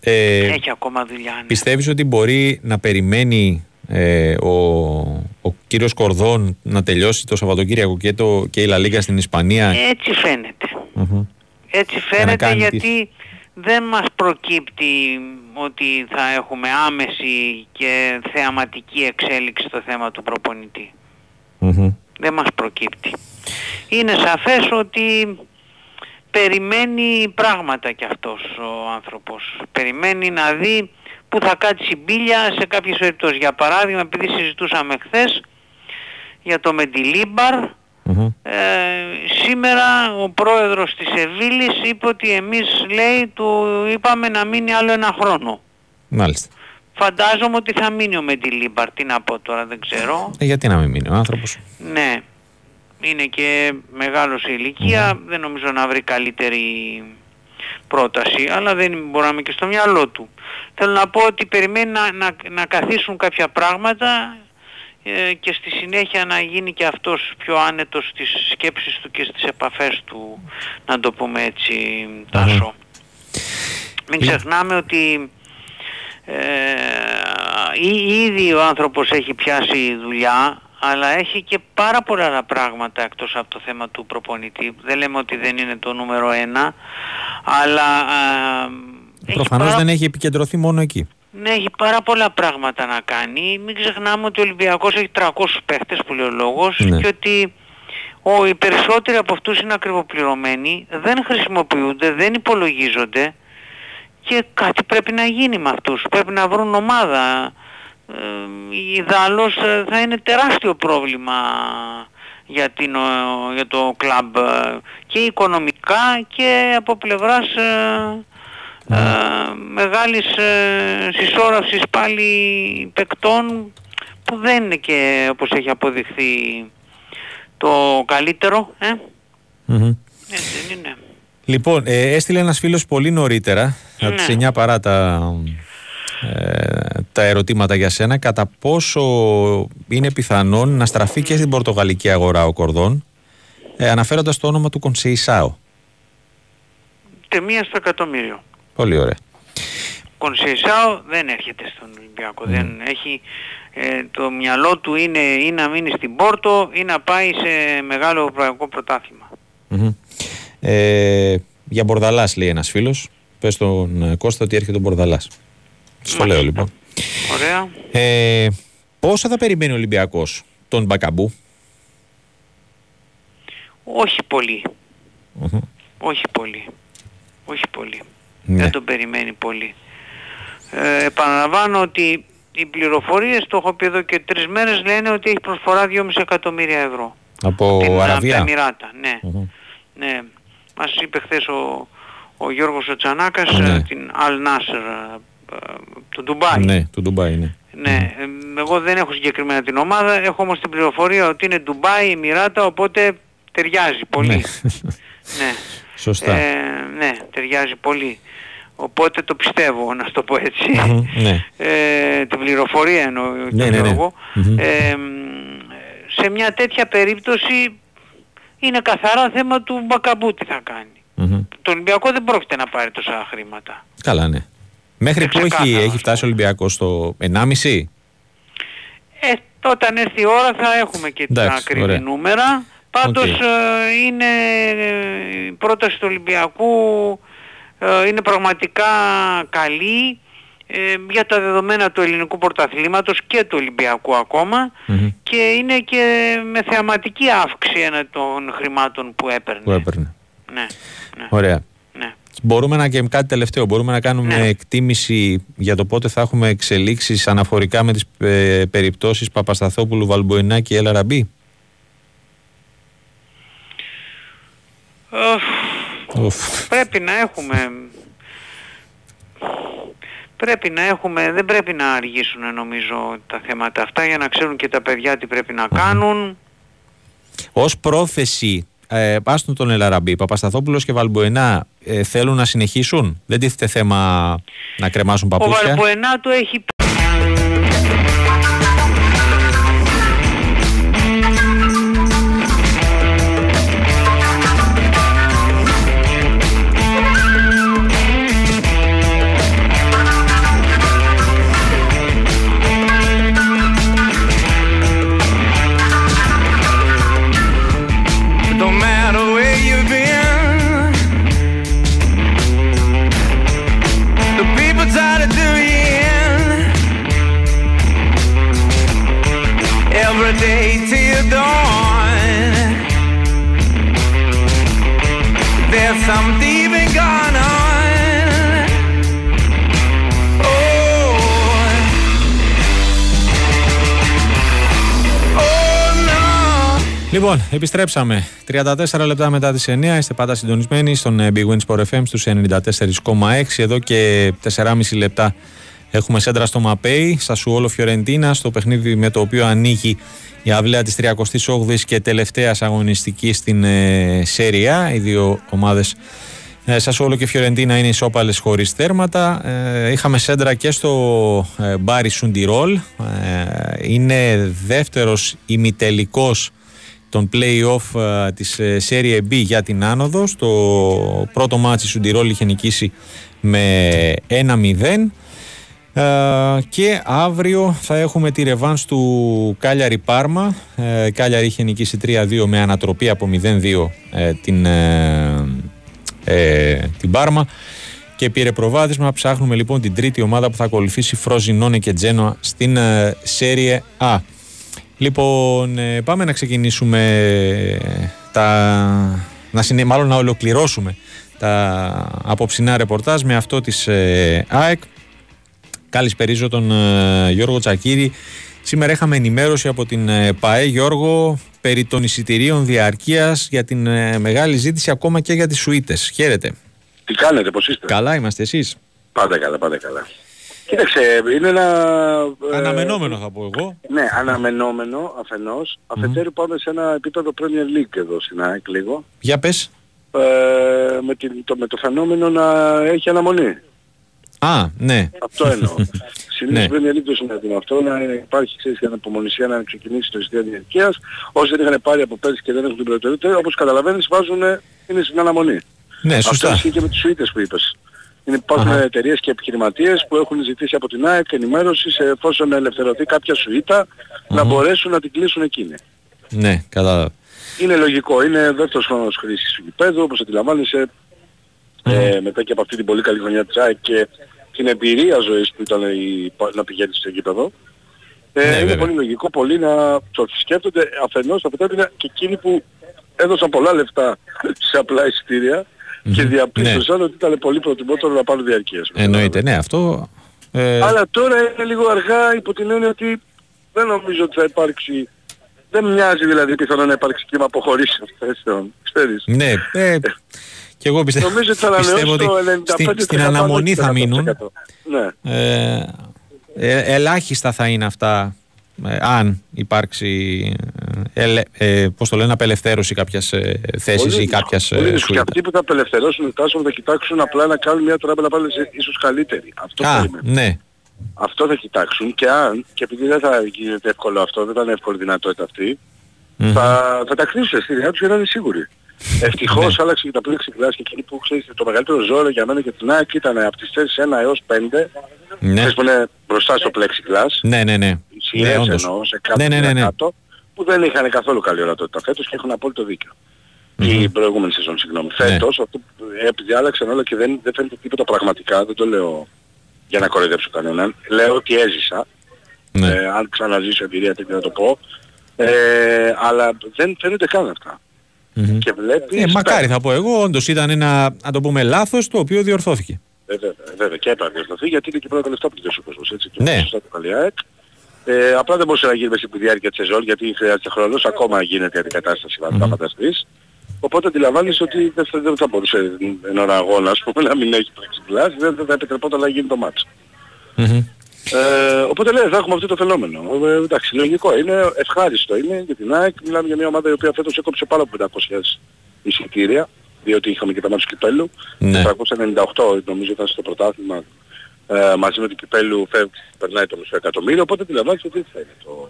ε, Έχει ακόμα δουλειά. Ναι. Πιστεύεις ότι μπορεί να περιμένει ε, ο, ο κύριος Κορδόν να τελειώσει το Σαββατοκύριακο και, το, και η Λαλίγα στην Ισπανία; Έτσι Έτσι φαίνεται γιατί δεν μας προκύπτει ότι θα έχουμε άμεση και θεαματική εξέλιξη στο θέμα του προπονητη Δεν μας προκύπτει. Είναι σαφές ότι περιμένει πράγματα κι αυτός ο άνθρωπος. Περιμένει να δει που θα κάτσει η μπίλια σε κάποιες περιπτώσεις. Για παράδειγμα, επειδή συζητούσαμε χθες για το Μεντιλίμπαρ, ε, σήμερα ο πρόεδρος της Εβίλης είπε ότι εμείς λέει του είπαμε να μείνει άλλο ένα χρόνο. Μάλιστα. Φαντάζομαι ότι θα μείνει ο Μεντιλίμπαρ, τι να πω τώρα δεν ξέρω. Ε, γιατί να μην μείνει ο άνθρωπος; Ναι, είναι και μεγάλος σε ηλικία, δεν νομίζω να βρει καλύτερη πρόταση, αλλά δεν μπορούμε και στο μυαλό του. Θέλω να πω ότι περιμένει να, να, να καθίσουν κάποια πράγματα ε, και στη συνέχεια να γίνει και αυτός πιο άνετος στις σκέψεις του και στις επαφές του, να το πούμε έτσι, Τάσο. Μην ξεχνάμε ότι ε, ήδη ο άνθρωπος έχει πιάσει δουλειά, αλλά έχει και πάρα πολλά άλλα πράγματα εκτός από το θέμα του προπονητή. Δεν λέμε ότι δεν είναι το νούμερο ένα, αλλά... Προφανώς δεν έχει επικεντρωθεί μόνο εκεί. Ναι, έχει πάρα πολλά πράγματα να κάνει. Μην ξεχνάμε ότι ο Ολυμπιακός έχει 300 παίχτες που λέει ο λόγος ναι. και ότι ο, οι περισσότεροι από αυτούς είναι ακριβοπληρωμένοι, δεν χρησιμοποιούνται, δεν υπολογίζονται και κάτι πρέπει να γίνει με αυτούς. Πρέπει να βρουν ομάδα. Ε, ιδάλλως ε, θα είναι τεράστιο πρόβλημα για, την, για το κλαμπ και οικονομικά και από πλευράς ε, μεγάλης ε, συσσόρευσης πάλι παικτών που δεν είναι και όπως έχει αποδειχθεί το καλύτερο. Ε; mm δεν είναι. Λοιπόν, ε, έστειλε ένας φίλος πολύ νωρίτερα, ναι. από τις 9 παρά τα, ε, τα ερωτήματα για σένα, κατά πόσο είναι πιθανόν να στραφεί και στην πορτογαλική αγορά ο Κορδόν, ε, αναφέροντας το όνομα του Κονσεϊσάου. Και μία στο εκατομμύριο. Πολύ ωραία. Κονσεϊσάου δεν έρχεται στον Ολυμπιακό. Δεν έχει, ε, το μυαλό του είναι ή να μείνει στην Πόρτο ή να πάει σε μεγάλο ευρωπαϊκό Ε, για Μπορδαλάς λέει ένας φίλος. Πες τον ε, Κώστα ότι έρχεται ο Μπορδαλάς. Στο λέω λοιπόν. Ωραία. Ε, πόσα θα περιμένει ο Ολυμπιακός τον Μπακαμπού; Όχι Όχι πολύ. Όχι πολύ. Ναι. Δεν τον περιμένει πολύ. Ε, επαναλαμβάνω ότι οι πληροφορίες, το έχω πει εδώ και τρεις μέρες, λένε ότι έχει προσφορά 2,5 εκατομμύρια ευρώ. Από την, Αραβία. Από Εμμυράτα, ναι. ναι. Μας είπε χθες ο, ο Γιώργος ο Τσανάκας ναι. την Al Nasser του Ντουμπάι. Ναι, του Ντουμπάι, ναι. Ναι, εγώ δεν έχω συγκεκριμένα την ομάδα, έχω όμως την πληροφορία ότι είναι Ντουμπάι, Εμμυράτα, οπότε ταιριάζει πολύ. Ναι. ναι. Σωστά. Ε, ναι, ταιριάζει πολύ. Οπότε το πιστεύω, να το πω έτσι. ναι. ε, την πληροφορία εννοώ ναι, ναι, ναι. Ε, σε μια τέτοια περίπτωση είναι καθαρά θέμα του Μπακαμπού τι θα κάνει. Το Ολυμπιακό δεν πρόκειται να πάρει τόσα χρήματα. Καλά, ναι. Μέχρι που έχει, έχει φτάσει ο Ολυμπιακός στο 1,5? Ε, όταν έρθει η ώρα θα έχουμε και τα ακριβή νούμερα. Πάντως ε, είναι η πρόταση του Ολυμπιακού ε, είναι πραγματικά καλή ε, για τα δεδομένα του ελληνικού πρωταθλήματος και του Ολυμπιακού και είναι και με θεαματική αύξηση των χρημάτων που έπαιρνε. Που έπαιρνε. Ναι, ναι. Ωραία. Ναι. Μπορούμε να και κάτι τελευταίο, μπορούμε να κάνουμε ναι. εκτίμηση για το πότε θα έχουμε εξελίξεις αναφορικά με τις ε, περιπτώσεις Παπασταθόπουλου, Βαλμποενά και Ελαραμπή. Πρέπει να έχουμε... Πρέπει να έχουμε, δεν πρέπει να αργήσουν νομίζω τα θέματα αυτά για να ξέρουν και τα παιδιά τι πρέπει να κάνουν. Ως πρόθεση, ε, άστον τον Ελαραμπή, Παπασταθόπουλος και Βαλμποενά ε, θέλουν να συνεχίσουν; Δεν τίθεται θέμα να κρεμάσουν παπούτσια; Ο Βαλμποενά του έχει Λοιπόν, επιστρέψαμε. 34 λεπτά μετά τις 9 είστε πάντα συντονισμένοι στον ε, Big Win Sport FM στους 94,6. Εδώ και 4,5 λεπτά έχουμε σέντρα στο Μαπέι, στα Σουόλο Φιωρεντίνα, στο παιχνίδι με το οποίο ανοίγει η αυλαία της 38ης και τελευταίας αγωνιστικής στην ε, Σέρια. Οι δύο ομάδες ε, Σασουόλο και Φιωρεντίνα είναι ισόπαλες χωρίς θέρματα. Ε, είχαμε σέντρα και στο ε, Μπάρι Σουντιρόλ. Ε, είναι δεύτερος ημιτελικός των play-off uh, της uh, Serie B για την άνοδο. Στο πρώτο ματς η Σουντιρόλ είχε νικήσει με 1-0. Uh, και αύριο θα έχουμε τη ρεβάνς του Κάλιαρι Πάρμα. Uh, Κάλιαρι είχε νικήσει 3-2 με ανατροπή από 0-2 uh, την, την Πάρμα και πήρε προβάδισμα. Ψάχνουμε λοιπόν την τρίτη ομάδα που θα ακολουθήσει Φροζινόνε και Τζένοα στην Serie A. Λοιπόν, ε, πάμε να ξεκινήσουμε τα... Να συνε... μάλλον να ολοκληρώσουμε τα απόψινά ρεπορτάζ με αυτό της ε, ΑΕΚ. Καλησπερίζω τον ε, Γιώργο Τσακύρη Σήμερα είχαμε ενημέρωση από την ε, ΠαΕ Γιώργο περί των εισιτηρίων διαρκείας για την ε, μεγάλη ζήτηση ακόμα και για τις σουίτες. Χαίρετε. Τι κάνετε, πώς είστε; Καλά είμαστε εσείς; Πάντα καλά, πάντα καλά. Κοίταξε, είναι ένα... Ε, αναμενόμενο θα πω εγώ. Ναι, αναμενόμενο αφενός. Αφετέρου πάμε σε ένα επίπεδο Premier League εδώ στην ΑΕΚ λίγο. Για πες. Ε, με, το, με το φαινόμενο να έχει αναμονή. Α, ναι. Αυτό εννοώ. Συνήθως ναι. Premier League το συνέβη αυτό, να υπάρχει ξέρεις για απομονησία να ξεκινήσει το ιστορία διαρκείας. Όσοι δεν είχαν πάρει από πέρσι και δεν έχουν την προτεραιότητα, όπως καταλαβαίνεις βάζουν, είναι στην αναμονή. Ναι, σωστά. Αυτό ισχύει και με τις σουίτες που είπες. Είναι, υπάρχουν uh-huh. εταιρείες και επιχειρηματίες που έχουν ζητήσει από την ΑΕΚ ενημέρωση σε εφόσον ελευθερωθεί κάποια σουίτα uh-huh. να μπορέσουν να την κλείσουν εκείνη. Ναι, κατάλαβα. Είναι λογικό. Είναι δεύτερος χρόνος χρήσης του γηπέδου, όπως αντιλαμβάνεσαι, uh-huh. ε, μετά και από αυτή την πολύ καλή χρονιά της ΑΕΚ και την εμπειρία ζωής που ήταν η, να πηγαίνει στο γήπεδο. Ε, ναι, είναι βέβαια. πολύ λογικό, πολλοί να το σκέφτονται αφενός, αφετέρου είναι και εκείνοι που έδωσαν πολλά λεφτά σε απλά εισιτήρια και διαπίστωσαν ναι. ότι ήταν πολύ προτιμότερο να πάρουν διαρκείας. Εννοείται, ναι, αυτό... Ε... Αλλά τώρα είναι λίγο αργά υπό την έννοια ότι δεν νομίζω ότι θα υπάρξει... Δεν μοιάζει δηλαδή πιθανό να υπάρξει κύμα αποχωρήσεων θέσεων, ξέρεις. Ναι, ε, και εγώ πιστεύω, νομίζω ότι, θα πιστεύω ότι στην, στην αναμονή θα μείνουν. Ναι. Ε, ε, ελάχιστα θα είναι αυτά ε, αν υπάρξει ε, ε, πώς το λένε, απελευθέρωση κάποιας ε, θέσης ή κάποιας ε, Και αυτοί που θα απελευθερώσουν τάσο θα κοιτάξουν απλά να κάνουν μια τράμπελα πάλι ίσως καλύτερη. Αυτό Α, ναι. Αυτό θα κοιτάξουν και αν, και επειδή δεν θα γίνεται εύκολο αυτό, δεν θα είναι εύκολη δυνατότητα αυτή, mm-hmm. θα, θα τα κρίσουν στη δουλειά τους για να είναι σίγουροι. Ευτυχώς ναι. άλλαξε και τα plexiglass και εκείνη που ξέρεις το μεγαλύτερο ζώρο για μένα και την ΑΕΚ ήταν από τις θέσεις 1 έως 5 ναι. που είναι μπροστά στο plexiglass. Ναι, ναι, ναι. ναι, εννοώ, σε κάτω, ναι, ναι, ναι, ναι. κάτω, που δεν είχαν καθόλου καλή ορατότητα φέτος και έχουν απόλυτο δίκιο. Mm-hmm. Η προηγούμενη σεζόν, συγγνώμη. Ναι. Φέτος, αυτό, επειδή άλλαξαν όλα και δεν, δεν φαίνεται τίποτα πραγματικά, δεν το λέω για να κοροϊδέψω κανέναν, λέω ότι έζησα. Ναι. Ε, αν ξαναζήσω εμπειρία τέτοια να το πω. Ε, αλλά δεν φαίνονται καν αυτά. Mm-hmm. Και βλέπεις... Ε, μακάρι θα πω εγώ, όντως ήταν ένα, να το πούμε, λάθος το οποίο διορθώθηκε. Ε, βέβαια, βέβαια, και έπρεπε να διορθωθεί γιατί είναι και πρώτα λεφτά που ο κόσμος, έτσι. Και ναι. Σωστά το ε, απλά δεν μπορούσε να γίνει μέσα στη διάρκεια της σεζόν γιατί χρειάζεται χρόνος, ακόμα γίνεται η αντικατάσταση, mm-hmm. θα φανταστείς. Οπότε αντιλαμβάνεις ότι δεν θα, δεν θα μπορούσε εν ώρα αγώνα, ας πούμε, να μην έχει plexiglass, δεν θα επιτρεπόταν να γίνει το μάτς. Mm-hmm. Ε, οπότε λέει θα έχουμε αυτό το φαινόμενο. Ε, εντάξει, λογικό είναι, ευχάριστο είναι για την ΑΕΚ. Μιλάμε για μια ομάδα η οποία φέτος έκοψε πάνω από 500 εισιτήρια, διότι είχαμε και τα μάτια του Κυπέλου. Ναι. 498 νομίζω ήταν στο πρωτάθλημα ε, μαζί με το Κυπέλου φεύγει, περνάει το μισό εκατομμύριο, οπότε αντιλαμβάνεσαι ότι θα είναι το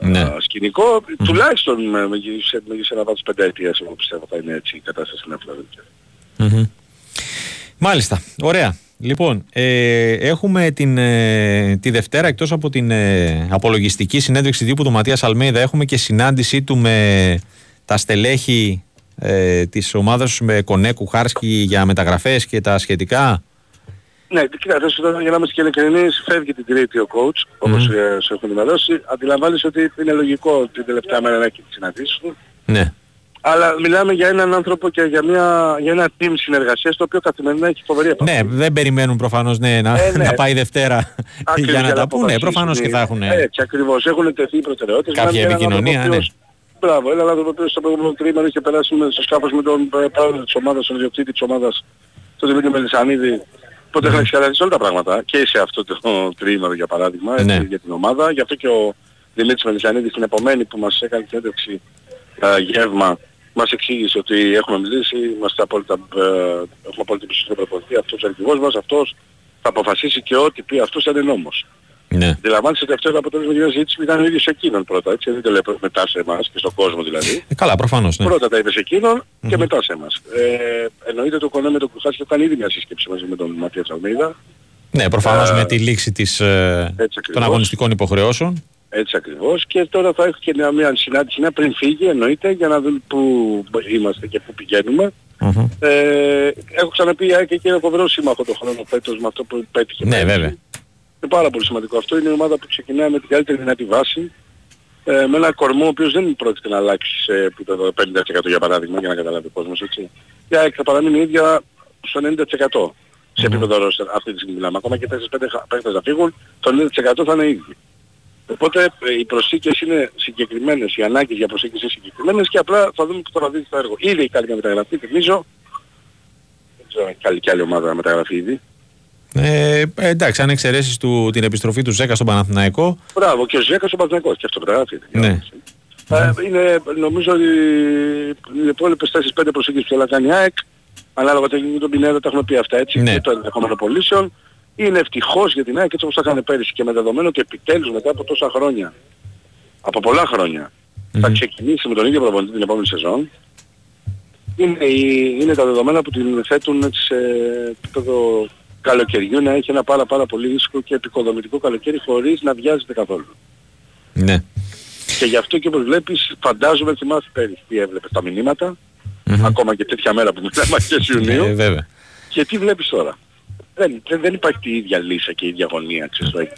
ναι. ε, σκηνικό. Mm-hmm. Τουλάχιστον με, με, σε, με, σε ένα βάθος πενταετίας εγώ πιστεύω θα είναι έτσι η κατάσταση στην Φιλαδέλφια. Mm-hmm. Μάλιστα. Ωραία. Λοιπόν, ε, έχουμε την, ε, τη Δευτέρα εκτός από την ε, απολογιστική συνέντευξη τύπου του Ματίας Αλμέιδα έχουμε και συνάντησή του με τα στελέχη ε, της ομάδας με Κονέκου Χάρσκι για μεταγραφές και τα σχετικά. Ναι, κοίτα, για να είμαστε και ειλικρινείς, φεύγει την τρίτη ο coach, όπως mm. σου έχω ενημερώσει. Αντιλαμβάνεσαι ότι είναι λογικό την τελευταία μέρα να έχει τη συναντήσεις του. Ναι. Αλλά μιλάμε για έναν άνθρωπο και για, μια, για ένα team συνεργασίας το οποίο καθημερινά έχει φοβερή επαφή. Ναι, δεν περιμένουν προφανώς ναι, να, ε, ναι. να πάει Δευτέρα για να, τα πούνε. Προφανώς και θα έχουν. Έτσι ακριβώς. Έχουν τεθεί οι προτεραιότητες. Κάποια επικοινωνία, ναι. Μπράβο, έναν άνθρωπο που στο προηγούμενο τρίμηνο είχε περάσει στο σκάφος με τον ε, πρόεδρο της ομάδας, τον ιδιοκτήτη της ομάδας, τον Δημήτρη Μελισανίδη, Οπότε είχαν ξεκαθαρίσει όλα τα πράγματα και σε αυτό το τρίμηνο για παράδειγμα ναι. για την ομάδα. Γι' αυτό και ο Δημήτρης Μελισανίδης την επομένη που μας έκανε την έντευξη uh, γεύμα μας εξήγησε ότι έχουμε μιλήσει, είμαστε απόλυτα, ε, έχουμε απόλυτη πιστή αυτός ο αρχηγός μας, αυτός θα αποφασίσει και ό,τι πει αυτός θα είναι νόμος. Ναι. Αντιλαμβάνεσαι ότι αυτό είναι αποτέλεσμα μια συζήτησης που ήταν ο ίδιος εκείνον πρώτα, έτσι, δεν το λέει μετά σε εμάς και στον κόσμο δηλαδή. Ε, καλά, προφανώς, ναι. Πρώτα τα είπες σε εκείνον mm-hmm. και μετά σε εμάς. Ε, εννοείται το κονέ με τον Κουχάση ήταν ήδη μια σύσκεψη μαζί με τον Ματία Τσαλμίδα. Ναι, προφανώς ε, με τη λήξη της, ε, των αγωνιστικών υποχρεώσεων. Έτσι ακριβώς και τώρα θα έχω και μια, μια συνάντηση μια πριν φύγει εννοείται για να δούμε πού είμαστε και πού πηγαίνουμε. Mm-hmm. Ε, έχω ξαναπεί και και ένα φοβερό σύμμαχο το χρόνο φέτος με αυτό που πέτυχε. Ναι βέβαια. Είναι πάρα πολύ σημαντικό αυτό. Είναι η ομάδα που ξεκινάει με την καλύτερη δυνατή βάση. Ε, με ένα κορμό ο οποίος δεν πρόκειται να αλλάξει σε επίπεδο 50% για παράδειγμα για να καταλάβει ο κόσμος έτσι. Για θα παραμείνει ίδια στο 90% σε επίπεδο mm-hmm. αυτή τη στιγμή μιλάμε. Ακόμα και 4-5 παίκτες να φύγουν, το 90% θα είναι ίδιο. Οπότε ε, οι προσήκες είναι συγκεκριμένες, οι ανάγκες για προσήκες είναι συγκεκριμένες και απλά θα δούμε που θα δεις το έργο. Ήδη έχει κάνει μια μεταγραφή, θυμίζω. Δεν ξέρω αν έχει καλή και άλλη ομάδα να μεταγραφεί ήδη. Ε, εντάξει, αν εξαιρέσεις του, την επιστροφή του Ζέκα στον Παναθηναϊκό. Μπράβο, και ο Ζέκας στον Παναθηναϊκό, και αυτό μεταγραφεί. Ναι. Ε, είναι, νομίζω ότι οι υπόλοιπες 4-5 προσήκες που θέλει να κάνει η ΑΕΚ, ανάλογα το γίνει τον Πινέδα, τα έχουμε πει αυτά έτσι, ναι. και το ενδεχόμενο πωλήσεων, είναι ευτυχώς για την ΑΕΚ έτσι όπως τα έκανε πέρυσι και με δεδομένο ότι επιτέλους μετά από τόσα χρόνια, από πολλά χρόνια, mm-hmm. θα ξεκινήσει με τον ίδιο προπονητή την επόμενη σεζόν. Είναι, είναι τα δεδομένα που την θέτουν σε επίπεδο καλοκαιριού να έχει ένα πάρα πάρα πολύ ρίσκο και επικοδομητικό καλοκαίρι χωρίς να βιάζεται καθόλου. Ναι. Και γι' αυτό και όπως βλέπεις φαντάζομαι θυμάσαι πέρυσι τι έβλεπες τα μηνύματα, mm-hmm. ακόμα και τέτοια μέρα που μιλάμε και Ιουνίου. Ναι, βέβαια. Και τι βλέπεις τώρα δεν, δεν υπάρχει τη ίδια λύση και η ίδια γωνία.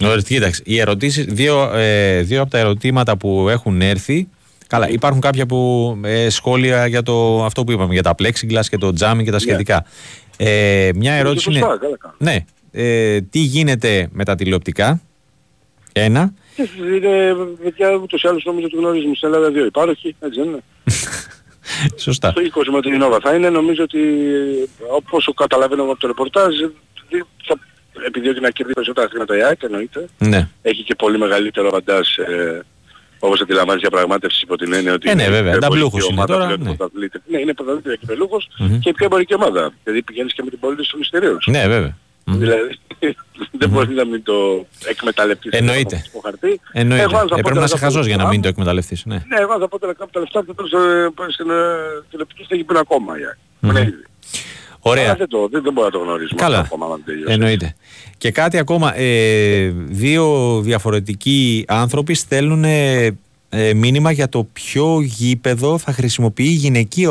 Ωραία, κοίταξε. Οι ερωτήσεις, δύο, ε, δύο από τα ερωτήματα που έχουν έρθει, καλά, υπάρχουν κάποια που, ε, σχόλια για το, αυτό που είπαμε, για τα plexiglass και το τζάμι και τα ναι. σχετικά. Ε, μια ερώτηση είναι, ναι, ε, τι γίνεται με τα τηλεοπτικά, ένα. Είναι, παιδιά, ούτως ή άλλως νομίζω ότι γνωρίζουμε στην Ελλάδα δύο υπάροχοι, έτσι δεν είναι; Σωστά. Το 20 με την Innova θα είναι, νομίζω ότι όπως καταλαβαίνω από το ρεπορτάζ, θα, επειδή ότι να κερδίσει περισσότερα χρήματα η ΑΕΚ εννοείται. Ναι. Έχει και πολύ μεγαλύτερο βαντάζ ε, όπως αντιλαμβάνεις διαπραγμάτευσης υπό την έννοια ότι ε, ναι, βέβαια, ταμπλούχος είναι τώρα. Ναι. ναι, είναι πρωταθλήτρια και πελούχος mm-hmm. και πιο εμπορική ομάδα. Δηλαδή πηγαίνεις και με την πολιτική των μυστηρίων Ναι, βέβαια. Δηλαδή δεν μπορείς να μην το εκμεταλλευτείς. Εννοείται. Στο χαρτί. Εννοείται. Ε, πρέπει να είσαι χαζός για να μην το εκμεταλλευτείς. Ναι, ναι εγώ θα πω τώρα κάποια λεφτά που στην τηλεοπτική στέγη πριν ακόμα. Ωραία. Αλλά δεν, το, δεν, δεν μπορούμε να το γνωρίσουμε Καλά. ακόμα Εννοείται. Και κάτι ακόμα. Ε, δύο διαφορετικοί άνθρωποι στέλνουν ε, ε, μήνυμα για το ποιο γήπεδο θα χρησιμοποιεί η γυναική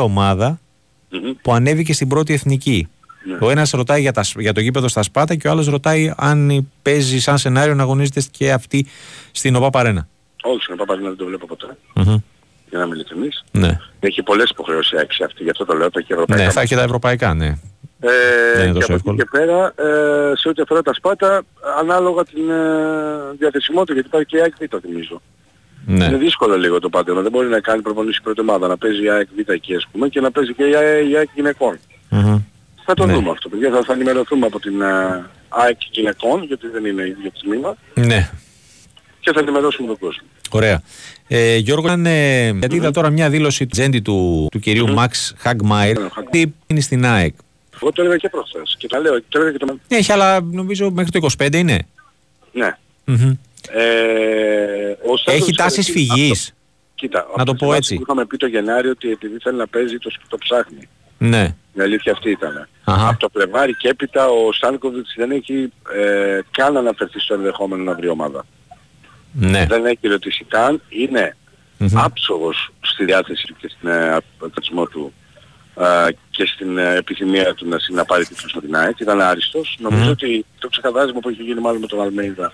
που ανέβηκε στην πρώτη εθνική. Ναι. Ο ένας ρωτάει για, τα, για το γήπεδο στα Σπάτα και ο άλλος ρωτάει αν παίζει σαν σενάριο να αγωνίζεται και αυτή στην ΟΠΑ Παρένα. Όχι, στην ΟΠΑ Παρένα δεν το βλέπω ποτέ. Mm-hmm για να είμαι ειλικρινής. Ναι. Έχει πολλές υποχρεώσεις έξι αυτή, γι' αυτό το λέω, το έχει ευρωπαϊκά. Ναι, θα έχει τα ευρωπαϊκά, ναι. Ε, δεν είναι τόσο εύκολο. Και πέρα, ε, σε ό,τι αφορά τα σπάτα, ανάλογα την ε, διαθεσιμότητα, γιατί υπάρχει και η ΑΕΚ Β, θυμίζω. Ναι. Είναι δύσκολο λίγο το πάντεμα. Δεν μπορεί να κάνει προπονήσεις πρώτη ομάδα, να παίζει η ΑΕΚ Β εκεί, ας πούμε, και να παίζει και η ΑΕΚ γυναικών. Mm-hmm. Θα το ναι. δούμε αυτό, παιδιά. Θα, θα ενημερωθούμε από την uh, ΑΕΚ γυναικών, γιατί δεν είναι ίδιο τμήμα. Ναι. Και θα ενημερώσουμε τον κόσμο. Ωραία. Ε, Γιώργο, ε, γιατί είδα τώρα μια δήλωση του τζέντη του, του κυρίου Μαξ Χαγμάιρ, τι είναι στην ΑΕΚ. Εγώ το έλεγα και προχθές και τα λέω. Το έλεγα και το... Έχει, αλλά νομίζω μέχρι το 25 είναι. Ναι. Mm-hmm. Ε, Έχει τάσεις φυγής. Κοίτα, να το πω έτσι. Είχαμε πει το Γενάριο ότι επειδή θέλει να παίζει το, το ψάχνει. Ναι. Η αλήθεια αυτή ήταν. Από το Πλευράρι και έπειτα ο Στάνκοβιτς δεν έχει ε, καν αναφερθεί στο ενδεχόμενο να βρει ομάδα. Ναι. Δεν έχει ρωτήσει καν. Είναι mm-hmm. άψογος στη διάθεση του και στην ε, του ε, και στην ε, επιθυμία του να, να πάρει τίτλο στο την ΑΕΚ. Ήταν άριστος. Mm-hmm. Νομίζω ότι το ξεκαθάρισμα που έχει γίνει μάλλον με τον Αλμέιδα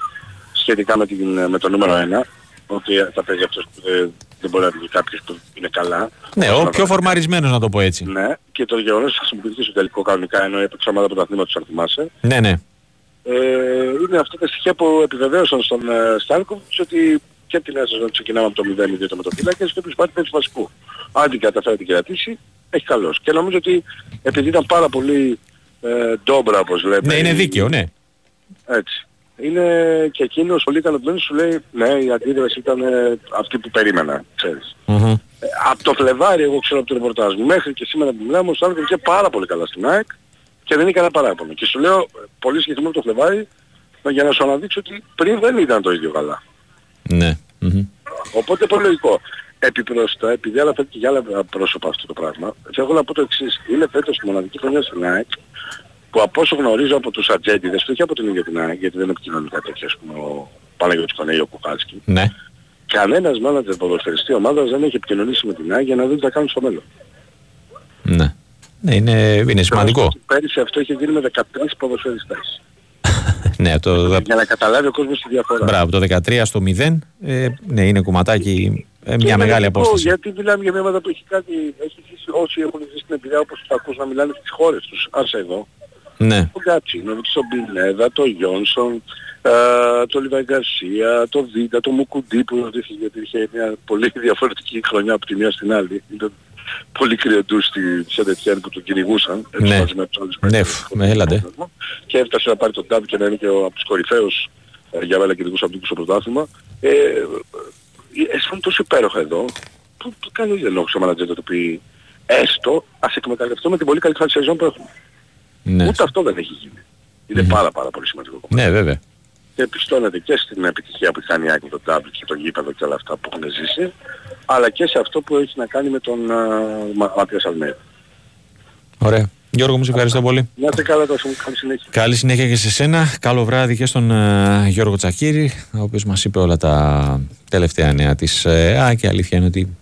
σχετικά με, την, με το νούμερο 1 ότι θα παίζει αυτός που δεν, δεν μπορεί να βγει κάποιος που είναι καλά. Ναι, ο πιο φορμαρισμένος να το πω έτσι. Ναι, και το γεγονός θα χρησιμοποιηθεί στο τελικό κανονικά ενώ έπαιξε ομάδα πρωταθλήματος αν θυμάσαι. Ναι, ναι ε, είναι αυτά τα στοιχεία που επιβεβαίωσαν στον ε, Στάλκοβιτς ότι και την νέα σεζόν ξεκινάμε από το 0-2 το μετοφύλακες και όποιος πάρει παίζει βασικού. Αν την καταφέρει την κρατήσει, έχει καλός. Και νομίζω ότι επειδή ήταν πάρα πολύ ε, ντόμπρα όπως λέμε. Ναι, είναι δίκαιο, ναι. Έτσι. Είναι και εκείνος πολύ ικανοποιημένος σου λέει ναι η αντίδραση ήταν ε, αυτή που περίμενα, ξέρεις. Mm-hmm. Ε, από το Φλεβάρι εγώ ξέρω από το ρεπορτάζ μου μέχρι και σήμερα που μιλάμε ο Στάλκοβιτς και πάρα πολύ καλά στην ΑΕΚ και δεν είναι κανένα παράπονο. Και σου λέω πολύ συγκεκριμένο το Φλεβάρι για να σου αναδείξω ότι πριν δεν ήταν το ίδιο καλά. Ναι. Mm-hmm. Οπότε πολύ λογικό. Επιπρόσθετα, επειδή άλλα φέτος και για άλλα πρόσωπα αυτό το πράγμα, θέλω να πω το εξής. Είναι φέτος η μοναδική χρονιά στην ΑΕΚ που από όσο γνωρίζω από τους ατζέντιδες, όχι από την ίδια την ΑΕΚ, γιατί δεν επικοινωνεί κάτι τέτοιο, ας πούμε, ο Παναγιώτης Κονέη, ο Κουκάλσκι. Ναι. Κανένας μάνατζερ ποδοσφαιριστή ομάδας δεν έχει επικοινωνήσει με την ΑΕΚ για να δει τι θα κάνουν στο μέλλον. Ναι. Ναι, είναι, είναι σημαντικό. Πέρυσι αυτό είχε γίνει με 13 ποδοσφαιριστές. ναι, το... Για να καταλάβει ο κόσμος τη διαφορά. Μπράβο, το 13 στο 0, ε, ναι, είναι κουματάκι, ε, μια μεγάλη απόσταση. Γιατί μιλάμε για μια ομάδα που έχει κάτι, έχει ζήσει, όσοι έχουν ζήσει στην εμπειρία όπως θα ακούς να μιλάνε στις χώρες τους, άσε εδώ. Ναι. Ο Γκάτσινοβιτς, ο Μπινέδα, το Γιόνσον, το Λιβάη Γκαρσία, το Βίντα, το Μουκουντή που ρωτήθηκε γιατί είχε μια πολύ διαφορετική χρονιά από τη μία στην άλλη. Ήταν πολύ κρυαντού στη Σεντετιέν που τον κυνηγούσαν. Έτσι, ναι, με, ναι, με έλατε. Και έφτασε να πάρει τον Τάμπ και να είναι και ο, από τους κορυφαίους ε, για μένα κυνηγούς από το πρωτάθλημα. Ε, αισθάνομαι τόσο υπέροχα εδώ που, που κανείς δεν λόγω στο μανατζέρ το πει έστω ας εκμεταλλευτούμε την πολύ καλή σεζόν που έχουμε. Ναι. Ούτε αυτό δεν έχει γίνει. Είναι mm. πάρα πάρα πολύ σημαντικό κομμάτι. Ναι βέβαια και πιστώνεται και στην επιτυχία που κάνει η Άκη το Double και το γήπεδο και όλα αυτά που έχουν ζήσει, αλλά και σε αυτό που έχει να κάνει με τον uh, Ματίας Ωραία. Γιώργο μου, σε ευχαριστώ πολύ. Να είστε καλά, τόσο καλή συνέχεια. Καλή συνέχεια και σε σένα. Καλό βράδυ και στον uh, Γιώργο Τσακύρη, ο οποίος μας είπε όλα τα τελευταία νέα της ΑΕ και αλήθεια είναι ότι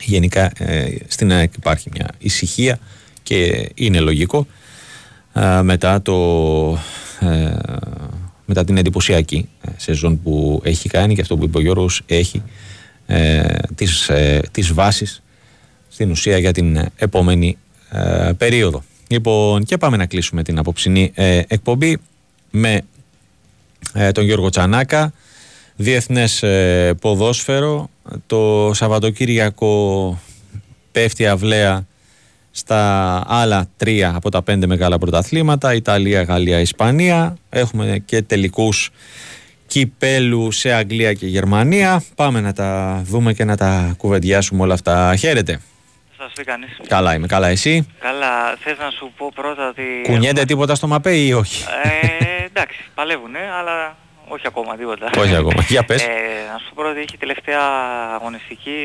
γενικά ε, στην ΑΕΚ υπάρχει μια ησυχία και είναι λογικό μετά το μετά την εντυπωσιακή ε, σεζόν που έχει κάνει και αυτό που είπε ο Γιώργος έχει ε, τις, ε, τις βάσεις στην ουσία για την επόμενη ε, περίοδο. Λοιπόν και πάμε να κλείσουμε την απόψινή ε, εκπομπή με τον Γιώργο Τσανάκα διεθνές ποδόσφαιρο το Σαββατοκύριακο πέφτει αυλαία στα άλλα τρία από τα πέντε μεγάλα πρωταθλήματα, Ιταλία, Γαλλία, Ισπανία. Έχουμε και τελικούς κυπέλου σε Αγγλία και Γερμανία. Πάμε να τα δούμε και να τα κουβεντιάσουμε όλα αυτά. Χαίρετε. Σας τι κάνεις. Καλά είμαι, καλά εσύ. Καλά, θες να σου πω πρώτα ότι... Κουνιέται τίποτα στο ΜΑΠΕ ή όχι; Ε, εντάξει, παλεύουνε, αλλά όχι ακόμα τίποτα. Όχι ακόμα, για πες. Ε, να σου πω πρώτα ότι έχει τελευταία αγωνιστική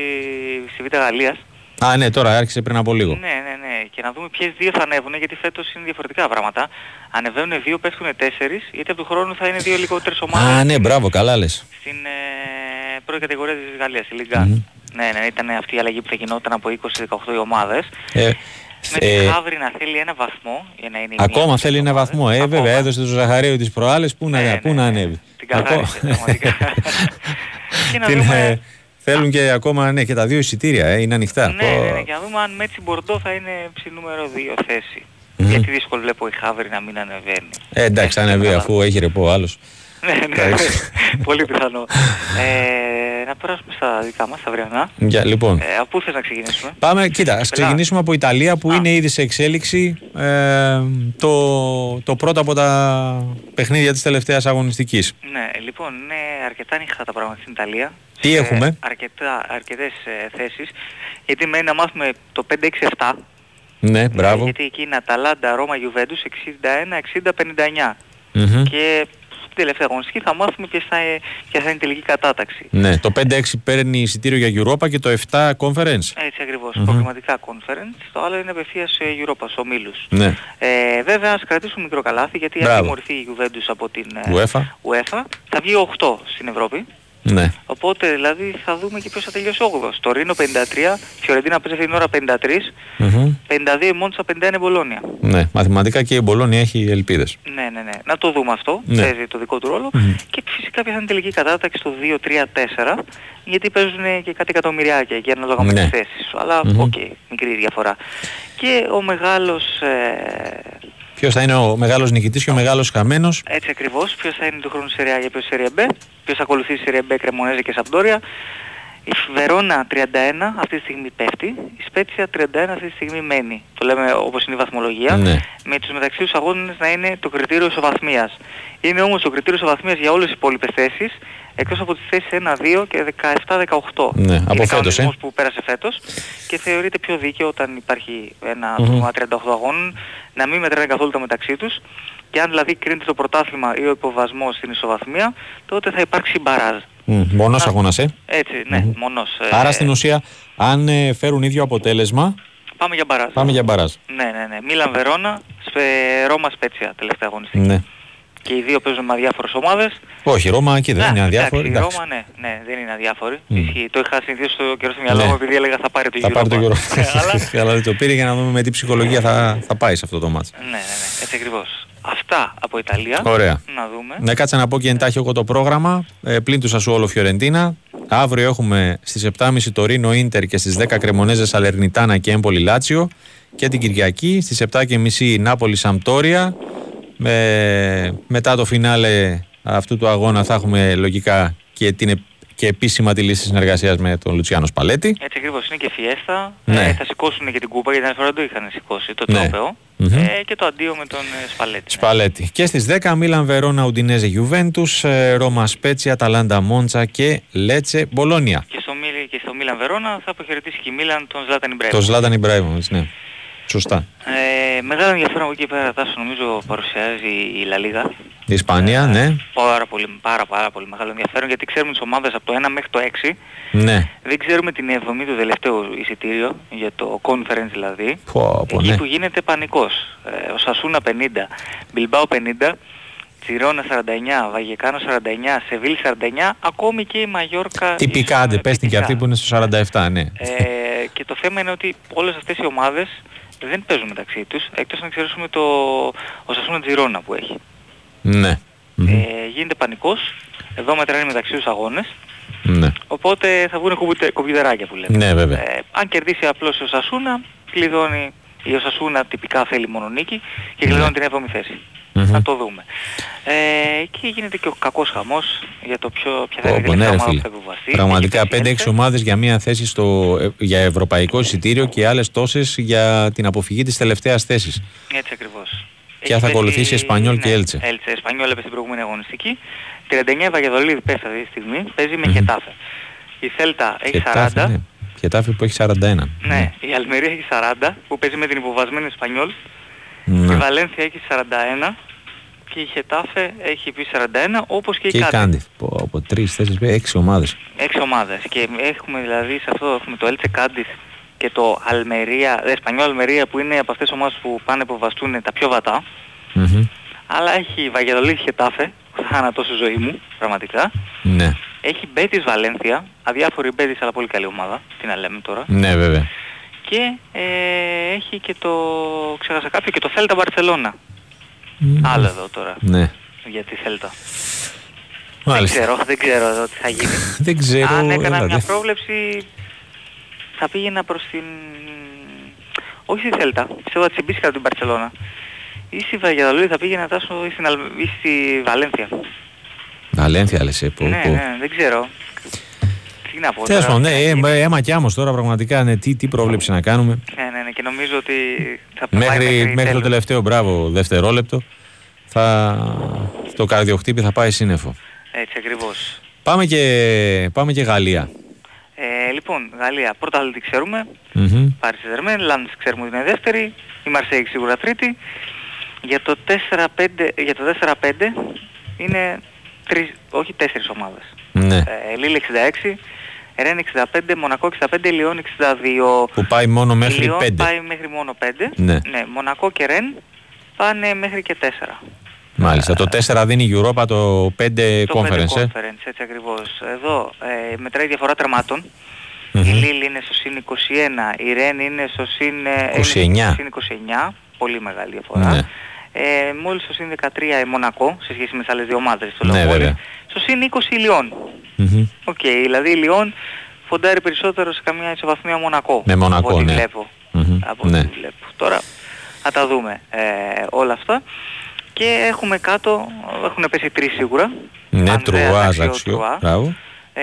στη Β' Γαλλίας. Α, ναι, τώρα άρχισε πριν από λίγο. Ναι, ναι, ναι. Και να δούμε ποιες δύο θα ανέβουν, γιατί φέτος είναι διαφορετικά πράγματα. Ανεβαίνουν δύο, πέφτουν τέσσερις, γιατί από του χρόνου θα είναι δύο λιγότερες ομάδες. Α, ναι, μπράβο, καλά λες. Στην ε, πρώτη κατηγορία της Γαλλίας, η Λίγκα. Mm-hmm. Ναι, ναι, ήταν αυτή η αλλαγή που θα γινόταν από 20-18 ομάδες. Ε, με τη ε, Χαύρη να θέλει ένα βαθμό για να είναι Ακόμα θέλει ένα βαθμό. Ε, βέβαια, έδωσε το Ζαχαρίου τις προάλλες, πού να, ναι, πού ναι, να ναι. ανέβει. Την καθάρισε, πραγματικά. και να δούμε... Θέλουν και ακόμα ναι, και τα δύο εισιτήρια, ε, είναι ανοιχτά. Ναι, ναι, ναι, για να δούμε αν με έτσι Μπορντό θα είναι ψη νούμερο 2 θέση. Mm-hmm. Γιατί δύσκολο βλέπω η Χάβρη να μην ανεβαίνει. Ε, εντάξει, ανεβεί αφού έχει ρεπό άλλος. ναι, ναι, πολύ πιθανό. ε, να περάσουμε στα δικά μας, τα αυριανά. Για, λοιπόν. Ε, από πού θες να ξεκινήσουμε; Πάμε, κοίτα, ας ξεκινήσουμε από Ιταλία που Α. είναι ήδη σε εξέλιξη ε, το, το πρώτο από τα παιχνίδια της τελευταίας αγωνιστικής. Ναι, λοιπόν, είναι αρκετά ανοιχτά τα πράγματα στην Ιταλία. Τι έχουμε; Αρκετά, αρκετές ε, θέσεις. Γιατί μένει να μάθουμε το 5-6-7. Ναι, μπράβο. γιατί εκεί είναι Αταλάντα, Ρώμα, Γιουβέντους 61-60-59. Mm-hmm. Και στην τελευταία αγωνιστική θα μάθουμε ποιες θα, ποια θα είναι η τελική κατάταξη. Ναι, το 5-6 παίρνει εισιτήριο για Europa και το 7 Conference. Έτσι ακριβώς, mm-hmm. προγραμματικά Conference. Το άλλο είναι απευθείας σε Europa, σε ομίλους. Ναι. Ε, βέβαια, ας κρατήσουμε μικρό καλάθι γιατί αν μορφή η Juventus από την ε, UEFA. UEFA θα βγει 8 στην Ευρώπη. Ναι. Οπότε δηλαδή θα δούμε και ποιος θα τελειώσει 8 Τορίνο 53, Φιωρεντίνα παίζει την ώρα 53, mm-hmm. 52 η Μόντσα 51 η Μπολόνια. Ναι, μαθηματικά και η Μπολόνια έχει ελπίδες. Ναι, ναι, ναι. Να το δούμε αυτό, ναι. παίζει το δικό του ρόλο. Mm-hmm. Και φυσικά ποια θα είναι τελική κατάταξη στο 2-3-4, γιατί παίζουν και κάτι εκατομμυριάκια εκεί ανάλογα με ναι. τις θέσεις. Αλλά OK, okay, μικρή διαφορά. Και ο μεγάλος ε, Ποιος θα είναι ο μεγάλος νικητής και ο μεγάλος χαμένος. Έτσι ακριβώς. Ποιος θα είναι του χρόνου Σεριά για ποιος Σεριά B. Ποιος θα ακολουθεί Σεριά B, Κρεμονέζα και Σαμπτόρια. Η Βερόνα 31 αυτή τη στιγμή πέφτει, η Σπέτσια 31 αυτή τη στιγμή μένει. Το λέμε όπως είναι η βαθμολογία. Ναι. Με τους μεταξύ τους αγώνες να είναι το κριτήριο ισοβαθμίας. Είναι όμως το κριτήριο ισοβαθμίας για όλες τις υπόλοιπες θέσεις, εκτός από τις θέσεις 1, 2 και 17-18. Ναι, από φέτος, ε. που πέρασε φέτος και θεωρείται πιο δίκαιο όταν υπάρχει ένα mm-hmm. 38 αγώνων να μην μετράνε καθόλου τα μεταξύ τους και αν δηλαδή κρίνεται το πρωτάθλημα ή ο υποβασμός στην ισοβαθμία, τότε θα υπάρξει μπαράζ. Mm, μονός αγώνας, ε. Έτσι, ναι, mm-hmm. μονός. Άρα ε, στην ουσία, αν ε, φέρουν ίδιο αποτέλεσμα, Πάμε για μπαράζ. Πάμε για μπαράζ. Ναι, ναι, ναι. Μίλαν Βερόνα, σπε... Ρώμα Σπέτσια τελευταία αγωνιστική. Ναι. Και οι δύο παίζουν με αδιάφορες ομάδες. Όχι, η Ρώμα εκεί δεν ναι, είναι αδιάφορη. Η Ρώμα ναι, ναι, δεν είναι αδιάφορη. Mm. Το είχα συνηθίσει στο καιρό στο μυαλό μου ναι. επειδή έλεγα θα πάρει το γύρο. Θα πάρει το γύρο. Ναι, αλλά δεν το πήρε για να δούμε με τι ψυχολογία θα, θα πάει σε αυτό το μάτς. Ναι, ναι, ναι, έτσι ακριβώς. Αυτά από Ιταλία. Ωραία. Να δούμε. Ναι, κάτσε να πω και εντάχει εγώ το πρόγραμμα. Ε, πλην του Σασουόλο Φιωρεντίνα. Αύριο έχουμε στις 7.30 το Ρήνο Ίντερ και στις 10 Κρεμονέζες Αλερνιτάνα και Έμπολη Λάτσιο. Και την Κυριακή στις 7.30 Νάπολη Σαμπτόρια. Με, μετά το φινάλε αυτού του αγώνα θα έχουμε λογικά και την και επίσημα τη λύση συνεργασίας με τον Λουτσιάνο Σπαλέτη. Έτσι ακριβώς είναι και φιέστα. Ναι. Ε, θα σηκώσουν και την κούπα γιατί την φορά το είχαν σηκώσει το ναι. τρόπεο. Ε, και το αντίο με τον ε, Σπαλέτη. Ναι. Σπαλέτη. Και στις 10 Μίλαν Βερόνα Ουντινέζε Γιουβέντους, ε, Ρώμα Σπέτσια, Ταλάντα Μόντσα και Λέτσε Μπολόνια. Και στο, και στο Μίλαν Βερόνα θα αποχαιρετήσει και η Μίλαν τον Ζλάταν Ιμπρέμ. Τον Ζλάταν Ιμπρέμ, ναι. Σωστά. Ε, μεγάλο ενδιαφέρον από εκεί πέρα τάσο νομίζω παρουσιάζει η Λα Λίγα. Η Ισπανία, ε, ναι. Πάρα πολύ, πάρα, πάρα πολύ μεγάλο ενδιαφέρον γιατί ξέρουμε τις ομάδες από το 1 μέχρι το 6. Ναι. Δεν ξέρουμε την 7η του τελευταίου εισιτήριο για το conference δηλαδή. Πω, πω, εκεί ναι. που γίνεται πανικός. Ε, ο Σασούνα 50, Μπιλμπάου 50, Τσιρόνα 49, Βαγεκάνο 49, Σεβίλ 49, ακόμη και η Μαγιόρκα... Τυπικά, δεν πες και αυτή που είναι στο 47, ναι. Ε, και το θέμα είναι ότι όλες αυτές οι ομάδες δεν παίζουν μεταξύ τους, εκτός να εξαιρέσουμε το Σασούνα Τζιρόνα που έχει. Ναι. Ε, γίνεται πανικός, εδώ μετράνε μεταξύ τους αγώνες, ναι. οπότε θα βγουν κομπιουτεράκια που λέμε. Ναι, βέβαια. Ε, αν κερδίσει απλώς ο Σασούνα, κλειδώνει, η ο Σασούνα τυπικά θέλει μόνο νίκη και κλειδώνει ναι. την 7η θέση. Mm-hmm. το δούμε. Ε, και γίνεται και ο κακός χαμός για το πιο, ποια θα είναι η ναι, ομάδα που θα επιβαστεί. Πραγματικά 5-6 ομάδες για μια θέση στο, ε, για ευρωπαϊκό εισιτήριο και άλλες τόσες για την αποφυγή της τελευταίας θέσης. Έτσι ακριβώς. Και θα ακολουθήσει Εσπανιόλ ναι, και Έλτσε. Έλτσε, Εσπανιόλ έπεσε στην προηγούμενη αγωνιστική. 39 Βαγεδολίδη πέφτει αυτή τη στιγμή, παίζει με mm-hmm. Χετάφε. Η Θέλτα έχει 40. Ναι. Χετάφε που έχει 41. Ναι, ναι, η Αλμερία έχει 40 που παίζει με την υποβασμένη Εσπανιόλ. Ναι. Η Βαλένθια έχει 41 και η Χετάφε έχει πει 41 όπως και, και η Κάντιθ. Από, από 3, 4, 6 ομάδες. 6 ομάδες και έχουμε δηλαδή σε αυτό έχουμε το Έλτσε Κάντιθ και το Αλμερία, Εσπανιό Αλμερία που είναι από αυτές τις ομάδες που πάνε που βαστούν τα πιο βατά. Mm-hmm. Αλλά έχει Βαγεδολίδη Χετάφε, θάνατος στη ζωή μου, πραγματικά. Ναι. Έχει Μπέτης Βαλένθια, αδιάφορη Μπέτης αλλά πολύ καλή ομάδα, τι να λέμε τώρα. Ναι βέβαια. Και ε, έχει και το, ξέχασα κάποιο, και το Θέλτα Μπαρσελώνα. Mm. Άλλο εδώ τώρα. Ναι. Για τη Θέλτα. Μάλιστα. Δεν ξέρω, δεν ξέρω εδώ τι θα γίνει. δεν ξέρω. Αν έκανα μια πρόβλεψη θα πήγαινα προς την... Όχι στη Θέλτα, πιστεύω θα τσιμπήσει κατά την Παρσελώνα. Ή στη Βαγιαδολίδη θα πήγαινα τάσο ή, στην Αλ... ή στη Βαλένθια. Βαλένθια λες, ε, που, ναι, ναι, δεν ξέρω. Τι να πω Τέλος πάντων, ναι, ε, αίμα κι άμμος τώρα πραγματικά, ναι, τι, τι πρόβλεψη να κάνουμε. Ναι, ναι, ναι, και νομίζω ότι θα μέχρι, μέχρι, μέχρι το τελευταίο, μπράβο, δευτερόλεπτο, θα, το καρδιοχτύπη θα πάει σύννεφο. Έτσι ακριβώς. Πάμε και, πάμε και Γαλλία. Ε, λοιπόν, Γαλλία, πρώτα άλλη τι ξέρουμε. Mm-hmm. Πάρη Ζερμέν, Λάντς ξέρουμε ότι είναι δεύτερη. Η Μαρσέη σίγουρα τρίτη. Για το 4-5, για το 4-5 είναι τρεις, όχι τέσσερις ομάδες. Ναι. Ε, Λίλ 66, Ρεν 65, Μονακό 65, Λιόν 62. Που πάει μόνο μέχρι Λιόν 5. πάει μέχρι μόνο 5. Ναι. ναι. Μονακό και Ρεν πάνε μέχρι και 4. Μάλιστα. Το 4 δίνει η Europa, το 5 το conference. 5 conference, ε; έτσι ακριβώς. Εδώ ε, μετράει διαφορά τερμάτων. Mm-hmm. Η Λίλ είναι στο συν 21, η Ρεν είναι στο συν 29. 29, πολύ μεγάλη διαφορά. Ναι. Ε, μόλις στο συν 13 η Μονακό, σε σχέση με τις άλλες δύο ομάδες στο ναι, βέβαια. Στο συν 20 η Λιόν. OK, mm-hmm. okay, δηλαδή η Λιόν φοντάρει περισσότερο σε καμία ισοβαθμία Μονακό. Με Μονακό, από ναι. Βλέπω. Mm-hmm. Από ναι. βλέπω. Τώρα θα τα δούμε ε, όλα αυτά. Και έχουμε κάτω, έχουν πέσει τρεις σίγουρα. Ναι, Τρουά, Αζαξιό, μπράβο. Ε,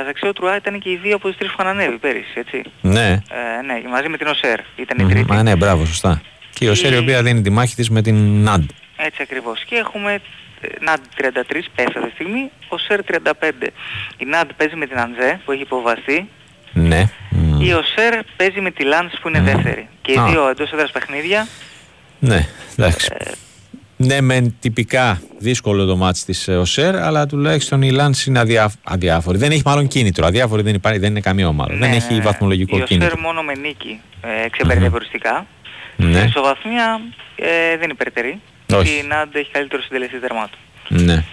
Αζαξιό Τρουά ήταν και οι δύο από τις τρεις που είχαν ανέβει πέρυσι, έτσι. Ναι. Ε, ναι, μαζί με την ΟΣΕΡ ήταν η τρίτη. Μα ναι, μπράβο, σωστά. Και η ΟΣΕΡ η οποία δίνει τη μάχη της με την ΝΑΝΤ. Έτσι ακριβώς. Και έχουμε ΝΑΝΤ 33 πέφτει αυτή τη στιγμή, ΟΣΕΡ 35. Η ΝΑΝΤ παίζει με την ΑΝΖΕ που έχει υποβαστεί. Ναι. Η ΟΣΕΡ παίζει με τη ΛΑΝΣ που είναι mm. δεύτερη. Και οι δύο εντός έδρας παιχνίδια. Ναι, εντάξει. Ε, ναι, μεν τυπικά δύσκολο το μάτς της ε, ΟΣΕΡ, αλλά τουλάχιστον η Λάνς είναι αδιά, αδιάφορη. Δεν έχει μάλλον κίνητρο. Αδιάφορη δεν, υπάρχει, δεν είναι καμία ομάδα. Ναι, δεν ναι, έχει ναι. βαθμολογικό η κίνητρο. Η ΟΣΕΡ μόνο με νίκη ε, ξεπερνει διαφοριστικά. Ναι. Η ισοβαθμία ε, δεν υπερτερεί. Όχι. Η ΝΑΝΤ έχει καλύτερο συντελεστής τερμάτων. Ναι.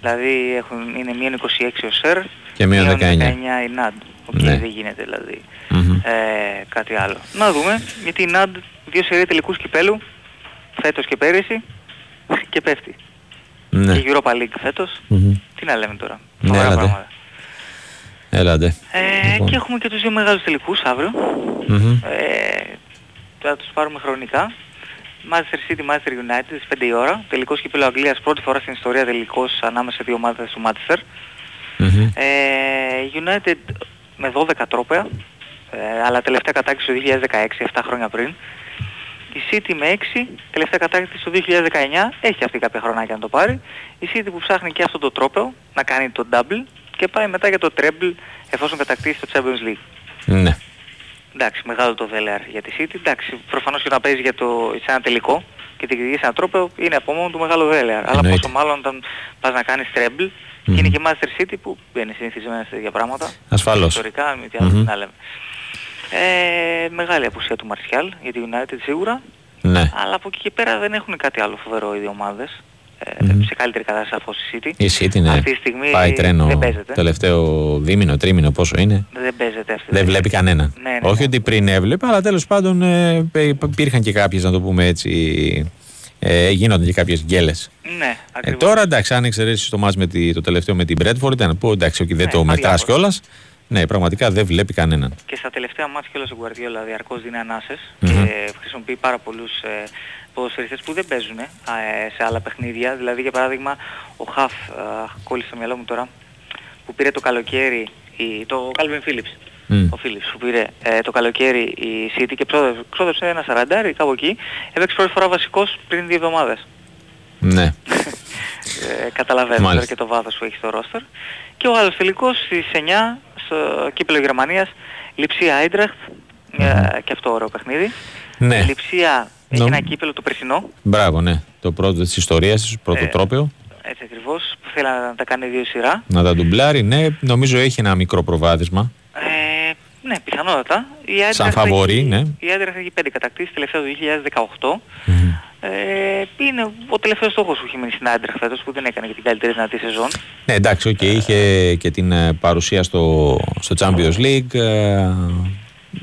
Δηλαδή έχουν, είναι μείον 26 ο ΣΕΡ και μείον 19. 19 η ΝΑΝΤ. Okay, ναι. δεν γίνεται δηλαδή ε, κάτι άλλο. Να δούμε, γιατί η ΝΑΝΤ δύο σερία τελικούς κυπέλου, φέτος και πέρυσι, και πέφτει. Ναι. Και Europa League φέτος. Mm-hmm. Τι να λέμε τώρα. Ναι, έλατε. Έλατε. Ε, λοιπόν. Και έχουμε και τους δύο μεγάλους τελικούς αύριο. Mm-hmm. Ε, θα τους πάρουμε χρονικά. Manchester City, Manchester United στις 5 η ώρα. Τελικός κύπελο Αγγλίας πρώτη φορά στην ιστορία τελικός ανάμεσα σε δύο ομάδες του Manchester. Mm-hmm. Ε, United με 12 τρόπαια, ε, αλλά τελευταία κατάκτηση το 2016, 7 χρόνια πριν. Η City με 6, τελευταία κατάκτηση το 2019, έχει αυτή κάποια χρονάκια να το πάρει. Η City που ψάχνει και αυτό το τρόπαιο, να κάνει το double και πάει μετά για το treble εφόσον κατακτήσει το Champions League. Ναι. Εντάξει, μεγάλο το VLR για τη City. Εντάξει, προφανώς και όταν παίζει για το, σε ένα τελικό και την κριτική ένα τρόπο είναι από μόνο του μεγάλο VLR. Αλλά πόσο μάλλον όταν πας να κάνεις treble mm. και είναι και Master City που δεν είναι συνηθισμένο σε τέτοια πράγματα. Ασφαλώς. Ιστορικά, με τι άλλο mm-hmm. να λέμε. Ε, μεγάλη απουσία του Μαρσιάλ για τη United σίγουρα. Ναι. Αλλά από εκεί και πέρα δεν έχουν κάτι άλλο φοβερό οι δύο ομάδες. Mm-hmm. σε καλύτερη κατάσταση από η City. Η City, ναι. Αυτή τη στιγμή Πάει τρένο δεν παίζεται. τελευταίο δίμηνο, τρίμηνο πόσο είναι; Δεν παίζεται αυτή. Δεν βλέπει κανέναν. Ναι, ναι, Όχι ναι. ότι πριν έβλεπε, αλλά τέλος πάντων ε, υπήρχαν και κάποιες, να το πούμε έτσι, ε, γίνονται και κάποιες γκέλες. Ναι, ε, τώρα εντάξει, αν εξαιρέσεις το μάτς με τη, το τελευταίο με την Bradford, ήταν πω εντάξει, όχι, δεν ναι, το μετράς κιόλας. Ναι, πραγματικά δεν βλέπει κανέναν. Και στα τελευταία μάτια κιόλας ο Guardiola διαρκώς δίνει ανάσες mm-hmm. και χρησιμοποιεί πάρα πολλούς ε, ποδοσφαιριστές που δεν παίζουν ε, σε άλλα παιχνίδια. Δηλαδή για παράδειγμα ο Χαφ, ε, κόλλησε στο μυαλό μου τώρα, που πήρε το καλοκαίρι, η, το Calvin Phillips. Mm. Ο Φίλιπς που πήρε ε, το καλοκαίρι η City και ξόδεψε ένα σαραντάρι κάπου εκεί. Έπαιξε πρώτη φορά βασικός πριν δύο εβδομάδες. Ναι. ε, καταλαβαίνω τώρα και το βάθος που έχει στο ρόστερ. Και ο άλλος τελικός στις 9 στο κύπελο Γερμανίας, Λιψία Άιντραχτ, mm. ε, και αυτό ωραίο παιχνίδι. Ναι. Η Λιψία έχει ένα κύπελο το περσινό. Μπράβο, ναι. Το πρώτο της ιστορίας, το πρώτο ε, τρόπαιο. Έτσι ακριβώς, που θέλει να τα κάνει δύο σειρά. Να τα ντουμπλάρει, ναι. Νομίζω έχει ένα μικρό προβάδισμα. Ε, ναι, πιθανότατα. Η Σαν φαβορή, ναι. Η Άντρεχ έχει πέντε κατακτήσεις, τελευταία το 2018. Mm. Ε, είναι ο τελευταίος στόχος που είχε μείνει στην Άντρεχ φέτος που δεν έκανε και την καλύτερη δυνατή σεζόν. Ναι εντάξει, okay, ε, είχε και την ε, παρουσία στο, στο Champions League,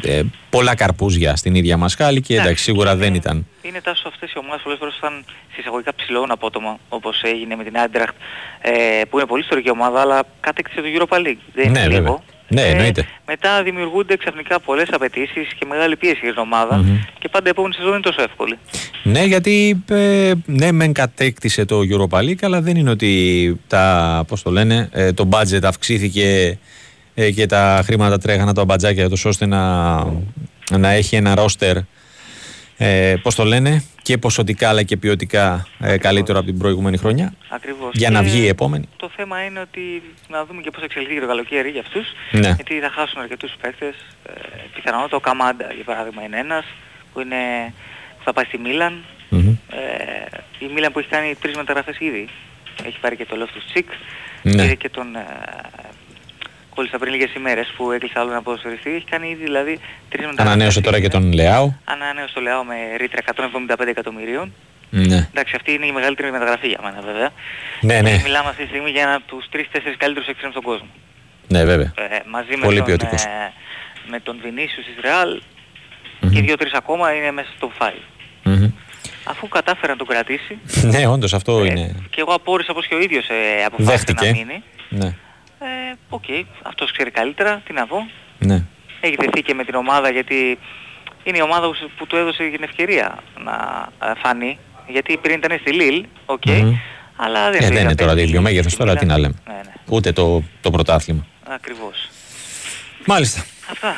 ε, ε, πολλά καρπούζια στην ίδια μασχάλη και εντάξει, σίγουρα είναι, δεν ήταν. Είναι τόσο αυτές οι ομάδες πολλές φορές ήταν συσσαγωγικά ψηλών απότομα όπως έγινε με την Άντραχτ ε, που είναι πολύ ιστορική ομάδα αλλά κάτεκτησε το Europa League. Δεν ναι, είναι λίγο. Ναι, ε, εννοείται. Μετά δημιουργούνται ξαφνικά πολλές απαιτήσεις και μεγάλη πίεση για την ομάδα mm-hmm. και πάντα η επόμενη σεζόν είναι τόσο εύκολη. Ναι, γιατί ε, ναι, μεν κατέκτησε το Europa League, αλλά δεν είναι ότι τα, πώς το λένε, ε, το budget αυξήθηκε ε, και τα χρήματα τρέχανε το αμπατζάκια τόσο ώστε να, να έχει ένα ρόστερ ε, πώς το λένε, και ποσοτικά αλλά και ποιοτικά ε, καλύτερο από την προηγούμενη χρονιά. Ακριβώς. Για να βγει η επόμενη. Το θέμα είναι ότι να δούμε και πώς εξελιχθεί το καλοκαίρι για αυτούς. Ναι. Γιατί θα χάσουν αρκετούς παίκτες. Ε, πιθανότατα ο Καμάντα για παράδειγμα είναι ένας που, είναι, που θα πάει στη Μίλαν. Mm-hmm. Ε, η Μίλαν που έχει κάνει τρεις μεταγραφές ήδη. Έχει πάρει και το Λόφ του Τσικ. Ναι. και τον ε, κόλλησα πριν λίγες ημέρες που έκλεισε άλλο να ποδοσφαιριστή. Έχει κάνει ήδη δηλαδή τρεις μεταγραφές. Ανανέωσε τώρα και τον Λεάου. Ανανέωσε τον Λεάου με ρήτρα 175 εκατομμυρίων. Ναι. Εντάξει, αυτή είναι η μεγαλύτερη μεταγραφή για μένα βέβαια. Ναι, ναι. Μιλάμε αυτή τη στιγμή για ένα από τους 3-4 καλύτερους εξτρέμ στον κόσμο. Ναι, βέβαια. Ε, μαζί Πολύ με, τον, ε, με τον Vinicius της Real mm-hmm. και δύο-τρεις ακόμα είναι μέσα στο 5. Mm-hmm. Αφού κατάφερε να τον κρατήσει. ναι, όντως αυτό ε, είναι. Και εγώ απόρησα πώς και ο ίδιος ε, αποφάσισε να μείνει. Ναι. Ε, OK, okay, αυτός ξέρει καλύτερα, τι να πω. Ναι. Έχει δεθεί και με την ομάδα γιατί είναι η ομάδα που του έδωσε την ευκαιρία να ε, φανεί. Γιατί πριν ήταν στη Λίλ, οκ, okay, mm-hmm. αλλά δεν, ε, δεν είναι τώρα ίδιο μέγεθος, τώρα τι να λέμε. Ναι, ναι. Ούτε το, το πρωτάθλημα. Ακριβώς. Μάλιστα. Αυτά.